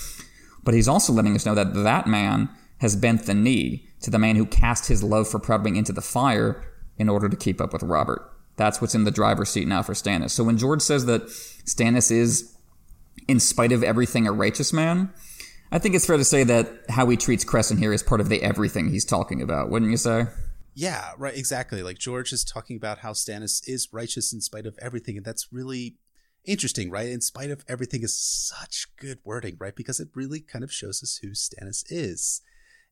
Speaker 2: But he's also letting us know that that man has bent the knee to the man who cast his love for Proudwing into the fire in order to keep up with Robert. That's what's in the driver's seat now for Stannis. So when George says that Stannis is, in spite of everything, a righteous man, I think it's fair to say that how he treats Cressen here is part of the everything he's talking about, wouldn't you say?
Speaker 1: Yeah, right, exactly. Like George is talking about how Stannis is righteous in spite of everything, and that's really interesting, right? In spite of everything is such good wording, right? Because it really kind of shows us who Stannis is.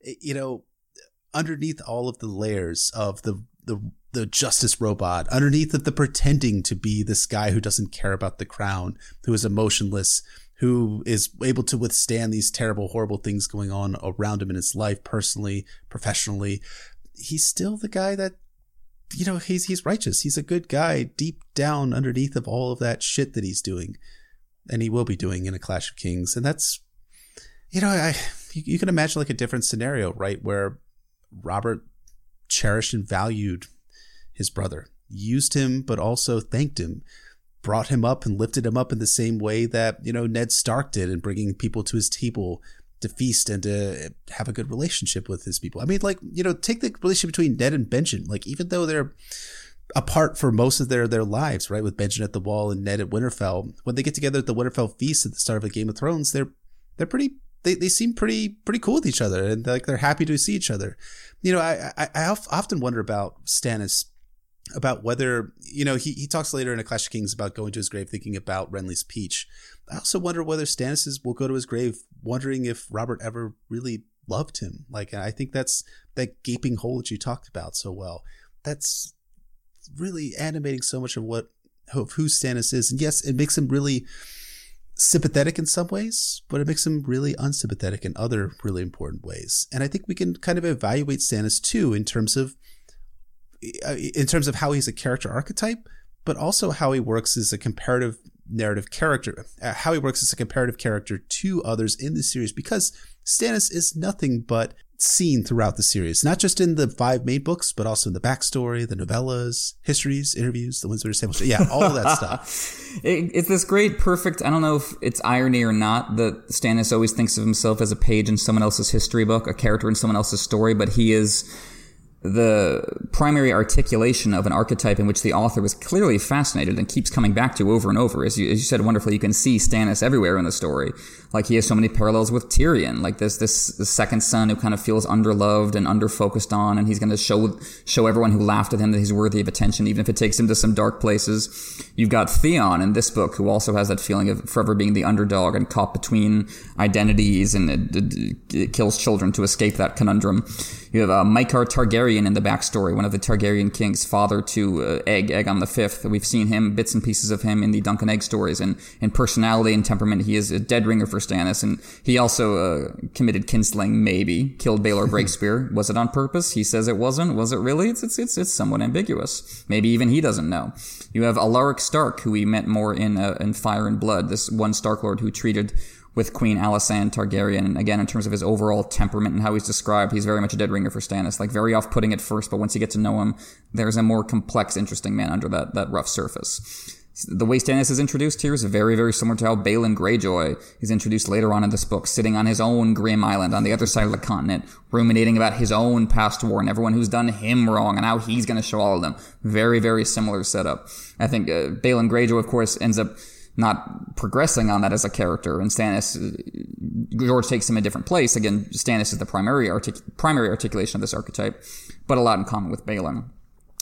Speaker 1: It, you know, underneath all of the layers of the the the justice robot, underneath of the pretending to be this guy who doesn't care about the crown, who is emotionless, who is able to withstand these terrible, horrible things going on around him in his life, personally, professionally. He's still the guy that you know, he's he's righteous. He's a good guy deep down underneath of all of that shit that he's doing, and he will be doing in a Clash of Kings. And that's, you know, I you, you can imagine like a different scenario, right, where Robert cherished and valued his brother, used him, but also thanked him, brought him up and lifted him up in the same way that you know Ned Stark did in bringing people to his table to feast and to have a good relationship with his people. I mean, like, you know, take the relationship between Ned and Benjen. Like, even though they're apart for most of their, their lives, right? With Benjen at the wall and Ned at Winterfell, when they get together at the Winterfell feast at the start of the Game of Thrones, they're, they're pretty, they, they seem pretty, pretty cool with each other and like they're happy to see each other. You know, I, I, I often wonder about Stannis about whether you know he, he talks later in a Clash of Kings about going to his grave thinking about Renly's peach. I also wonder whether Stannis will go to his grave wondering if Robert ever really loved him. Like I think that's that gaping hole that you talked about so well. That's really animating so much of what of who Stannis is. And yes, it makes him really sympathetic in some ways, but it makes him really unsympathetic in other really important ways. And I think we can kind of evaluate Stannis too in terms of uh, in terms of how he's a character archetype, but also how he works as a comparative narrative character, uh, how he works as a comparative character to others in the series, because Stannis is nothing but seen throughout the series, not just in the five main books, but also in the backstory, the novellas, histories, interviews, the Windsor Table. Yeah, all of that stuff.
Speaker 2: it, it's this great, perfect. I don't know if it's irony or not that Stannis always thinks of himself as a page in someone else's history book, a character in someone else's story, but he is the primary articulation of an archetype in which the author was clearly fascinated and keeps coming back to over and over. As you, as you said wonderfully, you can see Stannis everywhere in the story. Like he has so many parallels with Tyrion, like this this, second son who kind of feels underloved and underfocused on, and he's going to show show everyone who laughed at him that he's worthy of attention, even if it takes him to some dark places. You've got Theon in this book, who also has that feeling of forever being the underdog and caught between identities, and it, it, it kills children to escape that conundrum. You have uh, Maekar Targaryen in the backstory, one of the Targaryen kings, father to uh, Egg, Aegon the Fifth. We've seen him, bits and pieces of him in the Dunk and Egg stories, and in personality and temperament, he is a dead ringer for Stannis, and he also uh, committed kinslaying, maybe killed Baelor Breakspear. was it on purpose? He says it wasn't. Was it really? It's it's it's, it's somewhat ambiguous. Maybe even he doesn't know. You have Alaric Stark, who we met more in uh, in Fire and Blood. This one Stark Lord who treated with Queen Alysanne Targaryen. And again, in terms of his overall temperament and how he's described, he's very much a dead ringer for Stannis. Like very off-putting at first, but once you get to know him, there's a more complex, interesting man under that that rough surface. The way Stannis is introduced here is very, very similar to how Balon Greyjoy is introduced later on in this book, sitting on his own grim island on the other side of the continent, ruminating about his own past war and everyone who's done him wrong and how he's going to show all of them. Very, very similar setup. I think uh, Balon Greyjoy, of course, ends up not progressing on that as a character, and Stannis, uh, George takes him a different place. Again, Stannis is the primary artic- primary articulation of this archetype, but a lot in common with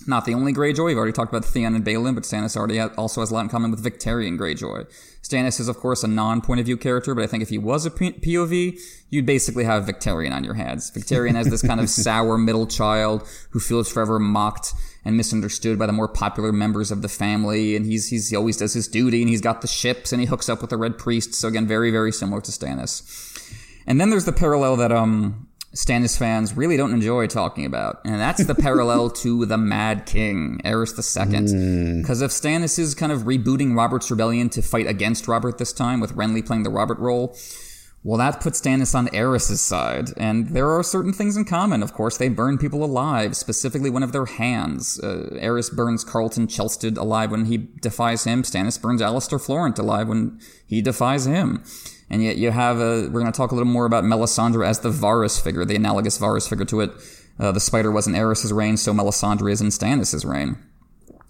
Speaker 2: Not the only Greyjoy. We've already talked about Theon and Balon, but Stannis already also has a lot in common with Victarion Greyjoy. Stannis is, of course, a non-point of view character, but I think if he was a POV, you'd basically have Victarion on your hands. Victarion has this kind of sour middle child who feels forever mocked and misunderstood by the more popular members of the family, and he's, he's he always does his duty, and he's got the ships, and he hooks up with the Red Priest. So again, very very similar to Stannis. And then there's the parallel that um Stannis fans really don't enjoy talking about, and that's the parallel to the Mad King, Aerys II. Because mm. if Stannis is kind of rebooting Robert's rebellion to fight against Robert this time, with Renly playing the Robert role, well, that puts Stannis on Aerys' side, and there are certain things in common. Of course, they burn people alive, specifically one of their hands. Uh, Aerys burns Qarlton Chelsted alive when he defies him. Stannis burns Alester Florent alive when he defies him. And yet you have a, we're going to talk a little more about Melisandre as the Varys figure, the analogous Varys figure to it. Uh, the spider was in Aerys' reign, so Melisandre is in Stannis' reign.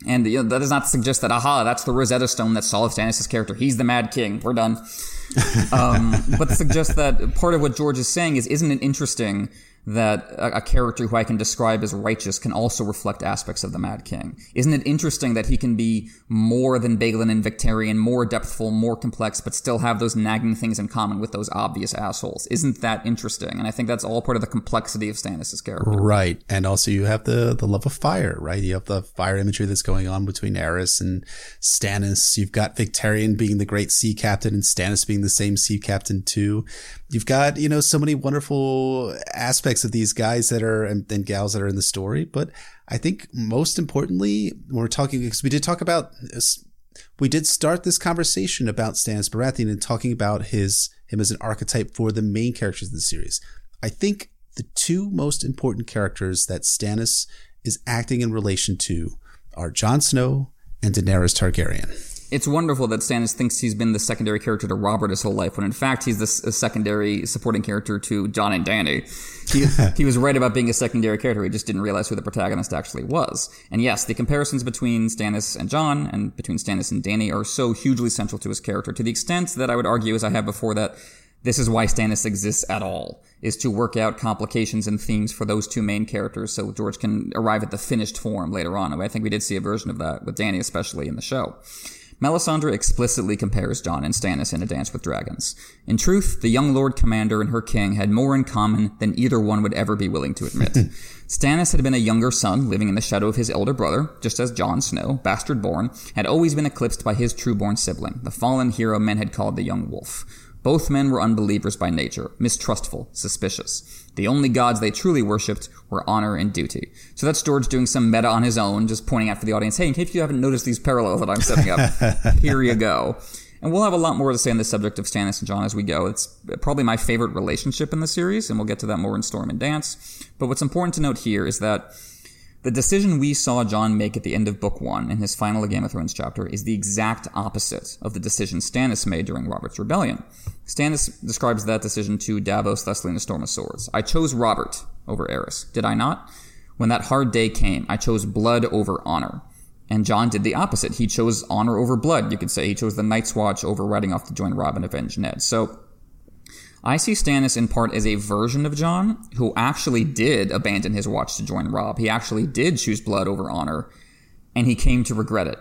Speaker 2: And you know, that does not suggest that, aha, that's the Rosetta Stone that solves Stannis' character. He's the Mad King. We're done. um, but suggests that part of what George is saying is, isn't it interesting that a, a, character who I can describe as righteous can also reflect aspects of the Mad King. Isn't it interesting that he can be more than Balon and Victarion, more depthful, more complex, but still have those nagging things in common with those obvious assholes? Isn't that interesting? And I think that's all part of the complexity of Stannis' character.
Speaker 1: Right. And also you have the, the love of fire, right? You have the fire imagery that's going on between Aerys and Stannis. You've got Victarion being the great sea captain and Stannis being the same sea captain too. You've got, you know, so many wonderful aspects of these guys that are and, and gals that are in the story. But I think most importantly, when we're talking, because we did talk about, we did start this conversation about Stannis Baratheon and talking about his, him as an archetype for the main characters of the series. I think the two most important characters that Stannis is acting in relation to are Jon Snow and Daenerys Targaryen
Speaker 2: it's wonderful that Stannis thinks he's been the secondary character to Robert his whole life, when in fact he's the secondary supporting character to Jon and Dany. He, he was right about being a secondary character. He just didn't realize who the protagonist actually was. And yes, the comparisons between Stannis and Jon and between Stannis and Dany are so hugely central to his character, to the extent that I would argue, as I have before, that this is why Stannis exists at all, is to work out complications and themes for those two main characters so George can arrive at the finished form later on. I think we did see a version of that with Dany, especially in the show. Melisandre explicitly compares Jon and Stannis in A Dance with Dragons. In truth, the young Lord Commander and her king had more in common than either one would ever be willing to admit. Stannis had been a younger son living in the shadow of his elder brother, just as Jon Snow, bastard born, had always been eclipsed by his true-born sibling, the fallen hero men had called the young wolf. Both men were unbelievers by nature, mistrustful, suspicious. The only gods they truly worshipped were honor and duty. So that's George doing some meta on his own, just pointing out for the audience, hey, in case you haven't noticed these parallels that I'm setting up, here you go. And we'll have a lot more to say on the subject of Stannis and Jon as we go. It's probably my favorite relationship in the series, and we'll get to that more in Storm and Dance. But what's important to note here is that the decision we saw Jon make at the end of Book One in his final Game of Thrones chapter is the exact opposite of the decision Stannis made during Robert's Rebellion. Stannis describes that decision to Davos thusly in A Storm of Swords. I chose Robert over Aerys, did I not? When that hard day came, I chose blood over honor. And Jon did the opposite. He chose honor over blood, you could say. He chose the Night's Watch over riding off to join Robb and avenge Ned. So I see Stannis in part as a version of Jon who actually did abandon his watch to join Robb. He actually did choose blood over honor, and he came to regret it.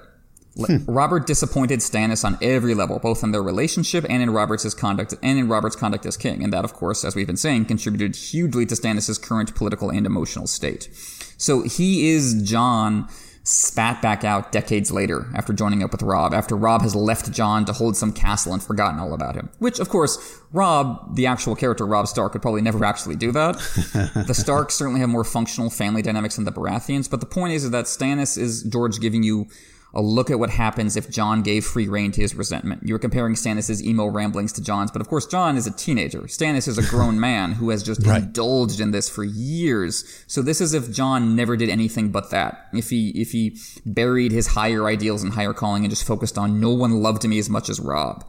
Speaker 2: Hmm. Robert disappointed Stannis on every level, both in their relationship and in Robert's conduct and in Robert's conduct as king. And that, of course, as we've been saying, contributed hugely to Stannis' current political and emotional state. So he is Jon spat back out decades later after joining up with Robb, after Robb has left Jon to hold some castle and forgotten all about him. Which, of course, Robb, the actual character Robb Stark, would probably never actually do that. the Starks certainly have more functional family dynamics than the Baratheons, but the point is that Stannis is George giving you a look at what happens if Jon gave free rein to his resentment. You were comparing Stannis' emo ramblings to Jon's, but of course Jon is a teenager. Stannis is a grown man who has just right. indulged in this for years. So this is if Jon never did anything but that. If he if he buried his higher ideals and higher calling and just focused on no one loved me as much as Robb.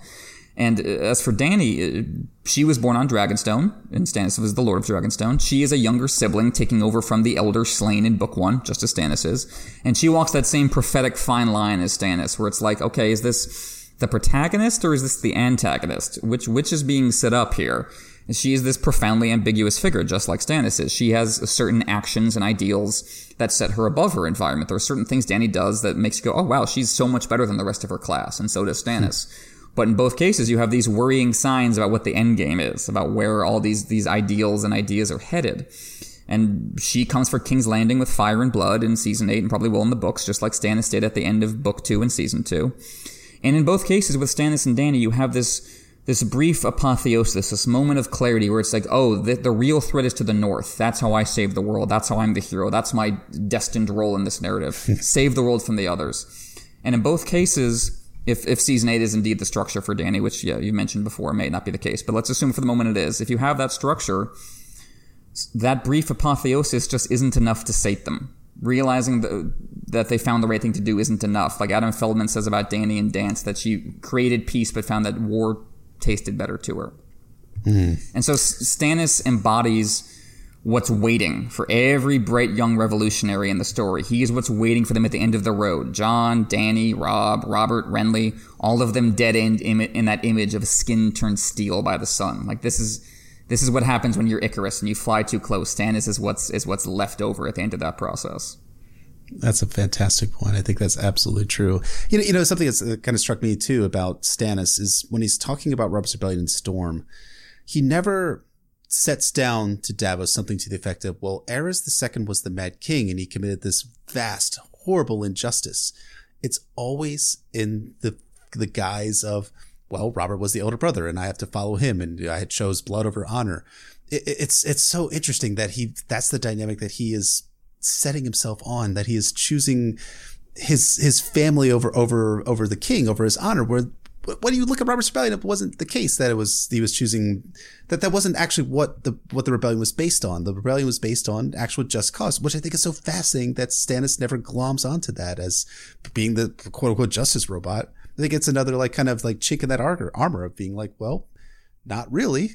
Speaker 2: And uh, as for Dany, uh, she was born on Dragonstone, and Stannis was the Lord of Dragonstone. She is a younger sibling taking over from the elder slain in Book One, just as Stannis is. And she walks that same prophetic fine line as Stannis, where it's like, okay, is this the protagonist or is this the antagonist? Which which is being set up here? She is this profoundly ambiguous figure, just like Stannis is. She has certain actions and ideals that set her above her environment. There are certain things Dany does that makes you go, oh wow, she's so much better than the rest of her class, and so does Stannis. But in both cases, you have these worrying signs about what the end game is, about where all these these ideals and ideas are headed. And she comes for King's Landing with fire and blood in season eight, and probably will in the books, just like Stannis did at the end of book two in season two. And in both cases, with Stannis and Dany, you have this this brief apotheosis, this moment of clarity where it's like, oh, the, the real threat is to the north. That's how I save the world. That's how I'm the hero. That's my destined role in this narrative. save the world from the others. And in both cases, if, if season eight is indeed the structure for Dany, which yeah, you mentioned before may not be the case, but let's assume for the moment it is. If you have that structure, that brief apotheosis just isn't enough to sate them. Realizing the, that they found the right thing to do isn't enough. Like Adam Feldman says about Dany and Dance, that she created peace but found that war tasted better to her. Mm. And so Stannis embodies what's waiting for every bright young revolutionary in the story. He is what's waiting for them at the end of the road. Jon, Dany, Robb, Robert, Renly, all of them dead end in that image of skin turned steel by the sun. Like this is this is what happens when you're Icarus and you fly too close. Stannis is what's is what's left over at the end of that process.
Speaker 1: That's a fantastic point. I think that's absolutely true. You know, you know something that's uh, kind of struck me too about Stannis is when he's talking about Robert's Rebellion and Storm, he never sets down to Davos something to the effect of, well, Aerys II was the Mad King and he committed this vast, horrible injustice. It's always in the the guise of, well, Robert was the older brother and I have to follow him and I chose blood over honor. It, it's it's so interesting that he that's the dynamic that he is setting himself on that he is choosing his his family over over over the king over his honor where when you look at Robert's rebellion, it wasn't the case that it was he was choosing that that wasn't actually what the what the rebellion was based on. The rebellion was based on actual just cause, which I think is so fascinating that Stannis never gloms onto that as being the quote unquote justice robot. I think it's another like kind of like chink in that armor, armor of being like, well, not really.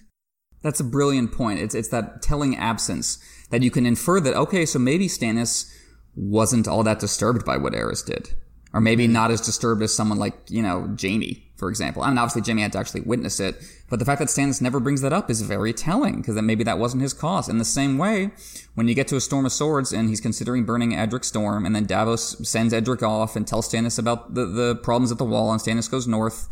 Speaker 2: That's a brilliant point. It's it's that telling absence that you can infer that okay, so maybe Stannis wasn't all that disturbed by what Aerys did or maybe not as disturbed as someone like you know Jaime, for example. I mean, obviously Jaime had to actually witness it, but the fact that Stannis never brings that up is very telling because then maybe that wasn't his cause. In the same way, when you get to a Storm of Swords and he's considering burning Edric Storm, and then Davos sends Edric off and tells Stannis about the the problems at the wall, and Stannis goes north.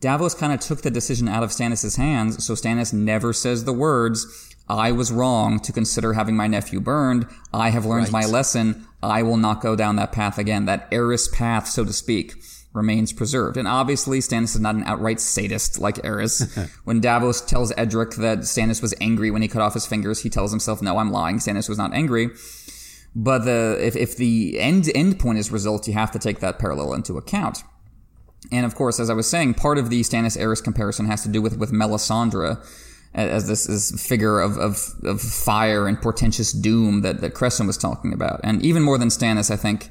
Speaker 2: Davos kind of took the decision out of Stannis' hands, so Stannis never says the words, I was wrong to consider having my nephew burned. I have learned right. my lesson. I will not go down that path again. That Aerys path, so to speak, remains preserved. And obviously, Stannis is not an outright sadist like Aerys. when Davos tells Edric that Stannis was angry when he cut off his fingers, he tells himself, "No, I'm lying. Stannis was not angry." But the if, if the end end point is result, you have to take that parallel into account. And of course, as I was saying, part of the Stannis Aerys comparison has to do with with Melisandre as this, this figure of, of, of fire and portentous doom that, that Cressen was talking about. And even more than Stannis, I think,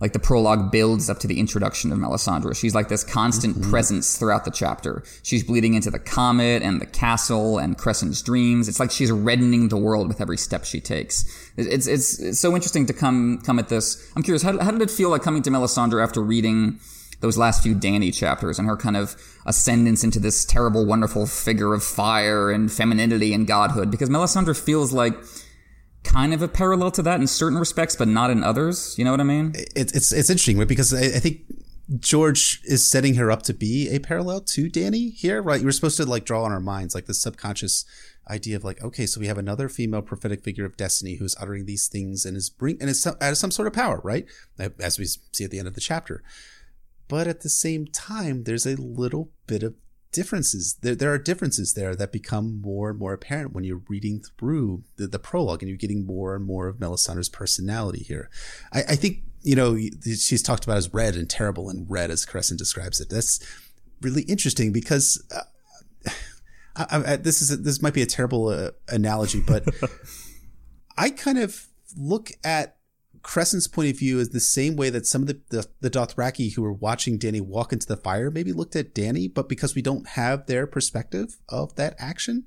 Speaker 2: like the prologue builds up to the introduction of Melisandre. She's like this constant mm-hmm. presence throughout the chapter. She's bleeding into the comet and the castle and Cressen's dreams. It's like she's reddening the world with every step she takes. It's, it's, it's so interesting to come, come at this. I'm curious, how, how did it feel like coming to Melisandre after reading those last few Dany chapters and her kind of ascendance into this terrible, wonderful figure of fire and femininity and godhood. Because Melisandre feels like kind of a parallel to that in certain respects, but not in others. You know what I mean?
Speaker 1: It's it's it's interesting because I, I think George is setting her up to be a parallel to Dany here, right? You were supposed to like draw on our minds like the subconscious idea of like, okay, so we have another female prophetic figure of destiny who's uttering these things and is bring and is has some sort of power, right? As we see at the end of the chapter. But at the same time, there's a little bit of differences. There, there are differences there that become more and more apparent when you're reading through the, the prologue and you're getting more and more of Melisandre's personality here. I, I think, you know, she's talked about as red and terrible and red as Cressen describes it. That's really interesting because uh, I, I, this is a, this might be a terrible uh, analogy, but I kind of look at Cressen's point of view is the same way that some of the, the, the Dothraki who were watching Dany walk into the fire maybe looked at Dany, but because we don't have their perspective of that action,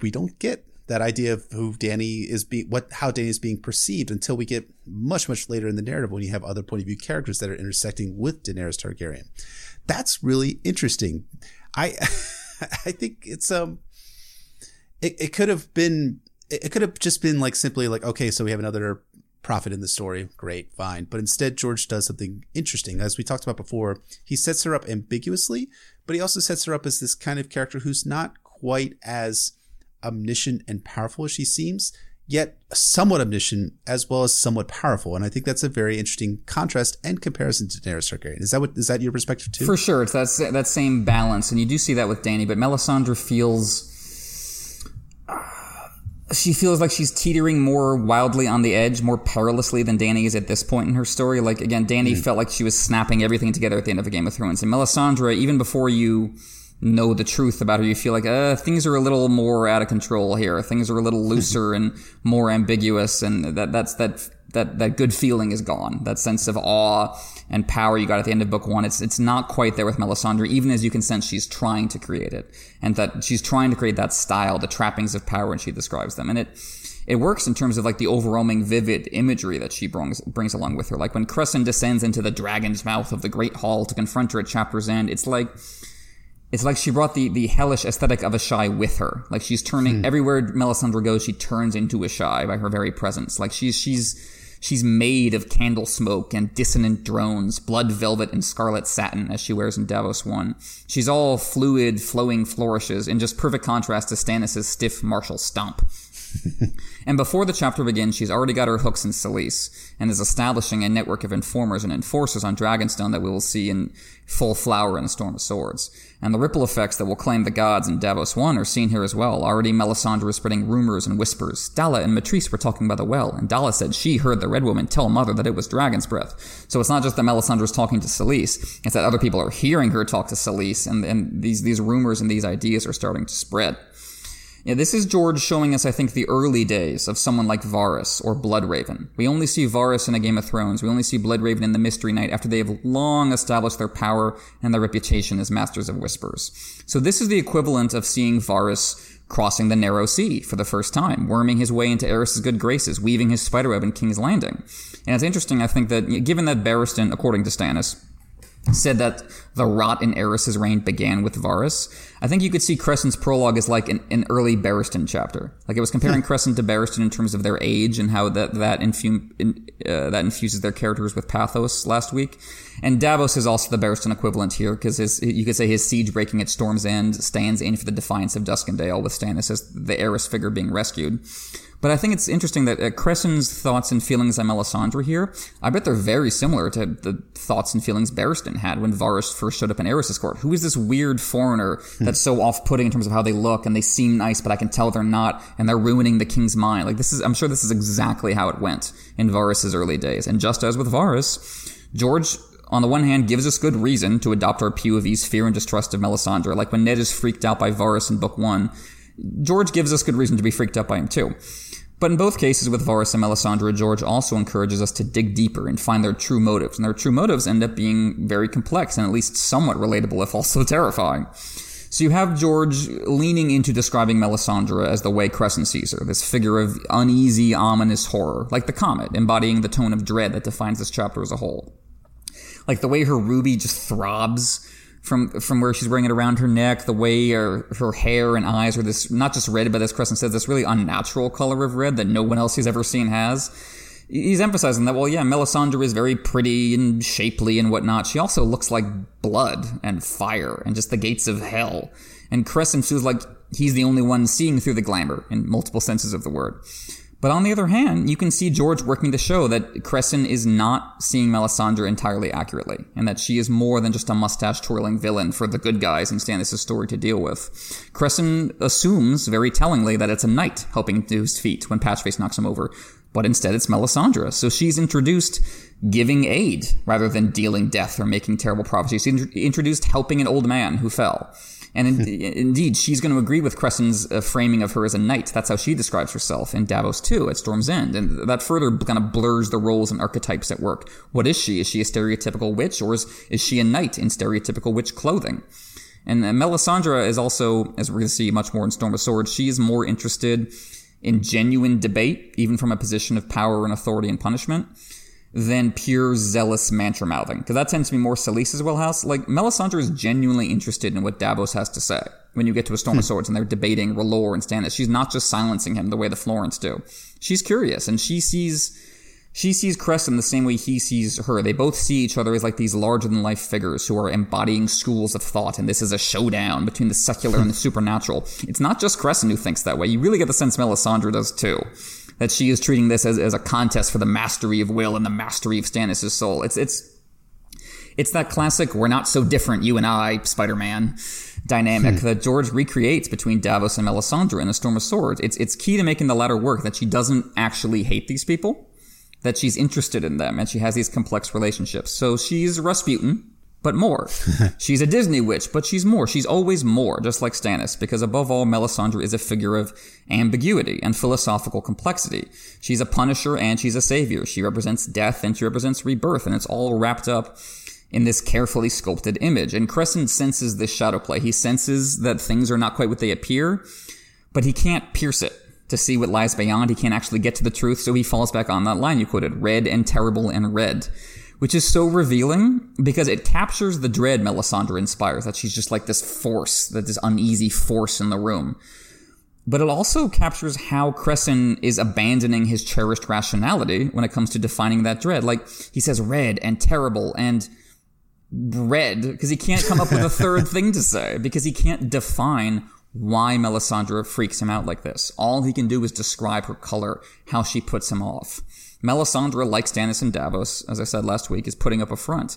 Speaker 1: we don't get that idea of who Dany is being, what, how Dany is being perceived until we get much, much later in the narrative when you have other point of view characters that are intersecting with Daenerys Targaryen. That's really interesting. I, I think it's, um, it, it could have been, it could have just been like simply like, okay, so we have another prophet in the story. Great, fine. But instead, George does something interesting. As we talked about before, he sets her up ambiguously, but he also sets her up as this kind of character who's not quite as omniscient and powerful as she seems, yet somewhat omniscient as well as somewhat powerful. And I think that's a very interesting contrast and comparison to Daenerys Targaryen. Is that what is that your perspective too?
Speaker 2: For sure, it's that that same balance, and you do see that with Dany. But Melisandre feels she feels like she's teetering more wildly on the edge, more perilously than Dany is at this point in her story. Like again, Dany mm. felt like she was snapping everything together at the end of a Game of Thrones, and Melisandre, even before you know the truth about her, you feel like uh, things are a little more out of control here. Things are a little looser and more ambiguous, and that that's that that that good feeling is gone. That sense of awe and power you got at the end of book one. It's it's not quite there with Melisandre, even as you can sense she's trying to create it, and that she's trying to create that style, the trappings of power when she describes them, and it it works in terms of like the overwhelming vivid imagery that she brings brings along with her. Like when Cressen descends into the dragon's mouth of the great hall to confront her at chapter's end, it's like it's like she brought the, the hellish aesthetic of Asshai with her. Like she's turning hmm. everywhere Melisandre goes, she turns into Asshai by her very presence. Like she's she's She's made of candle smoke and dissonant drones, blood velvet and scarlet satin, as she wears in Davos 1. She's all fluid, flowing flourishes, in just perfect contrast to Stannis' stiff martial stomp. And before the chapter begins, she's already got her hooks in Selyse and is establishing a network of informers and enforcers on Dragonstone that we will see in full flower in the Storm of Swords. And the ripple effects that will claim the gods in Davos 1 are seen here as well. Already Melisandre is spreading rumors and whispers. Dalla and Matrice were talking by the well, and Dalla said she heard the Red Woman tell Mother that it was dragon's breath. So it's not just that Melisandre is talking to Selyse, it's that other people are hearing her talk to Selyse, and, and these, these rumors and these ideas are starting to spread. Yeah, this is George showing us, I think, the early days of someone like Varys or Bloodraven. We only see Varys in a Game of Thrones. We only see Bloodraven in the Mystery Knight after they have long established their power and their reputation as masters of whispers. So this is the equivalent of seeing Varys crossing the narrow sea for the first time, worming his way into Aerys's good graces, weaving his spiderweb in King's Landing. And it's interesting, I think, that given that Barristan, according to Stannis, said that the rot in Aerys's reign began with Varys. I think you could see Cressen's prologue as like an, an early Barristan chapter. Like it was comparing Cressen to Barristan in terms of their age and how that that, infu- in, uh, that infuses their characters with pathos last week. And Davos is also the Barristan equivalent here because you could say his siege breaking at Storm's End stands in for the defiance of Duskendale with Stannis as the Aerys figure being rescued. But I think it's interesting that uh, Cressen's thoughts and feelings on Melisandre here, I bet they're very similar to the thoughts and feelings Barristan had when Varys first showed up in Aerys' court. Who is this weird foreigner hmm. that's so off-putting in terms of how they look and they seem nice, but I can tell they're not, and they're ruining the king's mind. Like this is, I'm sure this is exactly how it went in Varys' early days. And just as with Varys, George on the one hand, gives us good reason to adopt our POV's fear and distrust of Melisandre. Like when Ned is freaked out by Varys in book one, George gives us good reason to be freaked out by him too. But in both cases with Varys and Melisandre, George also encourages us to dig deeper and find their true motives. And their true motives end up being very complex and at least somewhat relatable, if also terrifying. So you have George leaning into describing Melisandre as the way Cressen sees her, this figure of uneasy, ominous horror, like the comet, embodying the tone of dread that defines this chapter as a whole. Like the way her ruby just throbs from from where she's wearing it around her neck, the way her, her hair and eyes are this not just red, but as Cressen says, this really unnatural color of red that no one else he's ever seen has. He's emphasizing that, well, yeah, Melisandre is very pretty and shapely and whatnot. She also looks like blood and fire and just the gates of hell. And Cressen feels like he's the only one seeing through the glamour in multiple senses of the word. But on the other hand, you can see George working to show that Cressen is not seeing Melisandre entirely accurately, and that she is more than just a mustache twirling villain for the good guys in Stannis' story to deal with. Cressen assumes, very tellingly, that it's a knight helping to his feet when Patchface knocks him over, but instead it's Melisandre. So she's introduced giving aid rather than dealing death or making terrible prophecies. She's introduced helping an old man who fell. And in, indeed, she's going to agree with Cressen's uh, framing of her as a knight. That's how she describes herself in Davos 2 at Storm's End. And that further kind of blurs the roles and archetypes at work. What is she? Is she a stereotypical witch or is, is she a knight in stereotypical witch clothing? And uh, Melisandre is also, as we're going to see much more in Storm of Swords, she is more interested in genuine debate, even from a position of power and authority and punishment than pure zealous mantra mouthing. Because that tends to be more Selyse's wheelhouse. Like, Melisandre is genuinely interested in what Davos has to say when you get to a Storm of hmm. Swords and they're debating R'hllor and Stannis. She's not just silencing him the way the Florents do. She's curious and she sees she sees Cressen the same way he sees her. They both see each other as like these larger than life figures who are embodying schools of thought, and this is a showdown between the secular and the supernatural. It's not just Cressen who thinks that way. You really get the sense Melisandre does too that she is treating this as, as a contest for the mastery of will and the mastery of Stannis' soul. It's it's it's that classic "we're not so different, you and I, Spider-Man" dynamic hmm. that George recreates between Davos and Melisandre in *A Storm of Swords*. It's it's key to making the latter work that she doesn't actually hate these people, that she's interested in them, and she has these complex relationships. So she's Rasputin, but more. she's a Disney witch, but she's more. She's always more, just like Stannis, because above all, Melisandre is a figure of ambiguity and philosophical complexity. She's a punisher and she's a savior. She represents death and she represents rebirth, and it's all wrapped up in this carefully sculpted image. And Cressen senses this shadow play. He senses that things are not quite what they appear, but he can't pierce it to see what lies beyond. He can't actually get to the truth, so he falls back on that line you quoted, red and terrible and red which is so revealing because it captures the dread Melisandre inspires, that she's just like this force, that this uneasy force in the room. But it also captures how Cressen is abandoning his cherished rationality when it comes to defining that dread. Like, he says red and terrible and red because he can't come up with a third thing to say because he can't define why Melisandre freaks him out like this. All he can do is describe her color, how she puts him off. Melisandre, like Stannis and Davos, as I said last week, is putting up a front.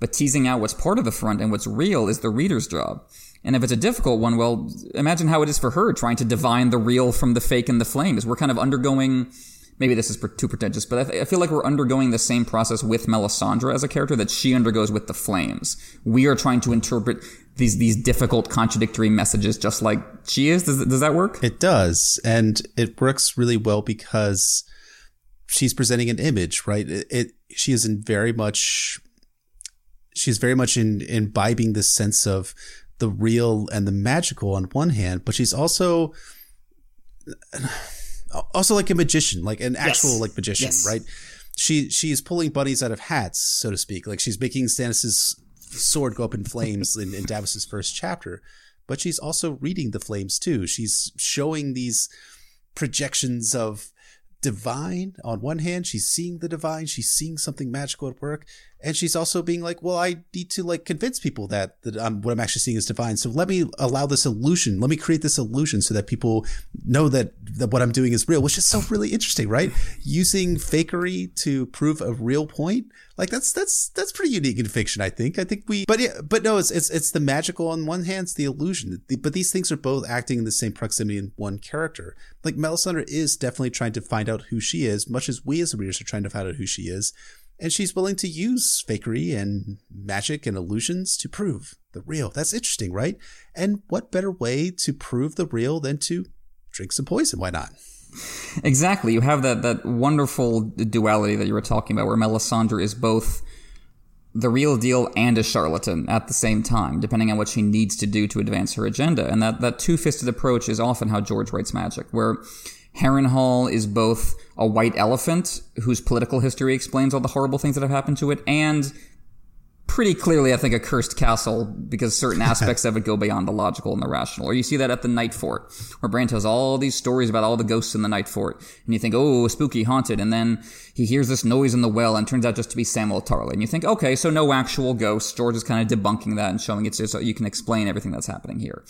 Speaker 2: But teasing out what's part of the front and what's real is the reader's job. And if it's a difficult one, well, imagine how it is for her trying to divine the real from the fake and the flames. We're kind of undergoing, maybe this is too pretentious, but I, th- I feel like we're undergoing the same process with Melisandre as a character that she undergoes with the flames. We are trying to interpret these these difficult contradictory messages just like she is. Does, does that work?
Speaker 1: It does. And it works really well because she's presenting an image, right? It, it she is in very much she's very much in imbibing this sense of the real and the magical on one hand, but she's also also like a magician, like an actual yes. like magician, yes. right? She she is pulling bunnies out of hats, so to speak. Like she's making Stannis's sword go up in flames in, in Davos's first chapter, but she's also reading the flames too. She's showing these projections of divine. On one hand she's seeing the divine. She's seeing something magical at work and she's also being like well i need to like convince people that that I'm, what i'm actually seeing is divine. So let me allow this illusion. Let me create this illusion so that people know that that what i'm doing is real which is so really interesting right? Using fakery to prove a real point. Like that's that's that's pretty unique in fiction i think. I think we but yeah but no it's it's, it's the magical on one hand it's the illusion. But these things are both acting in the same proximity in one character. Like melisandre is definitely trying to find out who she is much as we as readers are trying to find out who she is and she's willing to use fakery and magic and illusions to prove the real. That's interesting, right? And what better way to prove the real than to drink some poison? Why not?
Speaker 2: Exactly. You have that that wonderful duality that you were talking about, where Melisandre is both the real deal and a charlatan at the same time, depending on what she needs to do to advance her agenda. And that, that two fisted approach is often how George writes magic, where Harrenhal is both a white elephant whose political history explains all the horrible things that have happened to it and pretty clearly, I think, a cursed castle because certain aspects of it go beyond the logical and the rational. Or you see that at the Night Fort, where Bran tells all these stories about all the ghosts in the Night Fort, and you think, oh, spooky, haunted, and then he hears this noise in the well, and turns out just to be Samuel Tarly, and you think, okay, so no actual ghosts. George is kind of debunking that and showing it's so you can explain everything that's happening here.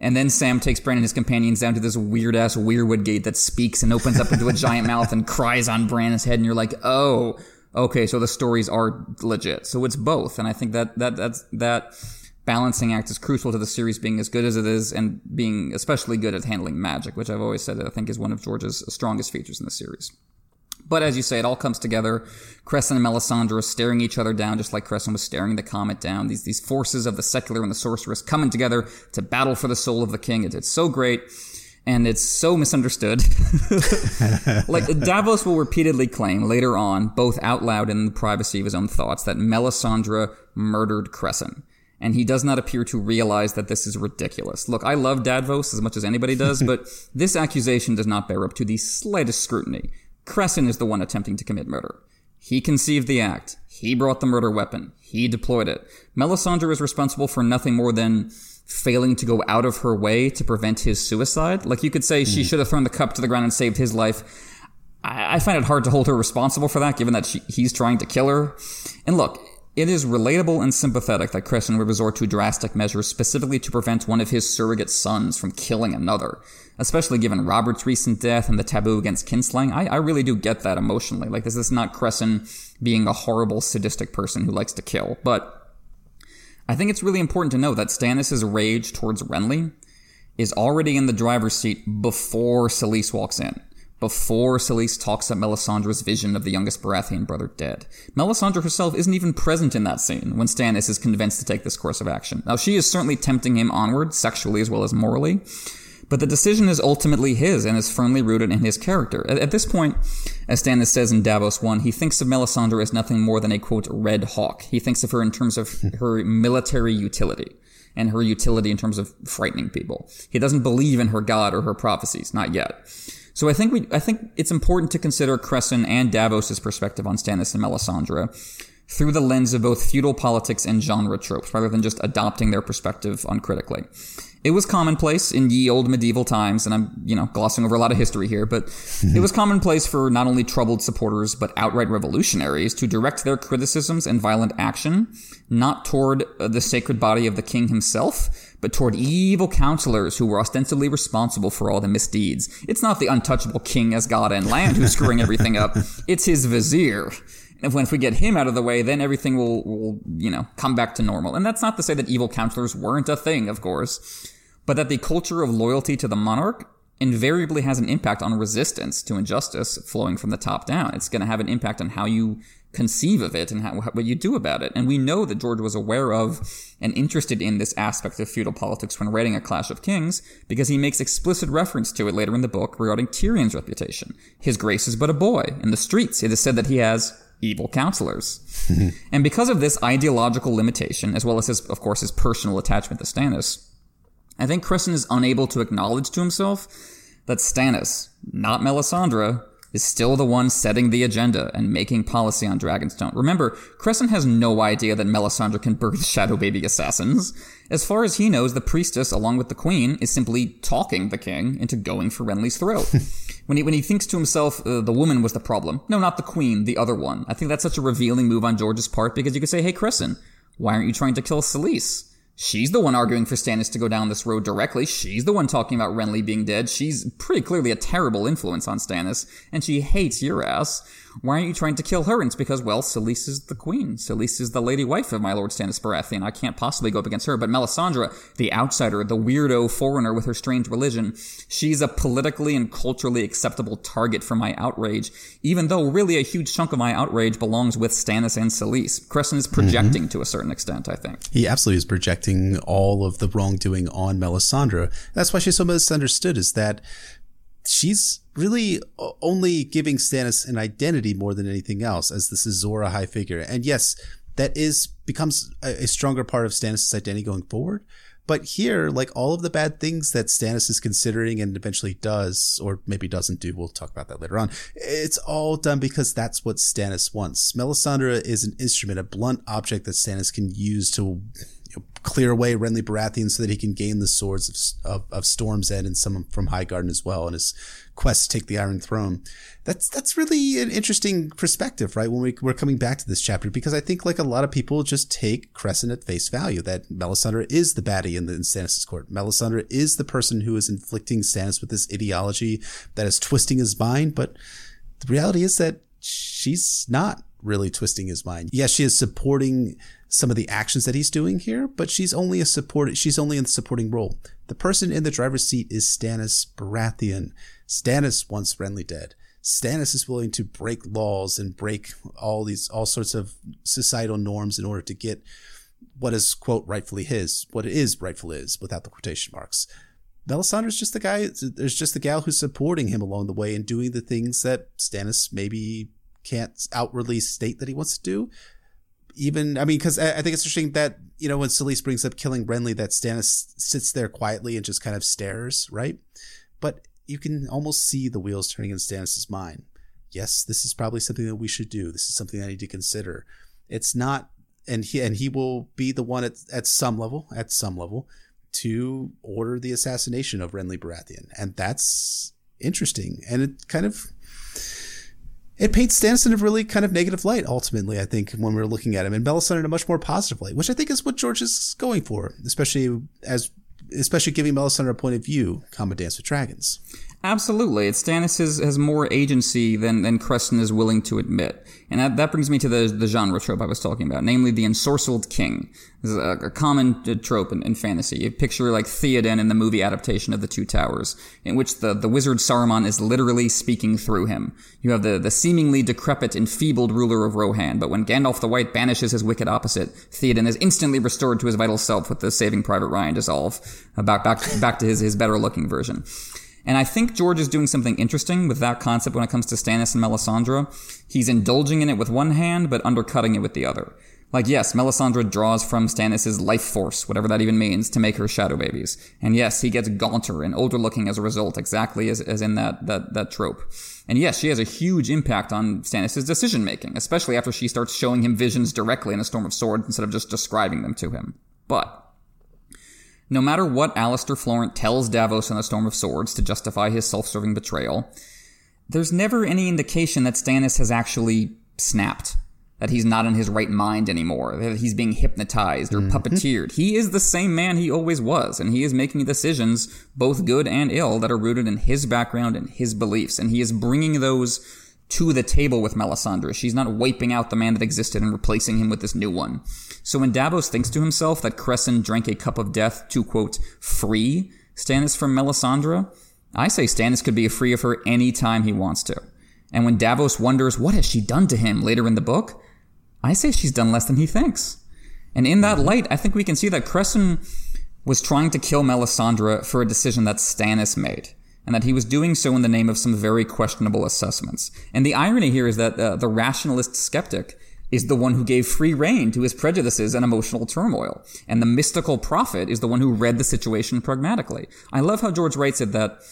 Speaker 2: And then Sam takes Bran and his companions down to this weird ass weirwood gate that speaks and opens up into a giant mouth and cries on Bran's head, and you're like, oh okay, so the stories are legit. So it's both, and I think that that that's that balancing act is crucial to the series being as good as it is and being especially good at handling magic, which I've always said that I think is one of George's strongest features in the series. But as you say, it all comes together. Cressen and Melisandre staring each other down, just like Cressen was staring the comet down. These these forces of the secular and the sorceress coming together to battle for the soul of the king. It's, it's so great and it's so misunderstood. like Davos will repeatedly claim later on, both out loud and in the privacy of his own thoughts, that Melisandre murdered Cressen. And he does not appear to realize that this is ridiculous. Look, I love Davos as much as anybody does, but this accusation does not bear up to the slightest scrutiny. Cressen is the one attempting to commit murder. He conceived the act. He brought the murder weapon. He deployed it. Melisandre is responsible for nothing more than failing to go out of her way to prevent his suicide. Like you could say she hmm. should have thrown the cup to the ground and saved his life. I, I find it hard to hold her responsible for that, given that she, he's trying to kill her. And look, it is relatable and sympathetic that Cressen would resort to drastic measures specifically to prevent one of his surrogate sons from killing another, especially given Robert's recent death and the taboo against kinslaying. I, I really do get that emotionally. Like, this is not Cressen being a horrible, sadistic person who likes to kill, but I think it's really important to know that Stannis' rage towards Renly is already in the driver's seat before Selyse walks in. Before Selyse talks up Melisandre's vision of the youngest Baratheon brother dead. Melisandre herself isn't even present in that scene when Stannis is convinced to take this course of action. Now, she is certainly tempting him onward, sexually as well as morally, but the decision is ultimately his and is firmly rooted in his character. At, at this point, as Stannis says in Davos 1, he thinks of Melisandre as nothing more than a quote, red hawk. He thinks of her in terms of her military utility and her utility in terms of frightening people. He doesn't believe in her god or her prophecies, not yet. So I think we, I think it's important to consider Cressen and Davos's perspective on Stannis and Melisandre through the lens of both feudal politics and genre tropes, rather than just adopting their perspective uncritically. It was commonplace in ye old medieval times, and I'm, you know, glossing over a lot of history here, but it was commonplace for not only troubled supporters, but outright revolutionaries to direct their criticisms and violent action not toward uh, the sacred body of the king himself, but toward evil counselors who were ostensibly responsible for all the misdeeds. It's not the untouchable king as god and land who's screwing everything up, it's his vizier. And if we get him out of the way, then everything will, will, you know, come back to normal. And that's not to say that evil counselors weren't a thing, of course, but that the culture of loyalty to the monarch invariably has an impact on resistance to injustice flowing from the top down. It's going to have an impact on how you conceive of it and how, what you do about it. And we know that George was aware of and interested in this aspect of feudal politics when writing A Clash of Kings because he makes explicit reference to it later in the book regarding Tyrion's reputation. His grace is but a boy. In the streets, it is said that he has evil counselors. and because of this ideological limitation, as well as his, of course, his personal attachment to Stannis, I think Cressen is unable to acknowledge to himself that Stannis, not Melisandre, is still the one setting the agenda and making policy on Dragonstone. Remember, Cressen has no idea that Melisandre can birth shadow baby assassins. As far as he knows, the priestess, along with the queen, is simply talking the king into going for Renly's throat. when he when he thinks to himself, uh, the woman was the problem. No, not the queen, the other one. I think that's such a revealing move on George's part because you could say, hey, Cressen, why aren't you trying to kill Selyse? She's the one arguing for Stannis to go down this road directly. She's the one talking about Renly being dead. She's pretty clearly a terrible influence on Stannis, and she hates your ass. Why aren't you trying to kill her? And it's because, well, Selyse is the queen. Selyse is the lady wife of my lord Stannis Baratheon. I can't possibly go up against her. But Melisandre, the outsider, the weirdo foreigner with her strange religion, she's a politically and culturally acceptable target for my outrage, even though really a huge chunk of my outrage belongs with Stannis and Selyse. Cressen is projecting mm-hmm. to a certain extent, I think.
Speaker 1: He absolutely is projecting all of the wrongdoing on Melisandre. That's why she's so misunderstood, is that she's really only giving Stannis an identity more than anything else as this Azor Ahai figure. And yes, that is becomes a, a stronger part of Stannis' identity going forward. But here, like all of the bad things that Stannis is considering and eventually does, or maybe doesn't do, we'll talk about that later on. It's all done because that's what Stannis wants. Melisandre is an instrument, a blunt object that Stannis can use to clear away Renly Baratheon so that he can gain the swords of, of, of Storm's End and some from Highgarden as well in his quest to take the Iron Throne. That's that's really an interesting perspective, right? When we, we're coming back to this chapter, because I think like a lot of people just take Cressen at face value that Melisandre is the baddie in the in Stannis' court. Melisandre is the person who is inflicting Stannis with this ideology that is twisting his mind, but the reality is that she's not really twisting his mind. Yes, she is supporting some of the actions that he's doing here, but she's only a support. She's only in the supporting role. The person in the driver's seat is Stannis Baratheon. Stannis wants Renly dead. Stannis is willing to break laws and break all these all sorts of societal norms in order to get what is quote rightfully his, what it is rightfully is, without the quotation marks. Melisandre's just the guy. There's just the gal who's supporting him along the way and doing the things that Stannis maybe can't outwardly state that he wants to do even I mean, because I, I, think it's interesting that you know when Selyse brings up killing Renly, that Stannis sits there quietly and just kind of stares, right? But you can almost see the wheels turning in Stannis's mind. Yes, this is probably something that we should do. This is something I need to consider. It's not, and he and he will be the one at at some level, at some level, to order the assassination of Renly Baratheon, and that's interesting. And it kind of it paints Stannis in a really kind of negative light, ultimately, I think, when we're looking at him, and Melisandre in a much more positive light, which I think is what George is going for, especially as especially giving Melisandre a point of view, comma Dance with Dragons.
Speaker 2: Absolutely. It's Stannis has, has more agency than, than Cressen is willing to admit. And that, that brings me to the, the genre trope I was talking about, namely the ensorcelled king. This is a, a common uh, trope in, in, fantasy. You picture like Theoden in the movie adaptation of The Two Towers, in which the, the wizard Saruman is literally speaking through him. You have the, the seemingly decrepit, enfeebled ruler of Rohan, but when Gandalf the White banishes his wicked opposite, Theoden is instantly restored to his vital self with the Saving Private Ryan dissolve, uh, back, back, back to his, his better looking version. And I think George is doing something interesting with that concept when it comes to Stannis and Melisandre. He's indulging in it with one hand, but undercutting it with the other. Like, yes, Melisandre draws from Stannis' life force, whatever that even means, to make her shadow babies. And yes, he gets gaunter and older looking as a result, exactly as, as in that, that, that trope. And yes, she has a huge impact on Stannis' decision making, especially after she starts showing him visions directly in A Storm of Swords instead of just describing them to him. But, no matter what Alester Florent tells Davos in the Storm of Swords to justify his self-serving betrayal, there's never any indication that Stannis has actually snapped. That he's not in his right mind anymore, that he's being hypnotized or mm-hmm. puppeteered. He is the same man he always was, and he is making decisions, both good and ill, that are rooted in his background and his beliefs, and he is bringing those to the table with Melisandre. She's not wiping out the man that existed and replacing him with this new one. So when Davos thinks to himself that Cressen drank a cup of death to, quote, free Stannis from Melisandre, I say Stannis could be free of her any time he wants to. And when Davos wonders what has she done to him later in the book, I say she's done less than he thinks. And in that light, I think we can see that Cressen was trying to kill Melisandre for a decision that Stannis made and that he was doing so in the name of some very questionable assessments. And the irony here is that uh, the rationalist skeptic is the one who gave free rein to his prejudices and emotional turmoil. And the mystical prophet is the one who read the situation pragmatically. I love how George writes it that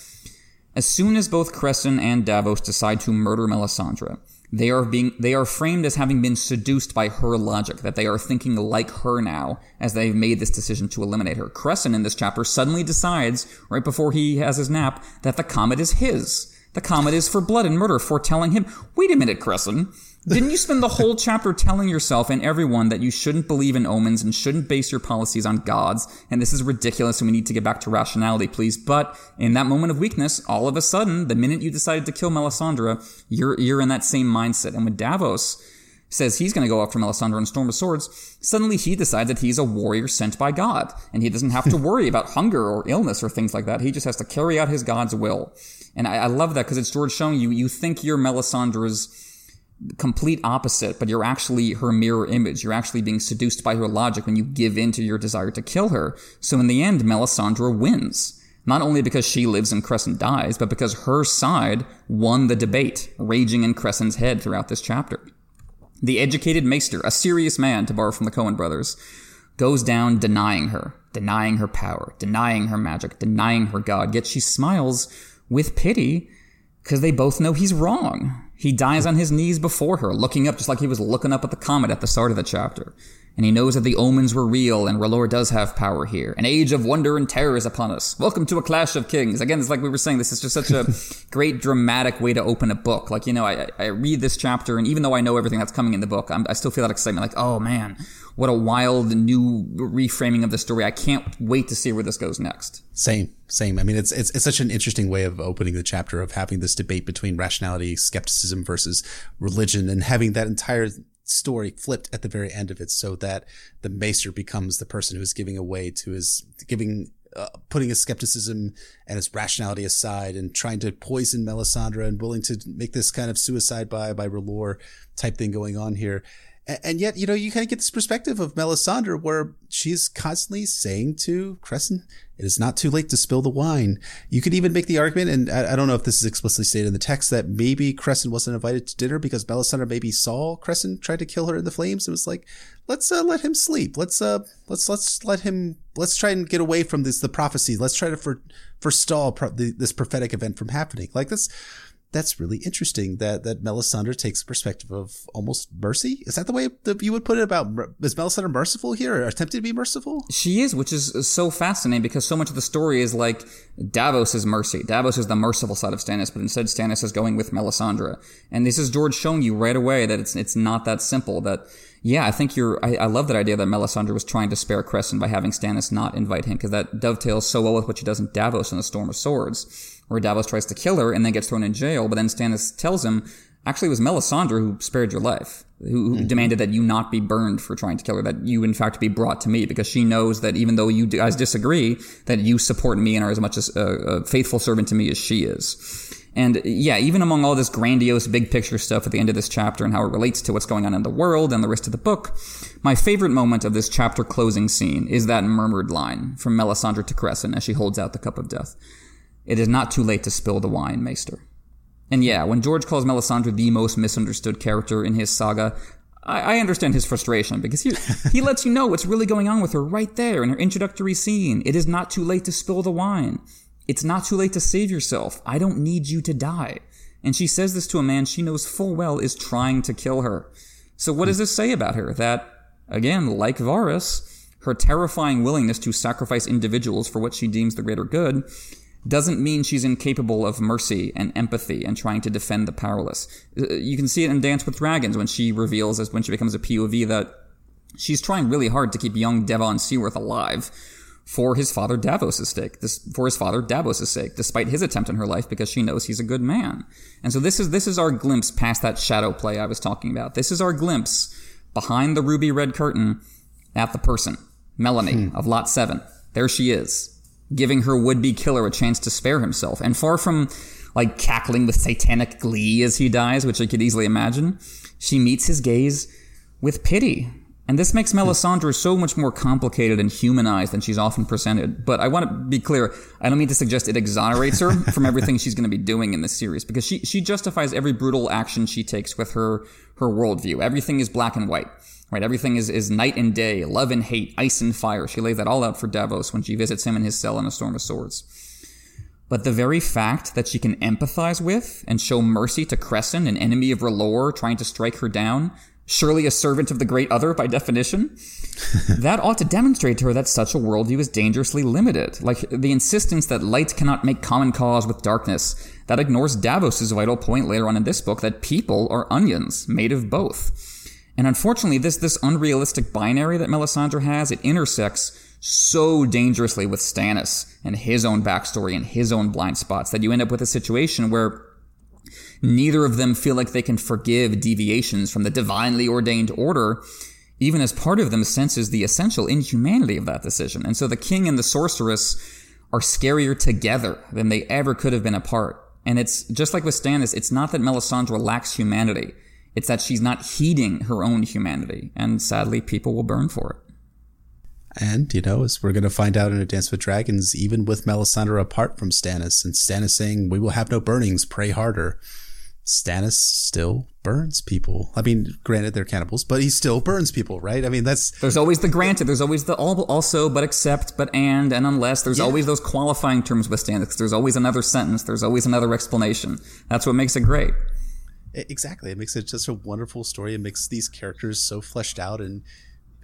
Speaker 2: as soon as both Cressen and Davos decide to murder Melisandre, they are being, they are framed as having been seduced by her logic, that they are thinking like her now as they've made this decision to eliminate her. Cressen in this chapter suddenly decides, right before he has his nap, that the comet is his. The comet is for blood and murder, foretelling him, wait a minute, Cressen. Didn't you spend the whole chapter telling yourself and everyone that you shouldn't believe in omens and shouldn't base your policies on gods? And this is ridiculous and we need to get back to rationality, please. But in that moment of weakness, all of a sudden, the minute you decided to kill Melisandre, you're, you're in that same mindset. And when Davos says he's going to go after Melisandre and Storm of Swords, suddenly he decides that he's a warrior sent by God. And he doesn't have to worry about hunger or illness or things like that. He just has to carry out his God's will. And I, I love that because it's George showing you, you think you're Melisandre's complete opposite, but you're actually her mirror image. You're actually being seduced by her logic when you give in to your desire to kill her. So in the end, Melisandre wins. Not only because she lives and Cressen dies, but because her side won the debate, raging in Cressen's head throughout this chapter. The educated maester, a serious man, to borrow from the Coen brothers, goes down denying her, denying her power, denying her magic, denying her god. Yet she smiles with pity because they both know he's wrong. He dies on his knees before her, looking up just like he was looking up at the comet at the start of the chapter. And he knows that the omens were real and R'hllor does have power here. An age of wonder and terror is upon us. Welcome to a clash of kings. Again, it's like we were saying, this is just such a great dramatic way to open a book. Like, you know, I, I read this chapter and even though I know everything that's coming in the book, I'm, I still feel that excitement. Like, oh man, what a wild new reframing of the story. I can't wait to see where this goes next.
Speaker 1: Same, same. I mean, it's, it's, it's such an interesting way of opening the chapter of having this debate between rationality, skepticism versus religion and having that entire story flipped at the very end of it so that the maester becomes the person who is giving away to his giving uh, putting his skepticism and his rationality aside and trying to poison Melisandre and willing to make this kind of suicide by by R'hllor type thing going on here and yet, you know, you kind of get this perspective of Melisandre where she's constantly saying to Cressen, it is not too late to spill the wine. You could even make the argument, and I, don't know if this is explicitly stated in the text, that maybe Cressen wasn't invited to dinner because Melisandre maybe saw Cressen try to kill her in the flames. and was like, let's uh, let him sleep. Let's uh, let's let's let him. Let's try and get away from this the prophecy. Let's try to for, forestall pro- the, this prophetic event from happening. Like this that's really interesting that that Melisandre takes a perspective of almost mercy. Is that the way that you would put it about is Melisandre merciful here or attempting to be merciful?
Speaker 2: She is, which is uh, so fascinating because so much of the story is like Davos' is mercy. Davos is the merciful side of Stannis, but instead Stannis is going with Melisandre. And this is George showing you right away that it's it's not that simple. That yeah, I think you're. I, I love that idea that Melisandre was trying to spare Cressen by having Stannis not invite him because that dovetails so well with what she does in Davos in the Storm of Swords where Davos tries to kill her and then gets thrown in jail, but then Stannis tells him, actually it was Melisandre who spared your life, who, who mm-hmm. demanded that you not be burned for trying to kill her, that you in fact be brought to me, because she knows that even though you guys disagree, that you support me and are as much as a, a faithful servant to me as she is. And yeah, even among all this grandiose big picture stuff at the end of this chapter and how it relates to what's going on in the world and the rest of the book, my favorite moment of this chapter closing scene is that murmured line from Melisandre to Cressen as she holds out the cup of death. It is not too late to spill the wine, Maester. And yeah, when George calls Melisandre the most misunderstood character in his saga, I, I understand his frustration because he, he lets you know what's really going on with her right there in her introductory scene. It is not too late to spill the wine. It's not too late to save yourself. I don't need you to die. And she says this to a man she knows full well is trying to kill her. So what does this say about her? That, again, like Varys, her terrifying willingness to sacrifice individuals for what she deems the greater good doesn't mean she's incapable of mercy and empathy and trying to defend the powerless. Uh, you can see it in Dance with Dragons when she reveals, as when she becomes a POV, that she's trying really hard to keep young Devan Seaworth alive for his father Davos' sake, this, for his father Davos' sake, despite his attempt in her life because she knows he's a good man. And so this is, this is our glimpse past that shadow play I was talking about. This is our glimpse behind the ruby red curtain at the person, Melony hmm. of Lot 7. There she is giving her would-be killer a chance to spare himself. And far from like cackling with satanic glee as he dies, which I could easily imagine, she meets his gaze with pity. And this makes Melisandre so much more complicated and humanized than she's often presented. But I want to be clear, I don't mean to suggest it exonerates her from everything she's going to be doing in this series, because she, she justifies every brutal action she takes with her, her worldview. Everything is black and white. Right, everything is, is night and day, love and hate, ice and fire. She lays that all out for Davos when she visits him in his cell in A Storm of Swords. But the very fact that she can empathize with and show mercy to Cressen, an enemy of R'hllor trying to strike her down, surely a servant of the great other by definition, that ought to demonstrate to her that such a worldview is dangerously limited. Like the insistence that light cannot make common cause with darkness, that ignores Davos's vital point later on in this book that people are onions made of both. And unfortunately, this, this unrealistic binary that Melisandre has, it intersects so dangerously with Stannis and his own backstory and his own blind spots that you end up with a situation where neither of them feel like they can forgive deviations from the divinely ordained order, even as part of them senses the essential inhumanity of that decision. And so the king and the sorceress are scarier together than they ever could have been apart. And it's just like with Stannis, it's not that Melisandre lacks humanity. It's that she's not heeding her own humanity, and sadly, people will burn for it.
Speaker 1: And, you know, as we're going to find out in A Dance with Dragons, even with Melisandre apart from Stannis, and Stannis saying, We will have no burnings, pray harder. Stannis still burns people. I mean, granted they're cannibals, but he still burns people, right? I mean, that's
Speaker 2: There's always the granted. There's always the also, but except, but and, and unless. There's
Speaker 1: Yeah.
Speaker 2: always those qualifying terms with Stannis. There's always another sentence. There's always another explanation. That's what makes it great.
Speaker 1: Exactly. It makes it just a wonderful story. It makes these characters so fleshed out and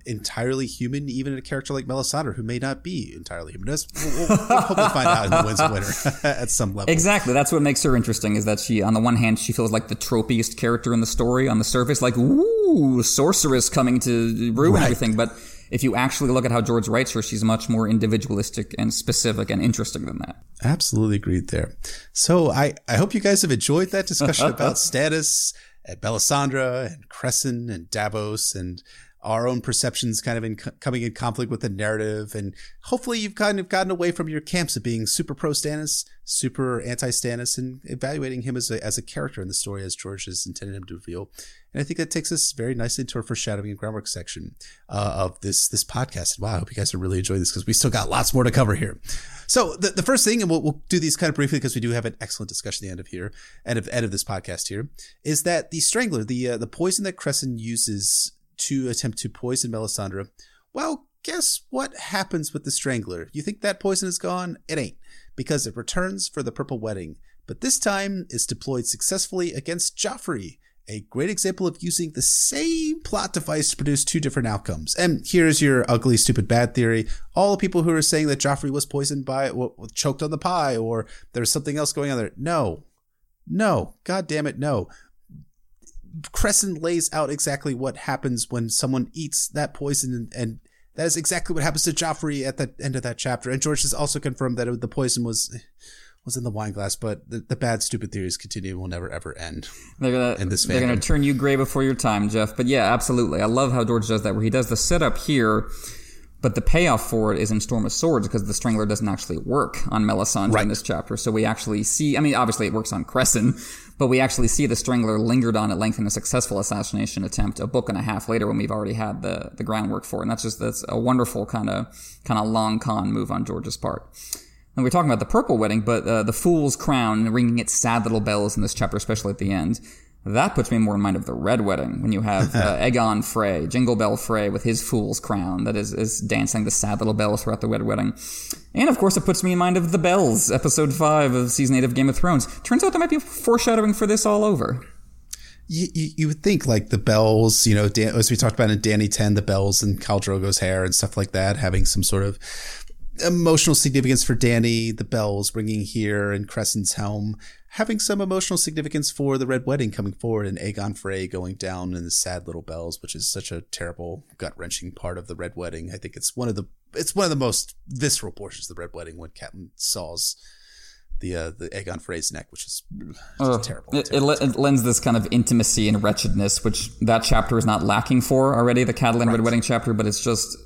Speaker 1: entirely human. Even a character like Melisandre, who may not be entirely human, we'll, we'll hopefully find out in the Winds of Winter at some level.
Speaker 2: Exactly. That's what makes her interesting is that she, on the one hand, she feels like the tropiest character in the story on the surface, like, ooh, sorceress coming to ruin
Speaker 1: Right.
Speaker 2: everything. But if you actually look at how George writes her, she's much more individualistic and specific and interesting than that.
Speaker 1: Absolutely agreed there. So I, I hope you guys have enjoyed that discussion about Stannis at Melisandre and Cressen and Davos and our own perceptions kind of in coming in conflict with the narrative. And hopefully you've kind of gotten away from your camps of being super pro Stannis, super anti Stannis and evaluating him as a, as a character in the story as George has intended him to reveal. And I think that takes us very nicely into our foreshadowing and groundwork section uh, of this this podcast. Wow, I hope you guys are really enjoying this because we still got lots more to cover here. So the, the first thing, and we'll, we'll do these kind of briefly because we do have an excellent discussion at the end of here, end of end of this podcast here, is that the strangler, the uh, the poison that Cressen uses to attempt to poison Melisandre. Well, guess what happens with the strangler? You think that poison is gone? It ain't, because it returns for the purple wedding, but this time it's deployed successfully against Joffrey. A great example of using the same plot device to produce two different outcomes. And here's your ugly, stupid, bad theory. All the people who are saying that Joffrey was poisoned by, w- choked on the pie, or there's something else going on there. No. No. God damn it, no. Cressen lays out exactly what happens when someone eats that poison, and, and that is exactly what happens to Joffrey at the end of that chapter. And George has also confirmed that it, the poison was was in the wine glass, but the, the bad, stupid theories continue and will never ever end.
Speaker 2: They're gonna
Speaker 1: this
Speaker 2: they're gonna turn you gray before your time, Jeff. But yeah, absolutely. I love how George does that, where he does the setup here, but the payoff for it is in Storm of Swords because the Strangler doesn't actually work on Melisandre
Speaker 1: Right.
Speaker 2: in this chapter. So we actually see. I mean, obviously it works on Cressen, but we actually see the Strangler lingered on at length in a successful assassination attempt a book and a half later when we've already had the the groundwork for it. And that's just that's a wonderful kind of kind of long con move on George's part. And we're talking about the purple wedding, but uh, the fool's crown ringing its sad little bells in this chapter, especially at the end. That puts me more in mind of the red wedding when you have uh, Aegon Frey, Jingle Bell Frey, with his fool's crown that is, is dancing the sad little bells throughout the red wedding. And of course, it puts me in mind of the bells, episode five of season eight of Game of Thrones. Turns out there might be foreshadowing for this all over.
Speaker 1: You, you, you would think like the bells, you know, Dan, as we talked about in Dany 10, the bells and Khal Drogo's hair and stuff like that, having some sort of emotional significance for Dany, the bells ringing here in Cressen's helm, having some emotional significance for the Red Wedding coming forward and Aegon Frey going down and the sad little bells, which is such a terrible, gut wrenching part of the Red Wedding. I think it's one of the it's one of the most visceral portions of the Red Wedding when Catelyn saws the uh, the Aegon Frey's neck, which is just terrible.
Speaker 2: It, it, le- it lends this kind of intimacy and wretchedness, which that chapter is not lacking for already, the Catelyn Red Wedding chapter, but it's just.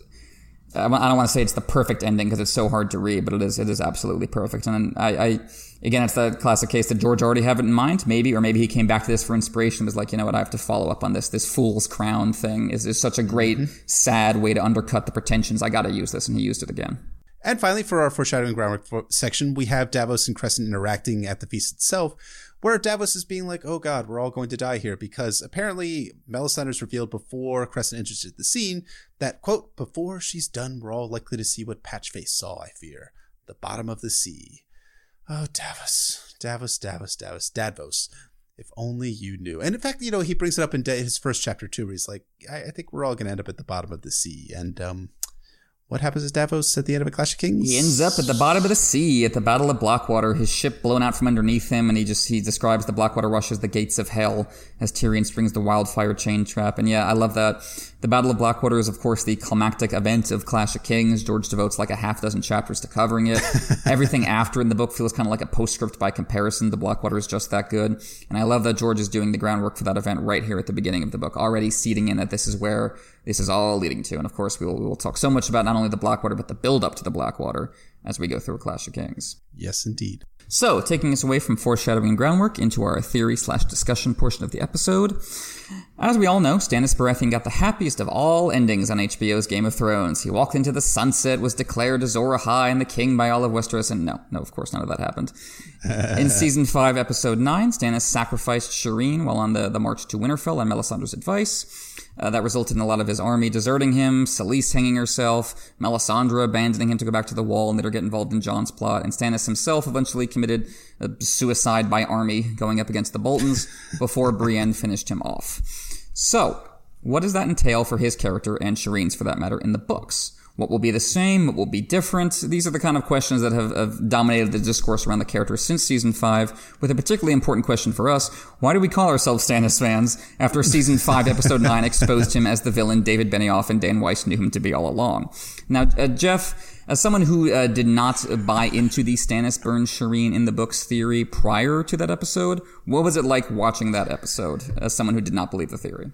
Speaker 2: I don't want to say it's the perfect ending because it's so hard to read, but it is. It is absolutely perfect. And I, I, again, it's the classic case that George already have it in mind, maybe, or maybe he came back to this for inspiration. and Was like, you know what, I have to follow up on this. This fool's crown thing is, is such a great, mm-hmm. sad way to undercut the pretensions. I got to use this, and he used it again.
Speaker 1: And finally, for our foreshadowing groundwork section, we have Davos and Cressen interacting at the feast itself, where Davos is being like, "Oh God, we're all going to die here," because apparently Melisandre's revealed before Cressen enters the scene that quote, "Before she's done, we're all likely to see what Patchface saw. I fear the bottom of the sea." Oh, Davos, Davos, Davos, Davos, Davos. If only you knew. And in fact, you know, he brings it up in his first chapter too, where he's like, I, I think we're all going to end up at the bottom of the sea. And um, what happens to Davos at the end of A Clash of Kings?
Speaker 2: He ends up at the bottom of the sea at the Battle of Blackwater, his ship blown out from underneath him, and he just he describes the Blackwater rush as the gates of hell as Tyrion springs the wildfire chain trap. And yeah, I love that. The Battle of Blackwater is of course the climactic event of Clash of Kings. George devotes like a half dozen chapters to covering it. Everything after in the book feels kind of like a postscript by comparison. The Blackwater is just that good. And I love that George is doing the groundwork for that event right here at the beginning of the book, already seeding in that this is where this is all leading to. And of course, we will, we will talk so much about not only the Blackwater, but the build up to the Blackwater as we go through Clash of Kings.
Speaker 1: Yes, indeed.
Speaker 2: So, taking us away from foreshadowing and groundwork into our theory slash discussion portion of the episode, As we all know, Stannis Baratheon got the happiest of all endings on HBO's Game of Thrones. He walked into the sunset, was declared Azor Ahai and the king by all of Westeros, and no, no, of course none of that happened. In season 5, episode 9, Stannis sacrificed Shireen while on the, the march to Winterfell on Melisandre's advice. Uh, that resulted in a lot of his army deserting him, Selyse hanging herself, Melisandre abandoning him to go back to the wall and later get involved in Jon's plot, and Stannis himself eventually committed suicide by army going up against the Boltons before Brienne finished him off. So, what does that entail for his character and Shireen's for that matter in the books? What will be the same? What will be different? These are the kind of questions that have, have, dominated the discourse around the character since season five, with a particularly important question for us. Why do we call ourselves Stannis fans after season five, episode nine exposed him as the villain David Benioff and Dan Weiss knew him to be all along? Now, uh, Jeff, as someone who uh, did not buy into the Stannis burns Shireen in the books theory prior to that episode, what was it like watching that episode as someone who did not believe the theory?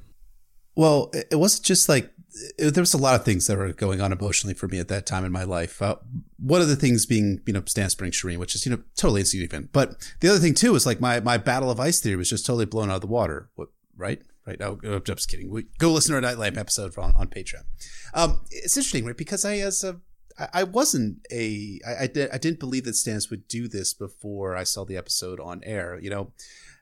Speaker 1: Well, it wasn't just like it, there was a lot of things that were going on emotionally for me at that time in my life. Uh, one of the things being, you know, Stannis burning Shireen, which is, you know, totally insignificant. But the other thing too is like my, my battle of ice theory was just totally blown out of the water. What, right? Right. Oh, I'm just kidding. We, go listen to our Night Lamp episode on, on Patreon. Um, it's interesting, right? Because I, as a, I wasn't a, I, I, did, I didn't believe that Stannis would do this before I saw the episode on air. You know,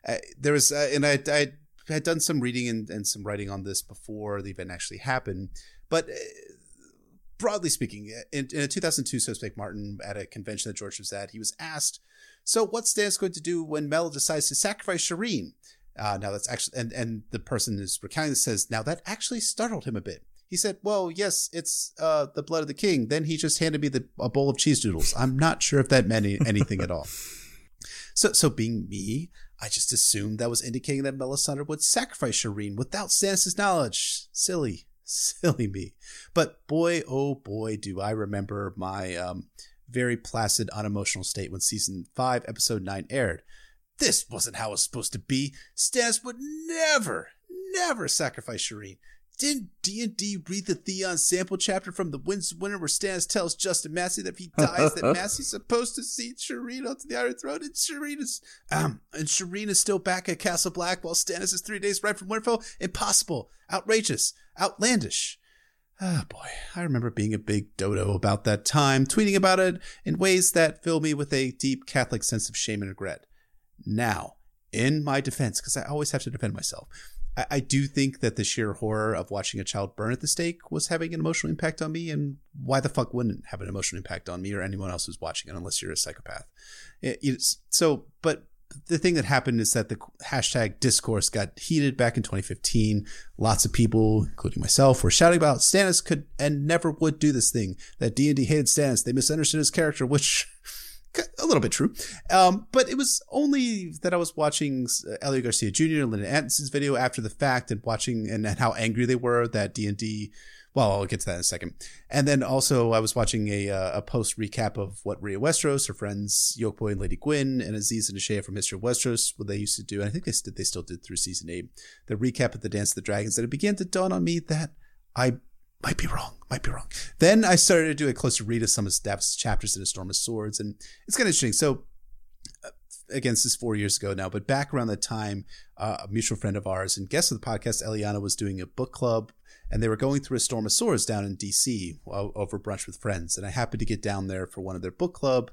Speaker 1: uh, there was, uh, and I, I had done some reading and, and some writing on this before the event actually happened. But uh, broadly speaking, in, in a 2002 So Spake Martin at a convention that George was at, he was asked, "So what's Stannis going to do when Mel decides to sacrifice Shireen?" Uh, now that's actually, and and the person who's recounting this says, "Now that actually startled him a bit." He said, "Well, yes, it's uh, the blood of the king." Then he just handed me the, a bowl of cheese doodles. I'm not sure if that meant anything at all. So, so being me, I just assumed that was indicating that Melisandre would sacrifice Shireen without Stannis' knowledge. Silly, silly me. But boy, oh boy, do I remember my um, very placid, unemotional state when season 5, episode 9 aired. This wasn't how it was supposed to be. Stannis would never, never sacrifice Shireen. Didn't D&D read the Theon sample chapter from The Winds of Winter where Stannis tells Justin Massey that if he dies that Massey's supposed to see Shireen onto the Iron Throne and Shireen is um and Shireen is still back at Castle Black while Stannis is three days right from Winterfell? Impossible. Outrageous. Outlandish. Ah, oh boy, I remember being a big dodo about that time, tweeting about it in ways that fill me with a deep Catholic sense of shame and regret. Now, in my defense, because I always have to defend myself, I, I do think that the sheer horror of watching a child burn at the stake was having an emotional impact on me, and why the fuck wouldn't have an emotional impact on me or anyone else who's watching it, unless you're a psychopath. It, so, but the thing that happened is that the hashtag discourse got heated back in 2015. Lots of people, including myself, were shouting about Stannis could and never would do this thing. That D and D hated Stannis. They misunderstood his character, which a little bit true. Um, but it was only that I was watching Elio Garcia Jr. and Linda Antonsson's video after the fact and watching and, and how angry they were that D&D, well, I'll get to that in a second. And then also I was watching a, uh, a post recap of what Rhea Westeros, her friends Yolkboy and Lady Gwyn and Aziz and Ashaya from History of Westeros, what they used to do. And I think they, st- they still did through season eight, the recap of the Dance of the Dragons. And it began to dawn on me that I might be wrong, might be wrong. Then I started to do a closer read of some of Steph's chapters in A Storm of Swords, and it's kind of interesting. So, uh, again, this is four years ago now, but back around that time, uh, a mutual friend of ours and guest of the podcast, Eliana, was doing a book club, and they were going through A Storm of Swords down in DC over brunch with friends. And I happened to get down there for one of their book club,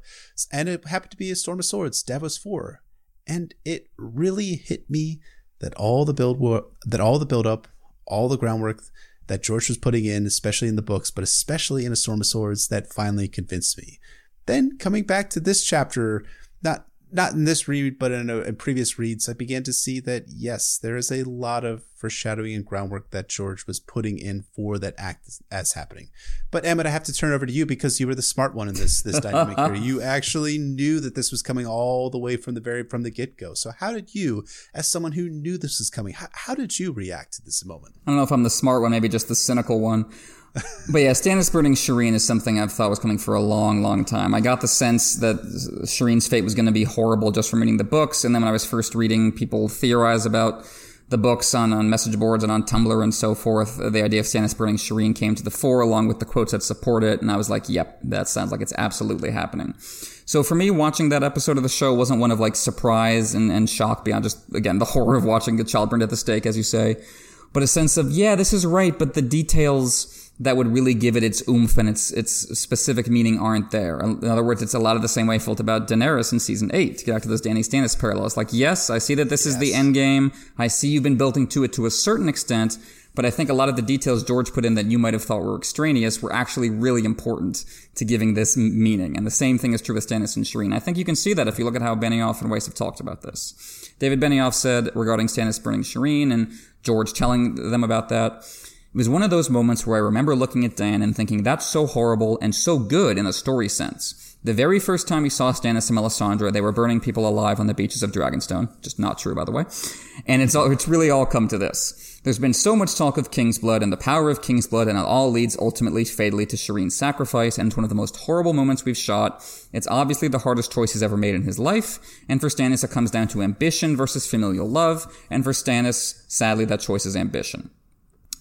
Speaker 1: and it happened to be A Storm of Swords, Davos 4. And it really hit me that all the build that all the build up, all the groundwork that George was putting in, especially in the books, but especially in A Storm of Swords, that finally convinced me. Then coming back to this chapter, not not in this read, but in, a, in, previous reads, I began to see that yes, there is a lot of foreshadowing and groundwork that George was putting in for that act as happening. But Emmett, I have to turn over to you because you were the smart one in this this dynamic here. You actually knew that this was coming all the way from the very from the get go. So how did you, as someone who knew this was coming, how, how did you react to this moment?
Speaker 2: I don't know if I'm the smart one, maybe just the cynical one but yeah, Stannis burning Shireen is something I've thought was coming for a long, long time. I got the sense that Shireen's fate was going to be horrible just from reading the books, and then when I was first reading people theorize about the books on, on message boards and on Tumblr and so forth, the idea of Stannis burning Shireen came to the fore along with the quotes that support it, and I was like, yep, that sounds like it's absolutely happening. So for me, watching that episode of the show wasn't one of like surprise and, and shock beyond just, again, the horror of watching a child burned at the stake, as you say, but a sense of, yeah, this is right, but the details that would really give it its oomph and its its specific meaning aren't there. In other words, it's a lot of the same way I felt about Daenerys in season eight. To get back to those Dany Stannis parallels, like yes, I see that this yes. is the end game. I see you've been building to it to a certain extent, but I think a lot of the details George put in that you might have thought were extraneous were actually really important to giving this meaning. And the same thing is true with Stannis and Shireen. I think you can see that if you look at how Benioff and Weiss have talked about this. David Benioff said regarding Stannis burning Shireen and George telling them about that. It was one of those moments where I remember looking at Dan and thinking, that's so horrible and so good in a story sense. The very first time we saw Stannis and Melisandre, they were burning people alive on the beaches of Dragonstone. Just not true, by the way. And it's all, it's really all come to this. There's been so much talk of King's Blood and the power of King's Blood, and it all leads ultimately fatally to Shireen's sacrifice, and it's one of the most horrible moments we've shot. It's obviously the hardest choice he's ever made in his life, and for Stannis it comes down to ambition versus familial love, and for Stannis, sadly, that choice is ambition.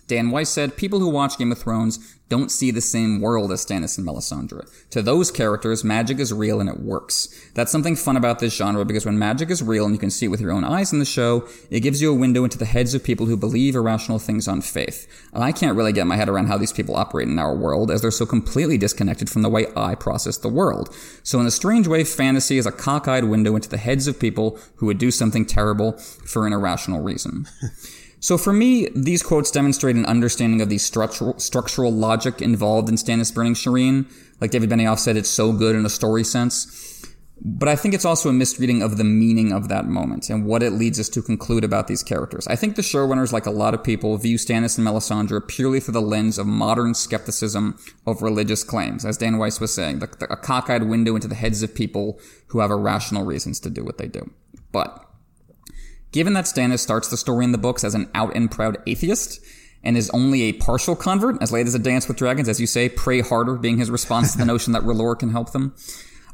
Speaker 2: Dan Weiss said, people who watch Game of Thrones don't see the same world as Stannis and Melisandre. To those characters, magic is real and it works. That's something fun about this genre because when magic is real and you can see it with your own eyes in the show, it gives you a window into the heads of people who believe irrational things on faith. I can't really get my head around how these people operate in our world as they're so completely disconnected from the way I process the world. So in a strange way, fantasy is a cockeyed window into the heads of people who would do something terrible for an irrational reason. So for me, these quotes demonstrate an understanding of the structural, structural logic involved in Stannis burning Shireen. Like David Benioff said, it's so good in a story sense. But I think it's also a misreading of the meaning of that moment and what it leads us to conclude about these characters. I think the showrunners, like a lot of people, view Stannis and Melisandre purely through the lens of modern skepticism of religious claims. As Dan Weiss was saying, the, the, a cockeyed window into the heads of people who have irrational reasons to do what they do. But Given that Stannis starts the story in the books as an out and proud atheist, and is only a partial convert, as late as a dance with dragons, as you say, pray harder being his response to the notion that R'hllor can help them.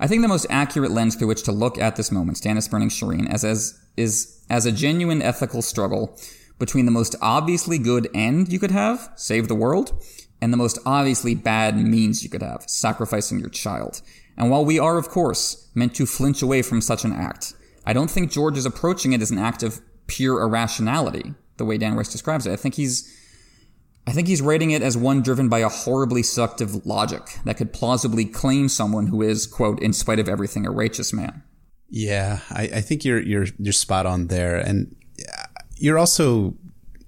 Speaker 2: I think the most accurate lens through which to look at this moment, Stannis burning Shireen, as, as is as a genuine ethical struggle between the most obviously good end you could have, save the world, and the most obviously bad means you could have, sacrificing your child. And while we are, of course, meant to flinch away from such an act, I don't think George is approaching it as an act of pure irrationality, the way Dan Weiss describes it. I think he's I think he's rating it as one driven by a horribly seductive logic that could plausibly claim someone who is, quote, in spite of everything, a righteous man.
Speaker 1: Yeah, I, I think you're you're you're spot on there, and you're also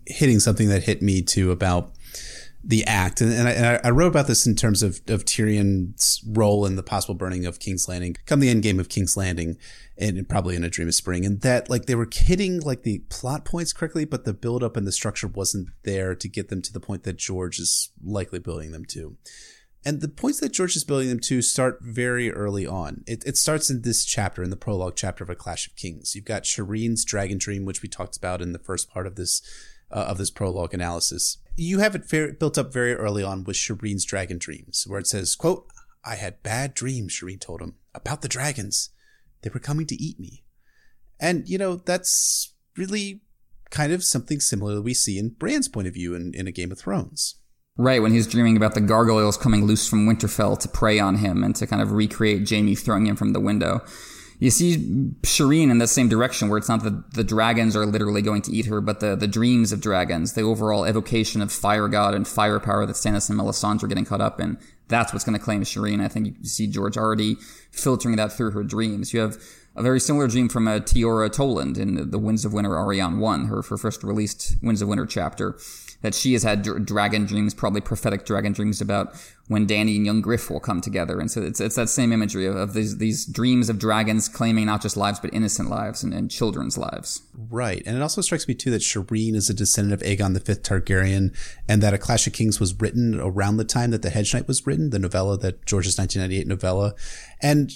Speaker 1: hitting something that hit me too about the act. And, and, I, and, I, wrote about this in terms of, of Tyrion's role in the possible burning of King's Landing, come the end game of King's Landing, and probably in A Dream of Spring. And that, like, they were hitting, like, the plot points correctly, but the build up and the structure wasn't there to get them to the point that George is likely building them to. And the points that George is building them to start very early on. It, it starts in this chapter, in the prologue chapter of A Clash of Kings. You've got Shireen's Dragon Dream, which we talked about in the first part of this uh, of this prologue analysis. You have it very, built up very early on with Shireen's dragon dreams, where it says, quote, I had bad dreams, Shireen told him, about the dragons. They were coming to eat me. And, you know, that's really kind of something similar that we see in Bran's point of view in, in A Game of Thrones.
Speaker 2: Right, when he's dreaming about the gargoyles coming loose from Winterfell to prey on him and to kind of recreate Jaime throwing him from the window you see Shireen in the same direction where it's not that the dragons are literally going to eat her, but the, the dreams of dragons, the overall evocation of fire god and firepower that Stannis and Melisandre are getting caught up in. That's what's going to claim Shireen. I think you see George already filtering that through her dreams. You have a very similar dream from a uh, Tiora Toland in the Winds of Winter Arianne 1, her, her first released Winds of Winter chapter that she has had dr- dragon dreams, probably prophetic dragon dreams about when Dany and young Griff will come together. And so it's, it's that same imagery of, of these, these dreams of dragons claiming not just lives, but innocent lives and, and children's lives.
Speaker 1: Right. And it also strikes me too that Shireen is a descendant of Aegon V Targaryen and that A Clash of Kings was written around the time that The Hedge Knight was written, the novella that George's 1998 novella. And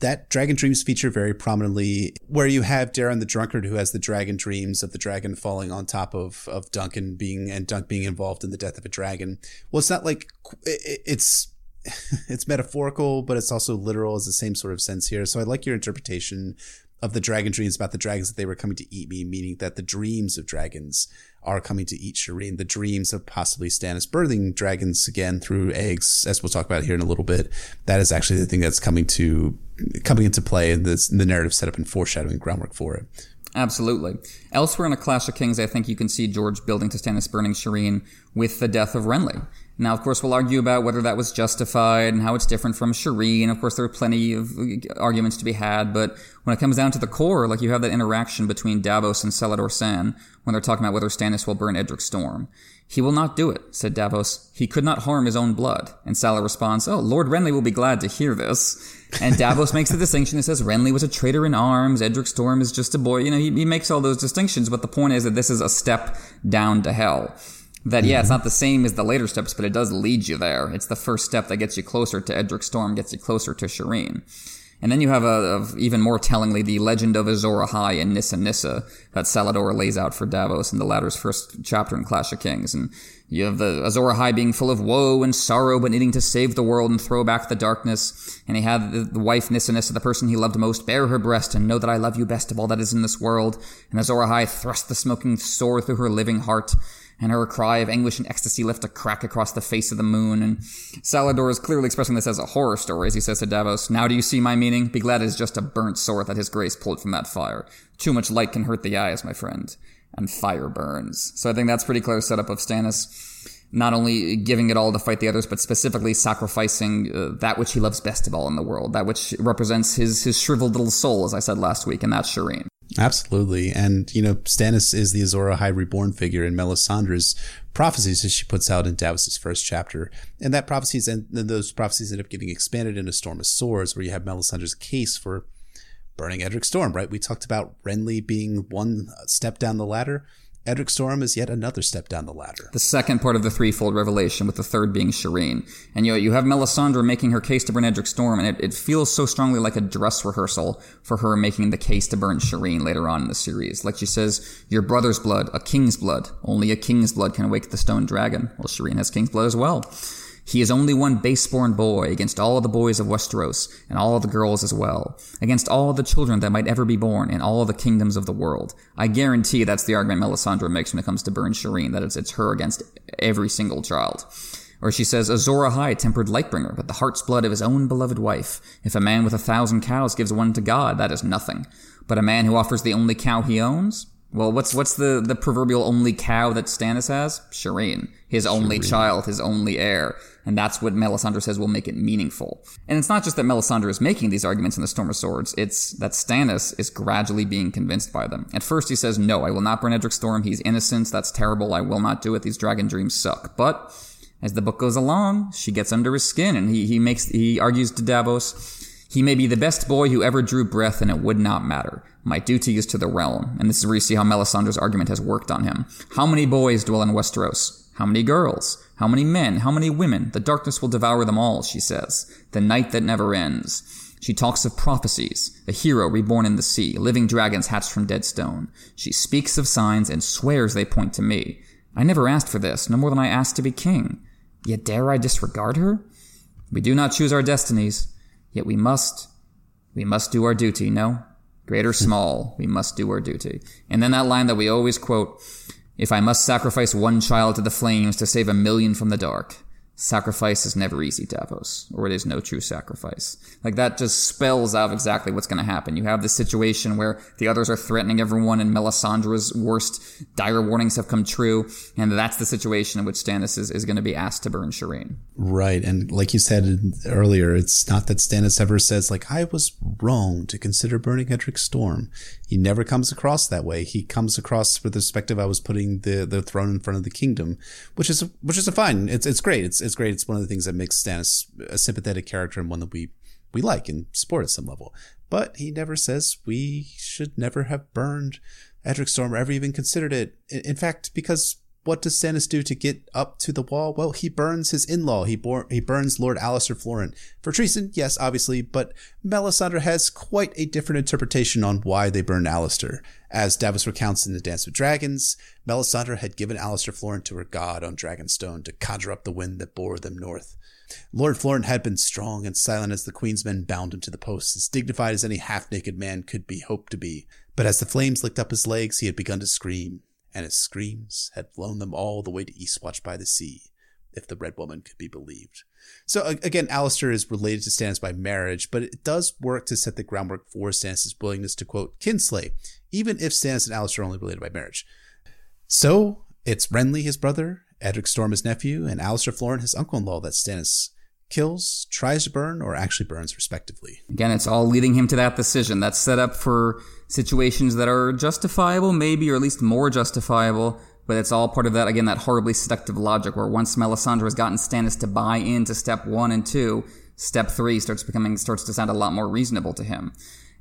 Speaker 1: that Dragon Dreams feature very prominently, where you have Daeron the Drunkard who has the dragon dreams of the dragon falling on top of of Duncan being and Dunk being involved in the death of a dragon. Well, it's not like it's it's metaphorical, but it's also literal as the same sort of sense here. So I like your interpretation of the dragon dreams about the dragons that they were coming to eat me, meaning that the dreams of dragons are coming to eat Shireen. The dreams of possibly Stannis birthing dragons again through eggs, as we'll talk about here in a little bit. That is actually the thing that's coming to coming into play this, the narrative setup and foreshadowing groundwork for it.
Speaker 2: Absolutely. Elsewhere in A Clash of Kings, I think you can see George building to Stannis burning Shireen with the death of Renly. Now, of course, we'll argue about whether that was justified and how it's different from Shireen. Of course, there are plenty of uh, arguments to be had, but when it comes down to the core, like you have that interaction between Davos and Salladhor Saan when they're talking about whether Stannis will burn Edric Storm. He will not do it, said Davos. He could not harm his own blood. And Salah responds, Oh, Lord Renly will be glad to hear this. And Davos makes the distinction and says Renly was a traitor in arms, Edric Storm is just a boy. You know, he, he makes all those distinctions, but the point is that this is a step down to hell. That, yeah, it's mm-hmm. not the same as the later steps, but it does lead you there. It's the first step that gets you closer to Edric Storm, gets you closer to Shireen. And then you have uh, a, a, even more tellingly the legend of Azor Ahai and Nissa Nissa that Salladhor lays out for Davos in the latter's first chapter in Clash of Kings. And you have the Azor Ahai being full of woe and sorrow, but needing to save the world and throw back the darkness. And he had the, the wife Nissa Nissa, the person he loved most, bare her breast and know that I love you best of all that is in this world. And Azor Ahai thrust the smoking sword through her living heart and her cry of anguish and ecstasy left a crack across the face of the moon. And Salladhor is clearly expressing this as a horror story, as he says to Davos, Now do you see my meaning? Be glad it is just a burnt sword that his grace pulled from that fire. Too much light can hurt the eyes, my friend, and fire burns. So I think that's pretty clear setup of Stannis not only giving it all to fight the others, but specifically sacrificing uh, that which he loves best of all in the world, that which represents his his shriveled little soul, as I said last week, and that's Shireen.
Speaker 1: Absolutely. And, you know, Stannis is the Azor Ahai reborn figure in Melisandre's prophecies that she puts out in Davos's first chapter. And that prophecies and those prophecies end up getting expanded into Storm of Swords, where you have Melisandre's case for burning Edric Storm, right? We talked about Renly being one step down the ladder. Edric Storm is yet another step down the ladder.
Speaker 2: The second part of the threefold revelation, with the third being Shireen. And you, know, you have Melisandre making her case to burn Edric Storm, and it, it feels so strongly like a dress rehearsal for her making the case to burn Shireen later on in the series. Like she says, your brother's blood, a king's blood. Only a king's blood can awake the stone dragon. Well, Shireen has king's blood as well. He is only one baseborn boy against all the boys of Westeros, and all the girls as well, against all the children that might ever be born in all the kingdoms of the world. I guarantee that's the argument Melisandre makes when it comes to burn Shireen, that it's, it's her against every single child. Or she says, Azor Ahai tempered Lightbringer with the heart's blood of his own beloved wife. If a man with a thousand cows gives one to God, that is nothing. But a man who offers the only cow he owns? Well, what's what's the, the proverbial only cow that Stannis has? Shireen. His only Shireen. child, his only heir. And that's what Melisandre says will make it meaningful. And it's not just that Melisandre is making these arguments in the Storm of Swords, it's that Stannis is gradually being convinced by them. At first he says, no, I will not burn Edric Storm. He's innocent. That's terrible. I will not do it. These dragon dreams suck. But as the book goes along, she gets under his skin and he, he makes, he argues to Davos, he may be the best boy who ever drew breath and it would not matter. My duty is to the realm. And this is where you see how Melisandre's argument has worked on him. How many boys dwell in Westeros? How many girls? How many men? How many women? The darkness will devour them all, she says. The night that never ends. She talks of prophecies, a hero reborn in the sea, living dragons hatched from dead stone. She speaks of signs and swears they point to me. I never asked for this, no more than I asked to be king. Yet dare I disregard her? We do not choose our destinies, yet we must, we must do our duty, no? Great or small, we must do our duty. And then that line that we always quote, if I must sacrifice one child to the flames to save a million from the dark, sacrifice is never easy, Davos, or it is no true sacrifice. Like that just spells out exactly what's going to happen. You have this situation where the others are threatening everyone and Melisandre's worst dire warnings have come true. And that's the situation in which Stannis is, is going to be asked to burn Shireen.
Speaker 1: Right. And like you said earlier, it's not that Stannis ever says like, I was wrong to consider burning Edric Storm. He never comes across that way. He comes across with the perspective I was putting the, the throne in front of the kingdom, which is, which is a fine. It's, it's great. It's, it's great. It's one of the things that makes Stannis a sympathetic character and one that we we like and support at some level. But he never says we should never have burned Edric Storm or ever even considered it. In fact, because what does Stannis do to get up to the wall? Well, he burns his in-law. He, bor- he burns Lord Alliser Florent. For treason, yes, obviously, but Melisandre has quite a different interpretation on why they burned Alliser. As Davos recounts in The Dance with Dragons, Melisandre had given Alliser Florent to her god on Dragonstone to conjure up the wind that bore them north. Lord Florent had been strong and silent as the Queen's men bound him to the post, as dignified as any half naked man could be hoped to be. But as the flames licked up his legs, he had begun to scream, and his screams had blown them all the way to Eastwatch by the sea. if the Red Woman could be believed. So again, Alester is related to Stannis by marriage, but it does work to set the groundwork for Stannis' willingness to quote kinslay, even if Stannis and Alester are only related by marriage. So it's Renly, his brother, Edric Storm, his nephew, and Alester Florent, his uncle-in-law, that Stannis kills, tries to burn, or actually burns, respectively.
Speaker 2: Again, it's all leading him to that decision. That's set up for situations that are justifiable, maybe, or at least more justifiable, but it's all part of that, again, that horribly seductive logic where once Melisandre has gotten Stannis to buy into step one and two, step three starts becoming, starts to sound a lot more reasonable to him.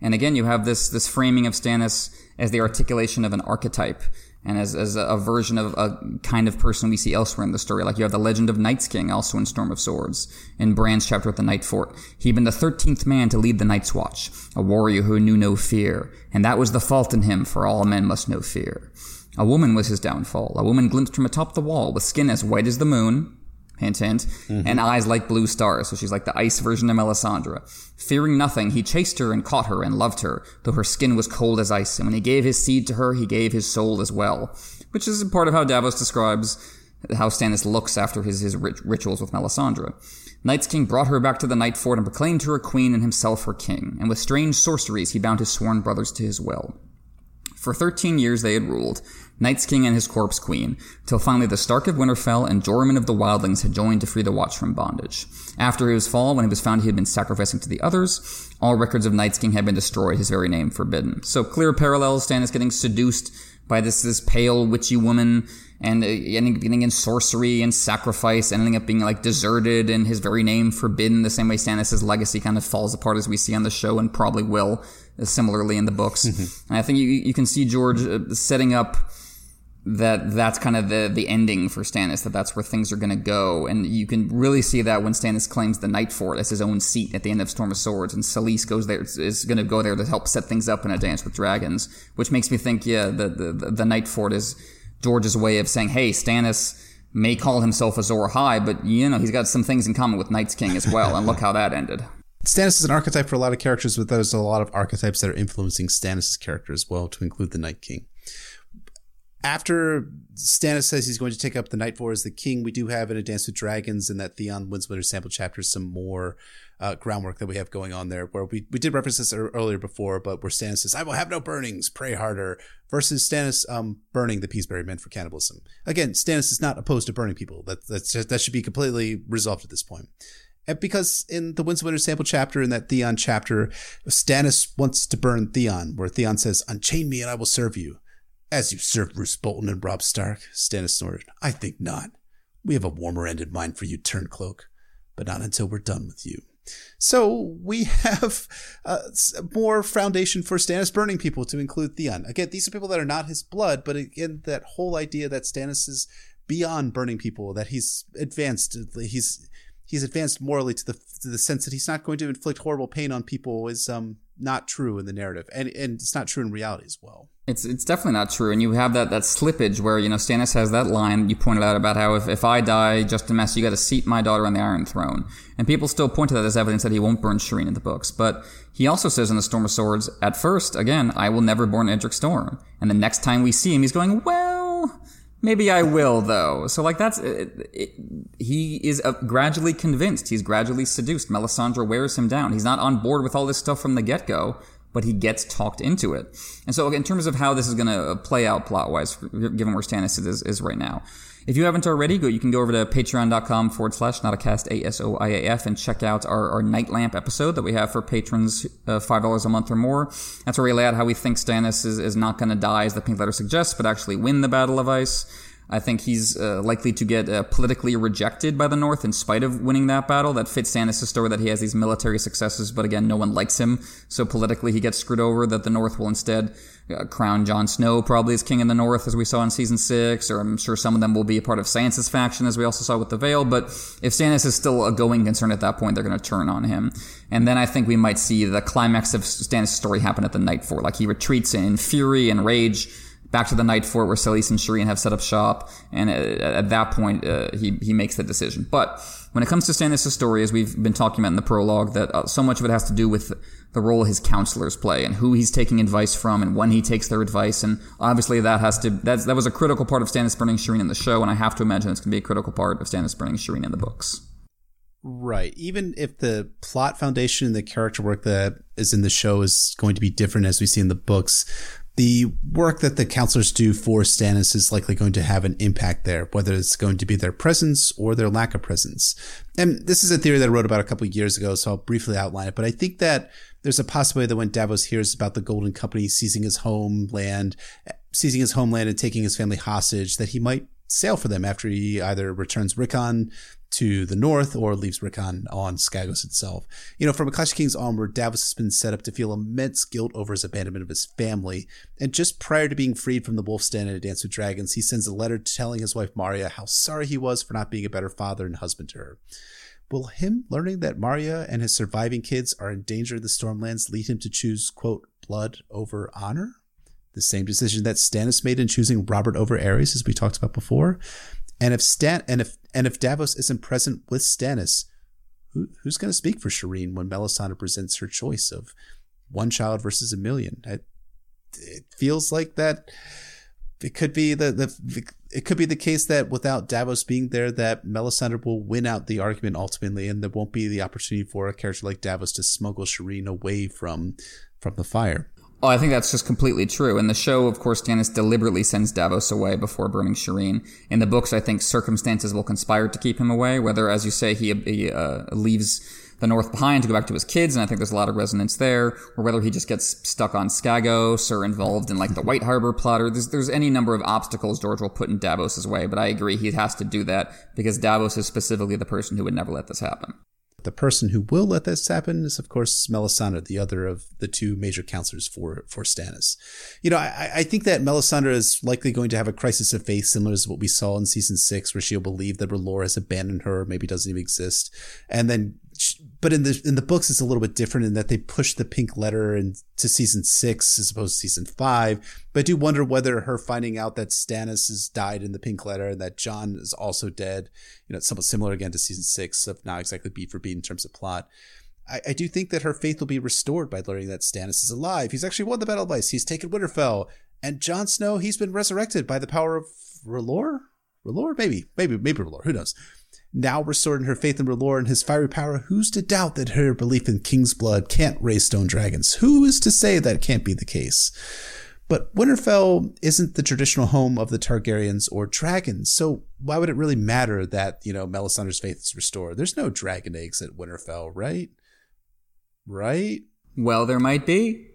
Speaker 2: And again, you have this, this framing of Stannis as the articulation of an archetype and as, as a, version of a kind of person we see elsewhere in the story. Like you have the legend of Night's King, also in Storm of Swords, in Bran's chapter at the Night Fort. He'd been the 13th man to lead the Night's Watch, a warrior who knew no fear, and that was the fault in him, for all men must know fear. A woman was his downfall, a woman glimpsed from atop the wall, with skin as white as the moon, hint hint, mm-hmm. and eyes like blue stars, so she's like the ice version of Melisandre. Fearing nothing, he chased her and caught her and loved her, though her skin was cold as ice, and when he gave his seed to her, he gave his soul as well. Which is part of how Davos describes how Stannis looks after his, his rit- rituals with Melisandre. Night's King brought her back to the Night Fort and proclaimed her a queen and himself her king, and with strange sorceries he bound his sworn brothers to his will. For thirteen years they had ruled, Night's King and his corpse queen, till finally the Stark of Winterfell and Joramun of the Wildlings had joined to free the Watch from bondage. After his fall, when it was found he had been sacrificing to the others, all records of Night's King had been destroyed, his very name forbidden. So clear parallels, Stannis getting seduced by this, this pale, witchy woman, and uh, ending in sorcery and sacrifice, ending up being like deserted and his very name forbidden, the same way Stannis' legacy kind of falls apart as we see on the show and probably will, similarly in the books. Mm-hmm. And I think you, you can see George uh, setting up that that's kind of the the ending for Stannis. That that's where things are going to go, and you can really see that when Stannis claims the Night Fort as his own seat at the end of Storm of Swords, and Selyse goes there is going to go there to help set things up in a Dance with Dragons, which makes me think, yeah, the the the Night Fort is George's way of saying, hey, Stannis may call himself Azor Ahai, but you know he's got some things in common with Night's King as well, and look how that ended.
Speaker 1: Stannis is an archetype for a lot of characters, but there's a lot of archetypes that are influencing Stannis' character as well, to include the Night King after Stannis says he's going to take up the Night Fort as the king, we do have in A Dance with Dragons and that Theon Winds of Winter sample chapter some more uh, groundwork that we have going on there. Where we, we did reference this earlier before, but where Stannis says, "I will have no burnings, pray harder," versus Stannis um, burning the Peasebury men for cannibalism. Again, Stannis is not opposed to burning people. That that's just, that should be completely resolved at this point. And because in the Winds of Winter sample chapter, in that Theon chapter, Stannis wants to burn Theon, where Theon says, "Unchain me and I will serve you." As you serve Roose Bolton and Robb Stark, Stannis snorted. I think not. We have a warmer end in mind for you, Turncloak, but not until we're done with you. So we have uh, more foundation for Stannis burning people to include Theon. Again, these are people that are not his blood, but again, that whole idea that Stannis is beyond burning people, that he's advanced, he's he's advanced morally to the to the sense that he's not going to inflict horrible pain on people is um not true in the narrative, and and it's not true in reality as well.
Speaker 2: It's it's definitely not true, and you have that that slippage where you know Stannis has that line you pointed out about how if, if I die, just a mess, you got to seat my daughter on the Iron Throne, and people still point to that as evidence that he won't burn Shireen in the books. But he also says in the Storm of Swords, at first, again, I will never burn Edric Storm, and the next time we see him, he's going, well, maybe I will though. So like that's it, it, he is uh, gradually convinced. He's gradually seduced. Melisandre wears him down. He's not on board with all this stuff from the get go but he gets talked into it. And so, in terms of how this is going to play out plot wise, given where Stannis is, is right now, if you haven't already, go, you can go over to patreon.com forward slash notacast A-S-O-I-A-F and check out our, our Night Lamp episode that we have for patrons, uh, $5 a month or more. That's where we lay out how we think Stannis is, is not going to die as the pink letter suggests, but actually win the Battle of Ice. I think he's uh, likely to get uh, politically rejected by the North in spite of winning that battle. That fits Stannis' story that he has these military successes, but again, no one likes him. So politically, he gets screwed over. That the North will instead uh, crown Jon Snow probably as king in the North, as we saw in season six, or I'm sure some of them will be a part of Sansa's faction, as we also saw with the Vale. But if Stannis is still a going concern at that point, they're going to turn on him. And then I think we might see the climax of Stannis' story happen at the Night Fort. Like he retreats in fury and rage back to the night fort where Selyse and Shireen have set up shop, and at, at that point, uh, he he makes the decision. But when it comes to Stannis' story, as we've been talking about in the prologue, that uh, so much of it has to do with the role his counselors play and who he's taking advice from and when he takes their advice. And obviously, that has to that's, that was a critical part of Stannis burning Shireen in the show, and I have to imagine it's going to be a critical part of Stannis burning Shireen in the books.
Speaker 1: Right. Even if the plot foundation and the character work that is in the show is going to be different as we see in the books, the work that the counselors do for Stannis is likely going to have an impact there, whether it's going to be their presence or their lack of presence. And this is a theory that I wrote about a couple of years ago, so I'll briefly outline it. But I think that there's a possibility that when Davos hears about the Golden Company seizing his homeland, seizing his homeland and taking his family hostage, that he might sail for them after he either returns Rickon to the north or leaves Rickon on Skagos itself. You know, from a Clash of Kings onward, Davos has been set up to feel immense guilt over his abandonment of his family. And just prior to being freed from the wolf's den in A Dance with Dragons, he sends a letter telling his wife Marya how sorry he was for not being a better father and husband to her. Will him learning that Marya and his surviving kids are in danger in the Stormlands lead him to choose, quote, blood over honor? The same decision that Stannis made in choosing Robert over Aerys, as we talked about before. And if Stan and if and if Davos isn't present with Stannis, who, who's going to speak for Shireen when Melisandre presents her choice of one child versus a million? It, feels like that. It could be the, the it could be the case that without Davos being there, that Melisandre will win out the argument ultimately, and there won't be the opportunity for a character like Davos to smuggle Shireen away from from the fire.
Speaker 2: Oh, I think that's just completely true. In the show, of course, Stannis deliberately sends Davos away before burning Shireen. In the books, I think circumstances will conspire to keep him away, whether, as you say, he, he uh, leaves the North behind to go back to his kids, and I think there's a lot of resonance there, or whether he just gets stuck on Skagos or involved in like the White Harbor plot, there's, there's any number of obstacles George will put in Davos's way, but I agree he has to do that because Davos is specifically the person who would never let this happen.
Speaker 1: The person who will let this happen is, of course, Melisandre, the other of the two major counselors for for Stannis. You know, I, I think that Melisandre is likely going to have a crisis of faith similar to what we saw in season six, where she'll believe that R'hllor has abandoned her, maybe doesn't even exist, and then but in the in the books it's a little bit different in that they push the pink letter into season six as opposed to season five. But I do wonder whether her finding out that Stannis has died in the pink letter and that Jon is also dead, you know, it's somewhat similar again to season six of not exactly beat for beat in terms of plot. I, I do think that her faith will be restored by learning that Stannis is alive. He's actually won the battle of ice. He's taken Winterfell, and Jon Snow he's been resurrected by the power of R'hllor. R'hllor, maybe, maybe, maybe R'hllor. Who knows? Now restored in her faith in R'hllor and his fiery power, who's to doubt that her belief in King's blood can't raise stone dragons? Who is to say that can't be the case? But Winterfell isn't the traditional home of the Targaryens or dragons, so why would it really matter that, you know, Melisandre's faith is restored? There's no dragon eggs at Winterfell, right? Right?
Speaker 2: Well, there might be.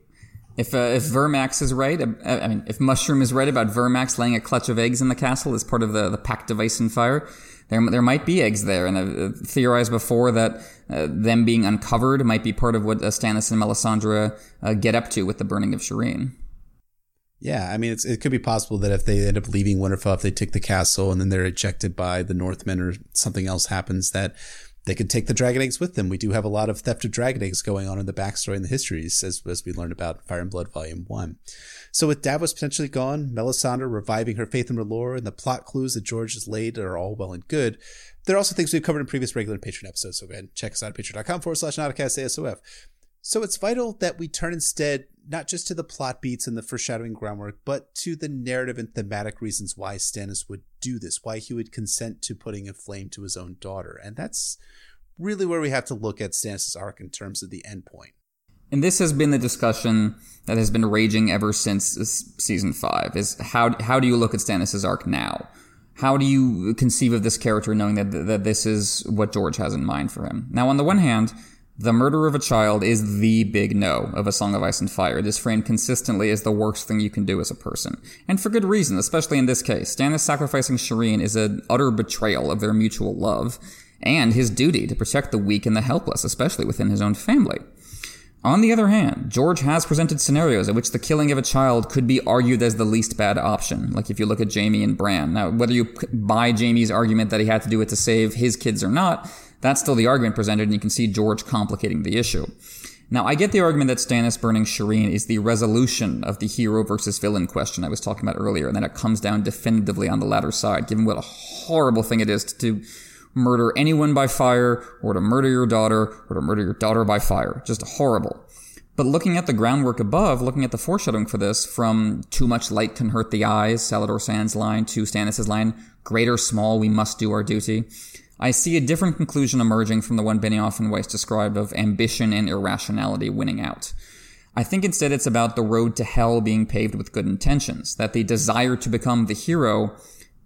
Speaker 2: If uh, if Vermax is right, uh, I mean, if Mushroom is right about Vermax laying a clutch of eggs in the castle as part of the, the pact of ice and fire, there there might be eggs there, and I've theorized before that uh, them being uncovered might be part of what uh, Stannis and Melisandre uh, get up to with the burning of Shireen.
Speaker 1: Yeah, I mean, it could be possible that if they end up leaving Winterfell, if they take the castle and then they're ejected by the Northmen or something else happens, that they could take the dragon eggs with them. We do have a lot of theft of dragon eggs going on in the backstory and the histories, as, as we learned about Fire and Blood Volume 1. So with Davos potentially gone, Melisandre reviving her faith in R'hllor, and the plot clues that George has laid are all well and good. There are also things we've covered in previous regular Patreon episodes, so go ahead and check us out at patreon.com forward slash notacast ASOF. So it's vital that we turn instead not just to the plot beats and the foreshadowing groundwork, but to the narrative and thematic reasons why Stannis would do this, why he would consent to putting a flame to his own daughter. And that's really where we have to look at Stannis' arc in terms of the end point.
Speaker 2: And this has been the discussion that has been raging ever since season five is how, how do you look at Stannis' arc now? How do you conceive of this character knowing that, that this is what George has in mind for him? Now, on the one hand, the murder of a child is the big no of A Song of Ice and Fire. This framed consistently as the worst thing you can do as a person. And for good reason, especially in this case. Stannis sacrificing Shireen is an utter betrayal of their mutual love and his duty to protect the weak and the helpless, especially within his own family. On the other hand, George has presented scenarios in which the killing of a child could be argued as the least bad option, like if you look at Jaime and Bran. Now, whether you buy Jaime's argument that he had to do it to save his kids or not, that's still the argument presented, and you can see George complicating the issue. Now, I get the argument that Stannis burning Shireen is the resolution of the hero versus villain question I was talking about earlier, and that it comes down definitively on the latter side, given what a horrible thing it is to murder anyone by fire, or to murder your daughter, or to murder your daughter by fire. Just horrible. But looking at the groundwork above, looking at the foreshadowing for this, from too much light can hurt the eyes, Salladhor Saan's line, to Stannis' line, great or small, we must do our duty. I see a different conclusion emerging from the one Benioff and Weiss described of ambition and irrationality winning out. I think instead it's about the road to hell being paved with good intentions, that the desire to become the hero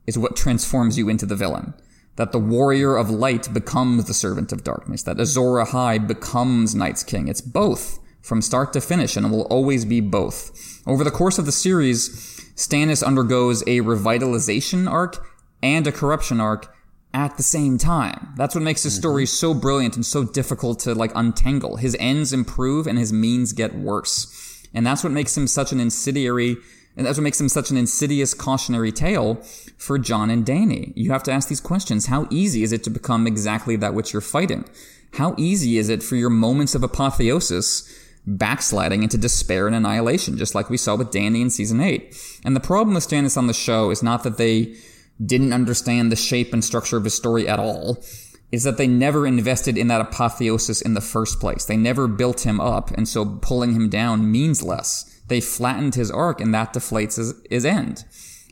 Speaker 2: is what transforms you into the villain that the warrior of light becomes the servant of darkness, that Azor Ahai becomes Night's King. It's both from start to finish, and it will always be both. Over the course of the series, Stannis undergoes a revitalization arc and a corruption arc at the same time. That's what makes his story mm-hmm. so brilliant and so difficult to like untangle. His ends improve and his means get worse. And that's what makes him such an incendiary and that's what makes him such an insidious cautionary tale for Jon and Dany. You have to ask these questions. How easy is it to become exactly that which you're fighting? How easy is it for your moments of apotheosis backsliding into despair and annihilation, just like we saw with Dany in season 8? And the problem with Stannis on the show is not that they didn't understand the shape and structure of his story at all is that they never invested in that apotheosis in the first place. They never built him up, and so pulling him down means less. They flattened his arc, and that deflates his, his end.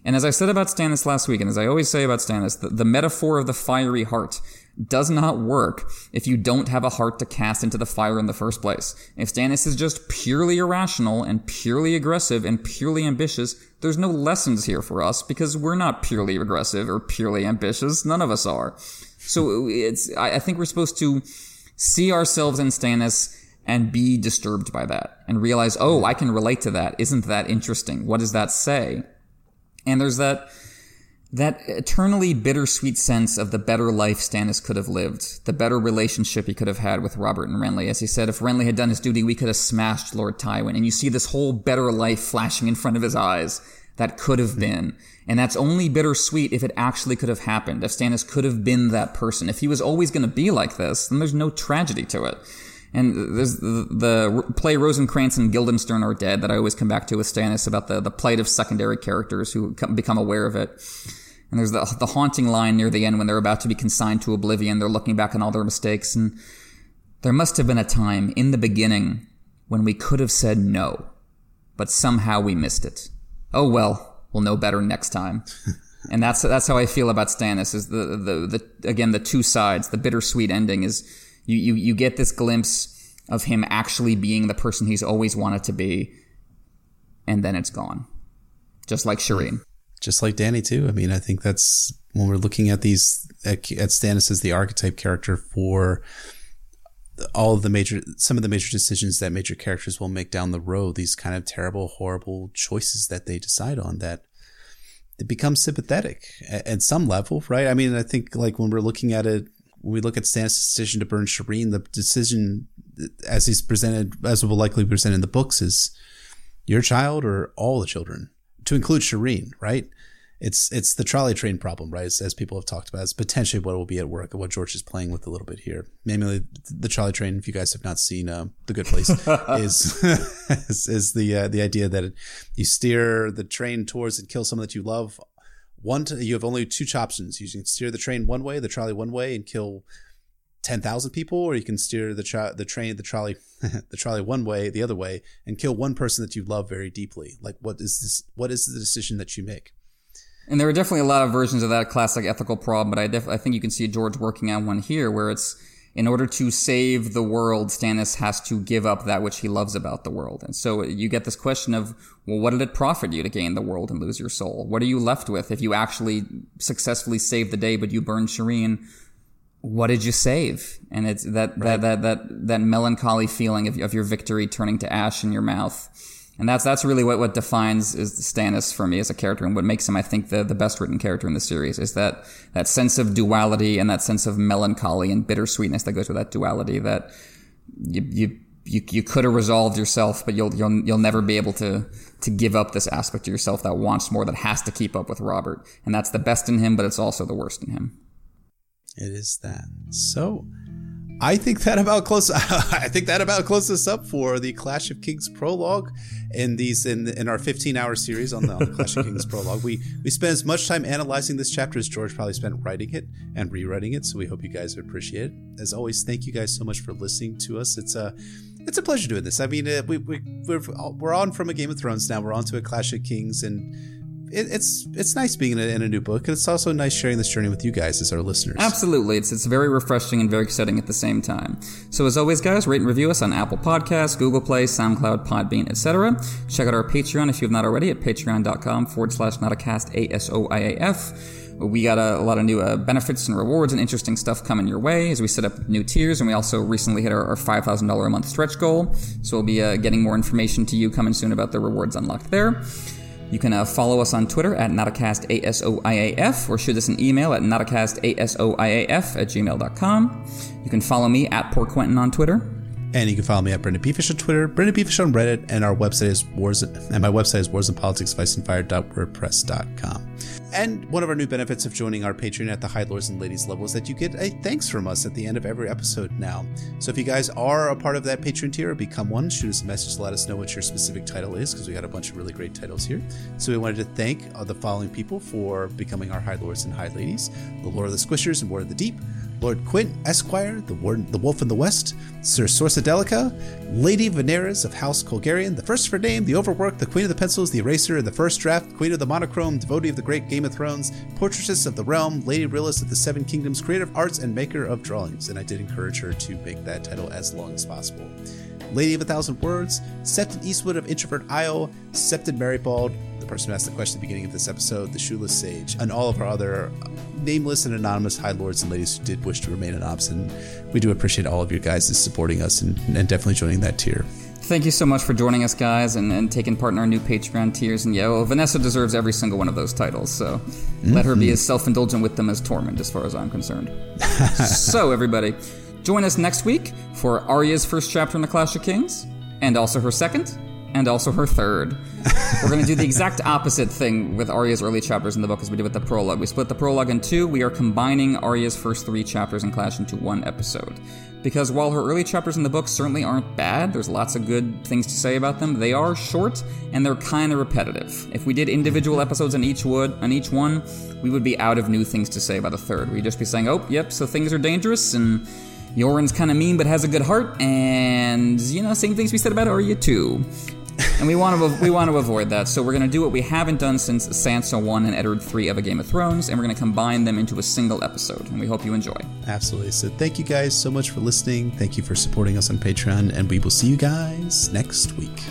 Speaker 2: And as I said about Stannis last week, and as I always say about Stannis, the, the metaphor of the fiery heart does not work if you don't have a heart to cast into the fire in the first place. If Stannis is just purely irrational and purely aggressive and purely ambitious, there's no lessons here for us because we're not purely aggressive or purely ambitious. None of us are. So it's, I think we're supposed to see ourselves in Stannis and be disturbed by that and realize, oh, I can relate to that. Isn't that interesting? What does that say? And there's that, that eternally bittersweet sense of the better life Stannis could have lived, the better relationship he could have had with Robert and Renly. As he said, if Renly had done his duty, we could have smashed Lord Tywin. And you see this whole better life flashing in front of his eyes that could have been. And that's only bittersweet if it actually could have happened, if Stannis could have been that person. If he was always going to be like this, then there's no tragedy to it. And there's the, the, play Rosencrantz and Guildenstern are dead that I always come back to with Stannis about the, the plight of secondary characters who become aware of it. And there's the, the haunting line near the end when they're about to be consigned to oblivion. They're looking back on all their mistakes. And there must have been a time in the beginning when we could have said no, but somehow we missed it. Oh well, we'll know better next time. and that's that's how I feel about Stannis. Is the, the the again the two sides. The bittersweet ending is you, you, you get this glimpse of him actually being the person he's always wanted to be, and then it's gone. Just like Shireen.
Speaker 1: Just like Dany, too. I mean, I think that's when we're looking at these, at, at Stannis as the archetype character for all of the major, some of the major decisions that major characters will make down the road, these kind of terrible, horrible choices that they decide on that it becomes sympathetic at, at some level, right? I mean, I think like when we're looking at it when we look at Stannis' decision to burn Shireen, the decision as he's presented, as will likely be presented in the books, is your child or all the children, to include Shireen, right? It's it's the trolley train problem, right? As, as people have talked about, it's potentially what will be at work, what George is playing with a little bit here. Mainly the trolley train. If you guys have not seen uh, The Good Place, is, is, is the uh, the idea that you steer the train towards and kill someone that you love one to, you have only two options. You can steer the train one way, the trolley one way, and kill ten thousand people, or you can steer the tra- the train, the trolley, the trolley one way, the other way, and kill one person that you love very deeply. Like, what is this? What is the decision that you make?
Speaker 2: And there are definitely a lot of versions of that classic ethical problem, but I def- I think you can see George working on one here, where it's in order to save the world, Stannis has to give up that which he loves about the world. And so you get this question of, well, what did it profit you to gain the world and lose your soul? What are you left with if you actually successfully save the day, but you burned Shireen? What did you save? And it's that, right. that, that, that, that melancholy feeling of, of your victory turning to ash in your mouth and that's that's really what, what defines is Stannis for me as a character, and what makes him, I think, the, the best written character in the series is that that sense of duality and that sense of melancholy and bittersweetness that goes with that duality. That you you you, you could have resolved yourself, but you'll you'll you'll never be able to to give up this aspect of yourself that wants more, that has to keep up with Robert, and that's the best in him, but it's also the worst in him.
Speaker 1: It is that. So I think that about close. I think that about closes us up for the Clash of Kings prologue, in these in in our 15 hour series on the, on the Clash of Kings prologue. We we spent as much time analyzing this chapter as George probably spent writing it and rewriting it. So we hope you guys appreciate it. As always, thank you guys so much for listening to us. It's a it's a pleasure doing this. I mean, uh, we we we're, we're on from a Game of Thrones now. We're on to a Clash of Kings and it, it's it's nice being in a, in a, new book, and it's also nice sharing this journey with you guys as our listeners.
Speaker 2: Absolutely, it's it's very refreshing and very exciting at the same time. So as always, guys, rate and review us on Apple Podcasts, Google Play, SoundCloud, Podbean, etc. Check out our Patreon if you have not already at patreon.com forward slash notacast asoiaf. We got a, a, lot of new uh, benefits and rewards and interesting stuff coming your way as we set up new tiers, and we also recently hit our, our $5,000 a month stretch goal. So we'll be uh, getting more information to you coming soon about the rewards unlocked there. You can uh, follow us on Twitter at NotacastASOIAF or shoot us an email at NotacastASOIAF at gmail.com. You can follow me at Poor Quentyn on Twitter.
Speaker 1: And you can follow me at Brynden BFish on Twitter, Brynden BFish on Reddit, and our website is wars and my website is warsandpoliticsoficeandfire.wordpress.com. And one of our new benefits of joining our Patreon at the High Lords and Ladies level is that you get a thanks from us at the end of every episode now. So if you guys are a part of that Patreon tier, become one, shoot us a message to let us know what your specific title is, because we got a bunch of really great titles here. So we wanted to thank uh, the following people for becoming our High Lords and High Ladies the Lord of the Squishers and Word of the Deep, Lord Quint, Esquire, the, Ward, the Wolf in the West, Sir Sorsadelica, Lady Veneris of House Colgarian, the first for name, the Overworked, the Queen of the Pencils, the Eraser, the First Draft, Queen of the Monochrome, devotee of the Great Game of Thrones, Portraitess of the Realm, Lady Realist of the Seven Kingdoms, creative arts and maker of drawings. And I did encourage her to make that title as long as possible. Lady of a Thousand Words, Septon Eastwood of Introvert Isle, Septon Meribald, the person who asked the question at the beginning of this episode, the Shoeless Sage, and all of our other nameless and anonymous high lords and ladies who did wish to remain anonymous. And we do appreciate all of you guys supporting us and, and definitely joining that tier.
Speaker 2: Thank you so much for joining us, guys, and, and taking part in our new Patreon tiers. And yeah, well, Vanessa deserves every single one of those titles, so mm-hmm. let her be as self indulgent with them as Tormund, as far as I'm concerned. so, everybody, join us next week for Arya's first chapter in The Clash of Kings, and also her second, and also her third. We're going to do the exact opposite thing with Arya's early chapters in the book as we did with the prologue. We split the prologue in two. We are combining Arya's first three chapters in Clash into one episode. Because while her early chapters in the book certainly aren't bad, there's lots of good things to say about them, they are short and they're kind of repetitive. If we did individual episodes on each wood on each one, we would be out of new things to say about a third. We'd just be saying, "Oh, yep, so things are dangerous and Yoren's kind of mean but has a good heart, and you know, same things we said about Arya too and we want to we want to avoid that. So we're going to do what we haven't done since Sansa one and Eddard three of A Game of Thrones, and we're going to combine them into a single episode. And we hope you enjoy.
Speaker 1: Absolutely. So thank you guys so much for listening. Thank you for supporting us on Patreon, and we will see you guys next week.